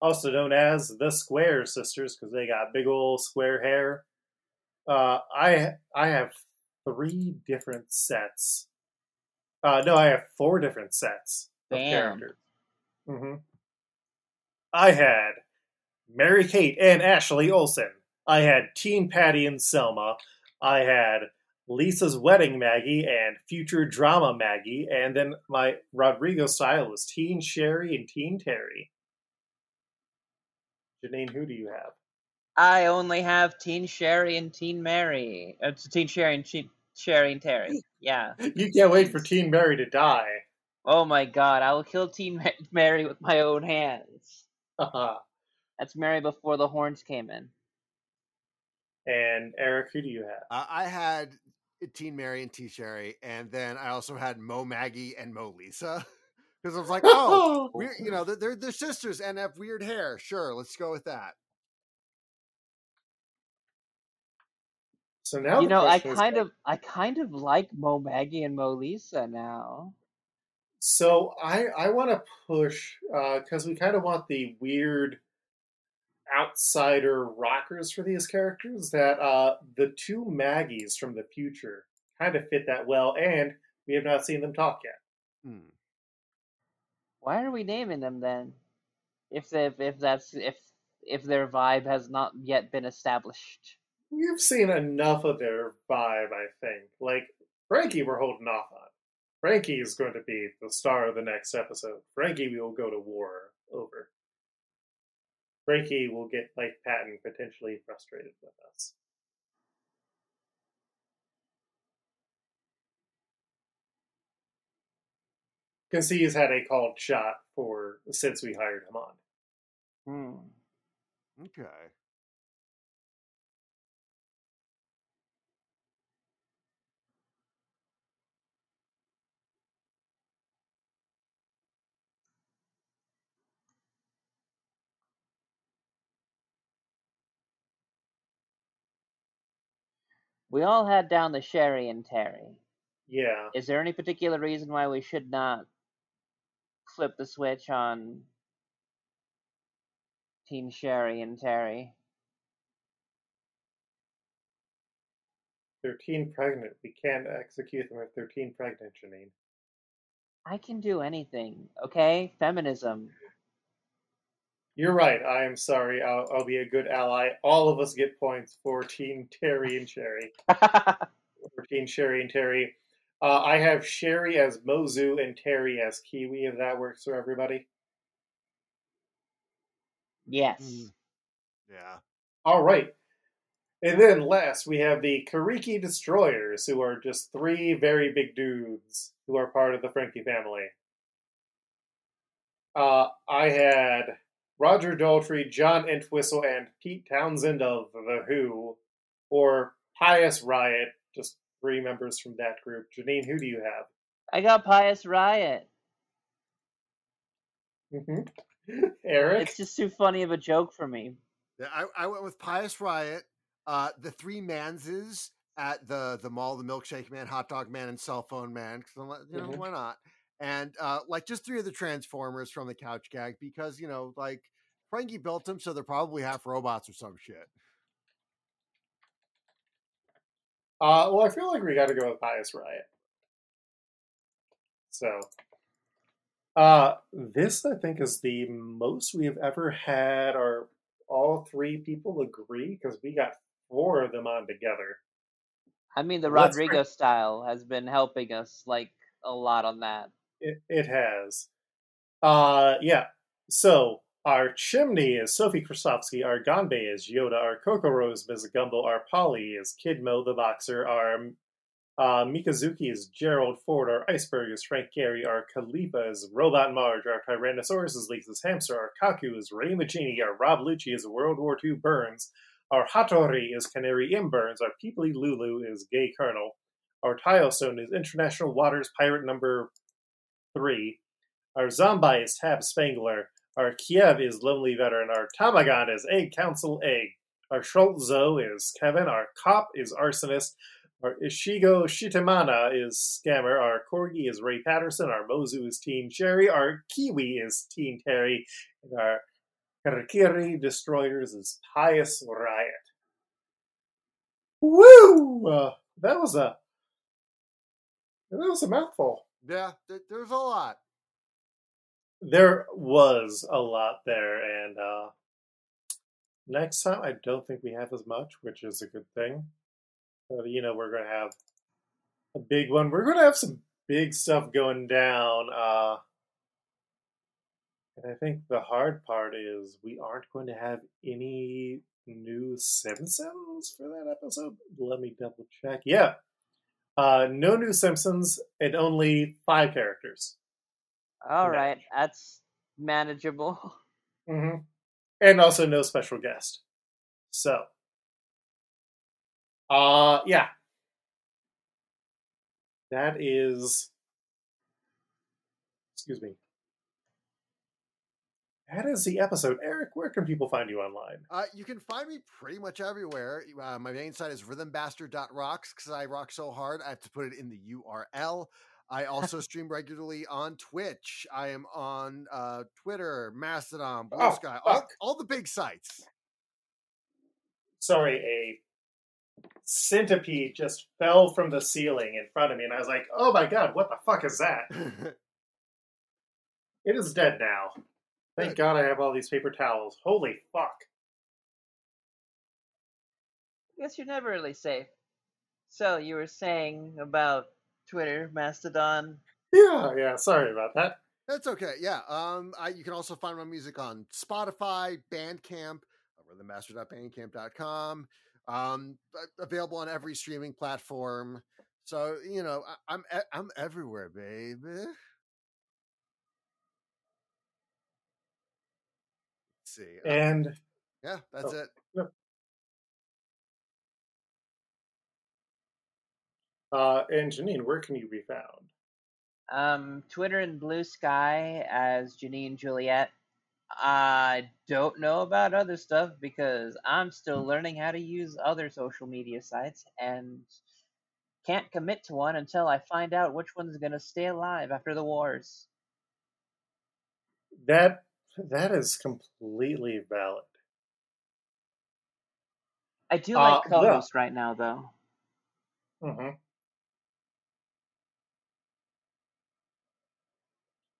[SPEAKER 1] also known as the Square Sisters, because they got big old square hair. Uh, I I have three different sets. Uh, no, I have four different sets of
[SPEAKER 2] Bam.
[SPEAKER 1] characters. hmm I had Mary Kate and Ashley Olsen. I had Teen Patty and Selma. I had Lisa's Wedding Maggie and Futurama Maggie. And then my Rodrigo style was Teen Sherry and Teen Terry. Janine, who do you have?
[SPEAKER 2] I only have Teen Sherry and Teen Mary. Uh, It's Teen Sherry and Teen Sherry and Terry. Yeah. [LAUGHS]
[SPEAKER 1] You can't wait for Teen Mary to die.
[SPEAKER 2] Oh my God! I will kill Teen [LAUGHS] Mary with my own hands.
[SPEAKER 1] Haha.
[SPEAKER 2] That's Mary before the horns came in.
[SPEAKER 1] and Eric, who do you have?
[SPEAKER 3] Uh, I had Teen Mary and T Sherry, and then I also had Mo Maggie and Mo Lisa [LAUGHS] because I was like, oh, [LAUGHS] we're you know they're, they're they're sisters and have weird hair. Sure, let's go with that.
[SPEAKER 1] So now
[SPEAKER 2] you know, I kind of, I kind of like Mo Maggie and Mo Lisa now.
[SPEAKER 1] So I I want to push uh because we kind of want the weird outsider rockers for these characters. That uh, the two Maggies from the future kind of fit that well, and we have not seen them talk yet.
[SPEAKER 3] Hmm.
[SPEAKER 2] Why are we naming them then? If they, if that's if if their vibe has not yet been established.
[SPEAKER 1] We've seen enough of their vibe, I think. Like Franky, we're holding off on. Franky is going to be the star of the next episode. Franky, we will go to war over. Franky will get Mike Patten potentially frustrated with us. Because he's had a called shot for since we hired him on.
[SPEAKER 2] Hmm.
[SPEAKER 3] Okay.
[SPEAKER 2] We all had down the Sherry and Terry.
[SPEAKER 1] Yeah.
[SPEAKER 2] Is there any particular reason why we should not flip the switch on Teen Sherry and Terry?
[SPEAKER 1] They're teen pregnant. We can't execute them if they're teen pregnant, Janine.
[SPEAKER 2] I can do anything, okay? Feminism.
[SPEAKER 1] You're right. I am sorry. I'll, I'll be a good ally. All of us get points for Team Terry and Sherry. [LAUGHS] For Team Sherry and Terry. Uh, I have Sherry as Mozu and Terry as Kiwi, if that works for everybody.
[SPEAKER 2] yes.
[SPEAKER 3] Mm. Yeah.
[SPEAKER 1] All right. And then last, we have the Kariki Destroyers, who are just three very big dudes who are part of the Franky family. Uh, I had Roger Daltrey, John Entwistle, and Pete Townshend of The Who, or Pious Riot, just three members from that group. Janine, who do you have?
[SPEAKER 2] I got Pious Riot.
[SPEAKER 1] Mm-hmm. [LAUGHS] Eric?
[SPEAKER 2] It's just too funny of a joke for me.
[SPEAKER 3] Yeah, I, I went with Pious Riot, uh, the three Manses at the the mall, the Milkshake Man, Hot Dog Man, and Cell Phone Man. Because I'm like, you know
[SPEAKER 1] Mhm.
[SPEAKER 3] why not? And uh, like just three of the Transformers from the Couch Gag because you know like Franky built them, so they're probably half robots or some shit.
[SPEAKER 1] Uh, well, I feel like we got to go with Pious Riot. So, uh, this I think is the most we've ever had. Our all three people agree because we got four of them on together.
[SPEAKER 2] I mean, the
[SPEAKER 1] Let's
[SPEAKER 2] Rodrigo style has been helping us like a lot on that.
[SPEAKER 1] It, it has. Uh, yeah. So our chimney is Sophie Krustofsky. Our Gonbe is Yoda. Our Coco Rose is Gumbo. Our Paulie is Kid Moe the boxer. Our Uh, Mikazuki is Gerald Ford. Our Iceburg is Frank Gehry. Our Kalifa is Robot Marge. Our Tyrannosaurus is Lisa's hamster. Our Kaku is Ray Machini. Our Rob Lucci is World War II Burns. Our Hattori is Canary M. Burns. Our Peepley Lulu is Gay Colonel. Our Tilestone is International Waters Pirate Number 3. Our Zombie is Tab Spangler. Our Kiev is Lonely Veteran. Our Tamagon is Egg Council Egg. Our Schultzo is Kevin. Our Cop is Arsonist. Our Ishigo Shitamana is Scammer. Our Corgi is Ray Patterson. Our Mozu is Teen Sherry. Our Kiwi is Teen Terry. And our Karakiri Destroyers is Pious Riot. Woo! Uh, that was a that was a mouthful.
[SPEAKER 3] Yeah, th- there's a lot.
[SPEAKER 1] There was a lot there, and uh, next time I don't think we have as much, which is a good thing. But, you know, we're going to have a big one. We're going to have some big stuff going down. Uh, and I think the hard part is we aren't going to have any new Simpsons for that episode. Let me double check. Yeah. Uh, no new Simpsons and only five characters.
[SPEAKER 2] All
[SPEAKER 1] No.
[SPEAKER 2] right, that's manageable. [LAUGHS]
[SPEAKER 1] hmm And also no special guest. So, uh, yeah. That is, excuse me. That is the episode. Eric, where can people find you online?
[SPEAKER 3] Uh, you can find me pretty much everywhere. Uh, my main site is rhythmbastard.rocks because I rock so hard, I have to put it in the URL. I also [LAUGHS] stream regularly on Twitch. I am on uh, Twitter, Mastodon, Blue
[SPEAKER 1] Oh,
[SPEAKER 3] Sky, all, all the big sites.
[SPEAKER 1] Sorry, a centipede just fell from the ceiling in front of me, and I was like, oh my god, what the fuck is that? [LAUGHS] It is dead now. Thank
[SPEAKER 3] Good.
[SPEAKER 1] god I have all these paper towels. Holy fuck.
[SPEAKER 2] I guess you're never really safe. So you were saying about Twitter, Mastodon.
[SPEAKER 1] Yeah, yeah, sorry about that.
[SPEAKER 3] That's okay. Yeah. Um, I, you can also find my music on Spotify, Bandcamp, rhythmbastard.bandcamp.com. Um, available on every streaming platform. So you know, I, I'm I'm everywhere, baby. See. Uh,
[SPEAKER 1] And
[SPEAKER 3] yeah, that's
[SPEAKER 1] oh.
[SPEAKER 3] it.
[SPEAKER 1] uh and Janine, where can you be found?
[SPEAKER 2] Um, Twitter and Blue Sky as Janine Juliet. I don't know about other stuff because I'm still learning how to use other social media sites and can't commit to one until I find out which one's gonna stay alive after the wars.
[SPEAKER 1] That that is completely valid.
[SPEAKER 2] I do
[SPEAKER 1] Uh,
[SPEAKER 2] like
[SPEAKER 1] well-
[SPEAKER 2] co-host right now though.
[SPEAKER 1] hmm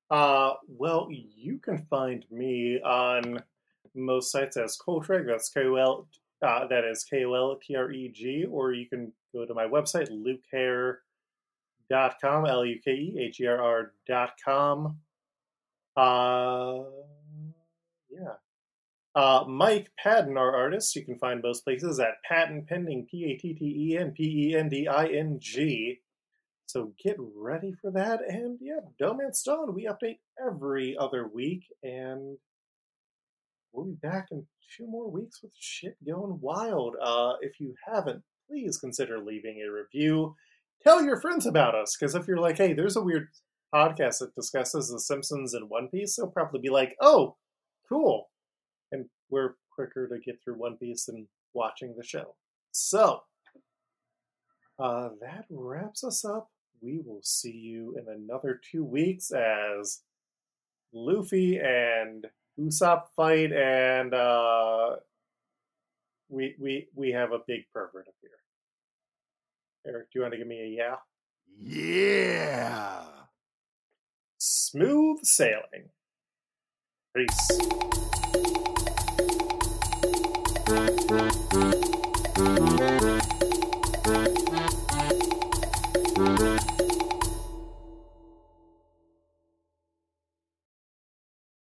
[SPEAKER 1] Uh, well, you can find me on most sites as Koltreg. That's K O L. Uh, that is K O L T R E G. Or you can go to my website, lukeherr.com, L U K E H E R R dot com. Uh, yeah. Uh, Mike Patten, our artist, you can find most places at Patent Pending, P A T T E N P E N D I N G. So get ready for that. And yeah, Dohmance Dawn, we update every other week. And we'll be back in two more weeks with shit going wild. Uh, if you haven't, please consider leaving a review. Tell your friends about us, because if you're like, hey, there's a weird podcast that discusses The Simpsons and One Piece, they'll probably be like, oh, cool. And we're quicker to get through One Piece than watching the show. So, uh, that wraps us up. We will see you in another two weeks as Luffy and Usopp fight, and uh, we we we have a big pervert up here. Eric, do you want to give me a yeah?
[SPEAKER 3] Yeah.
[SPEAKER 1] Smooth sailing. Peace.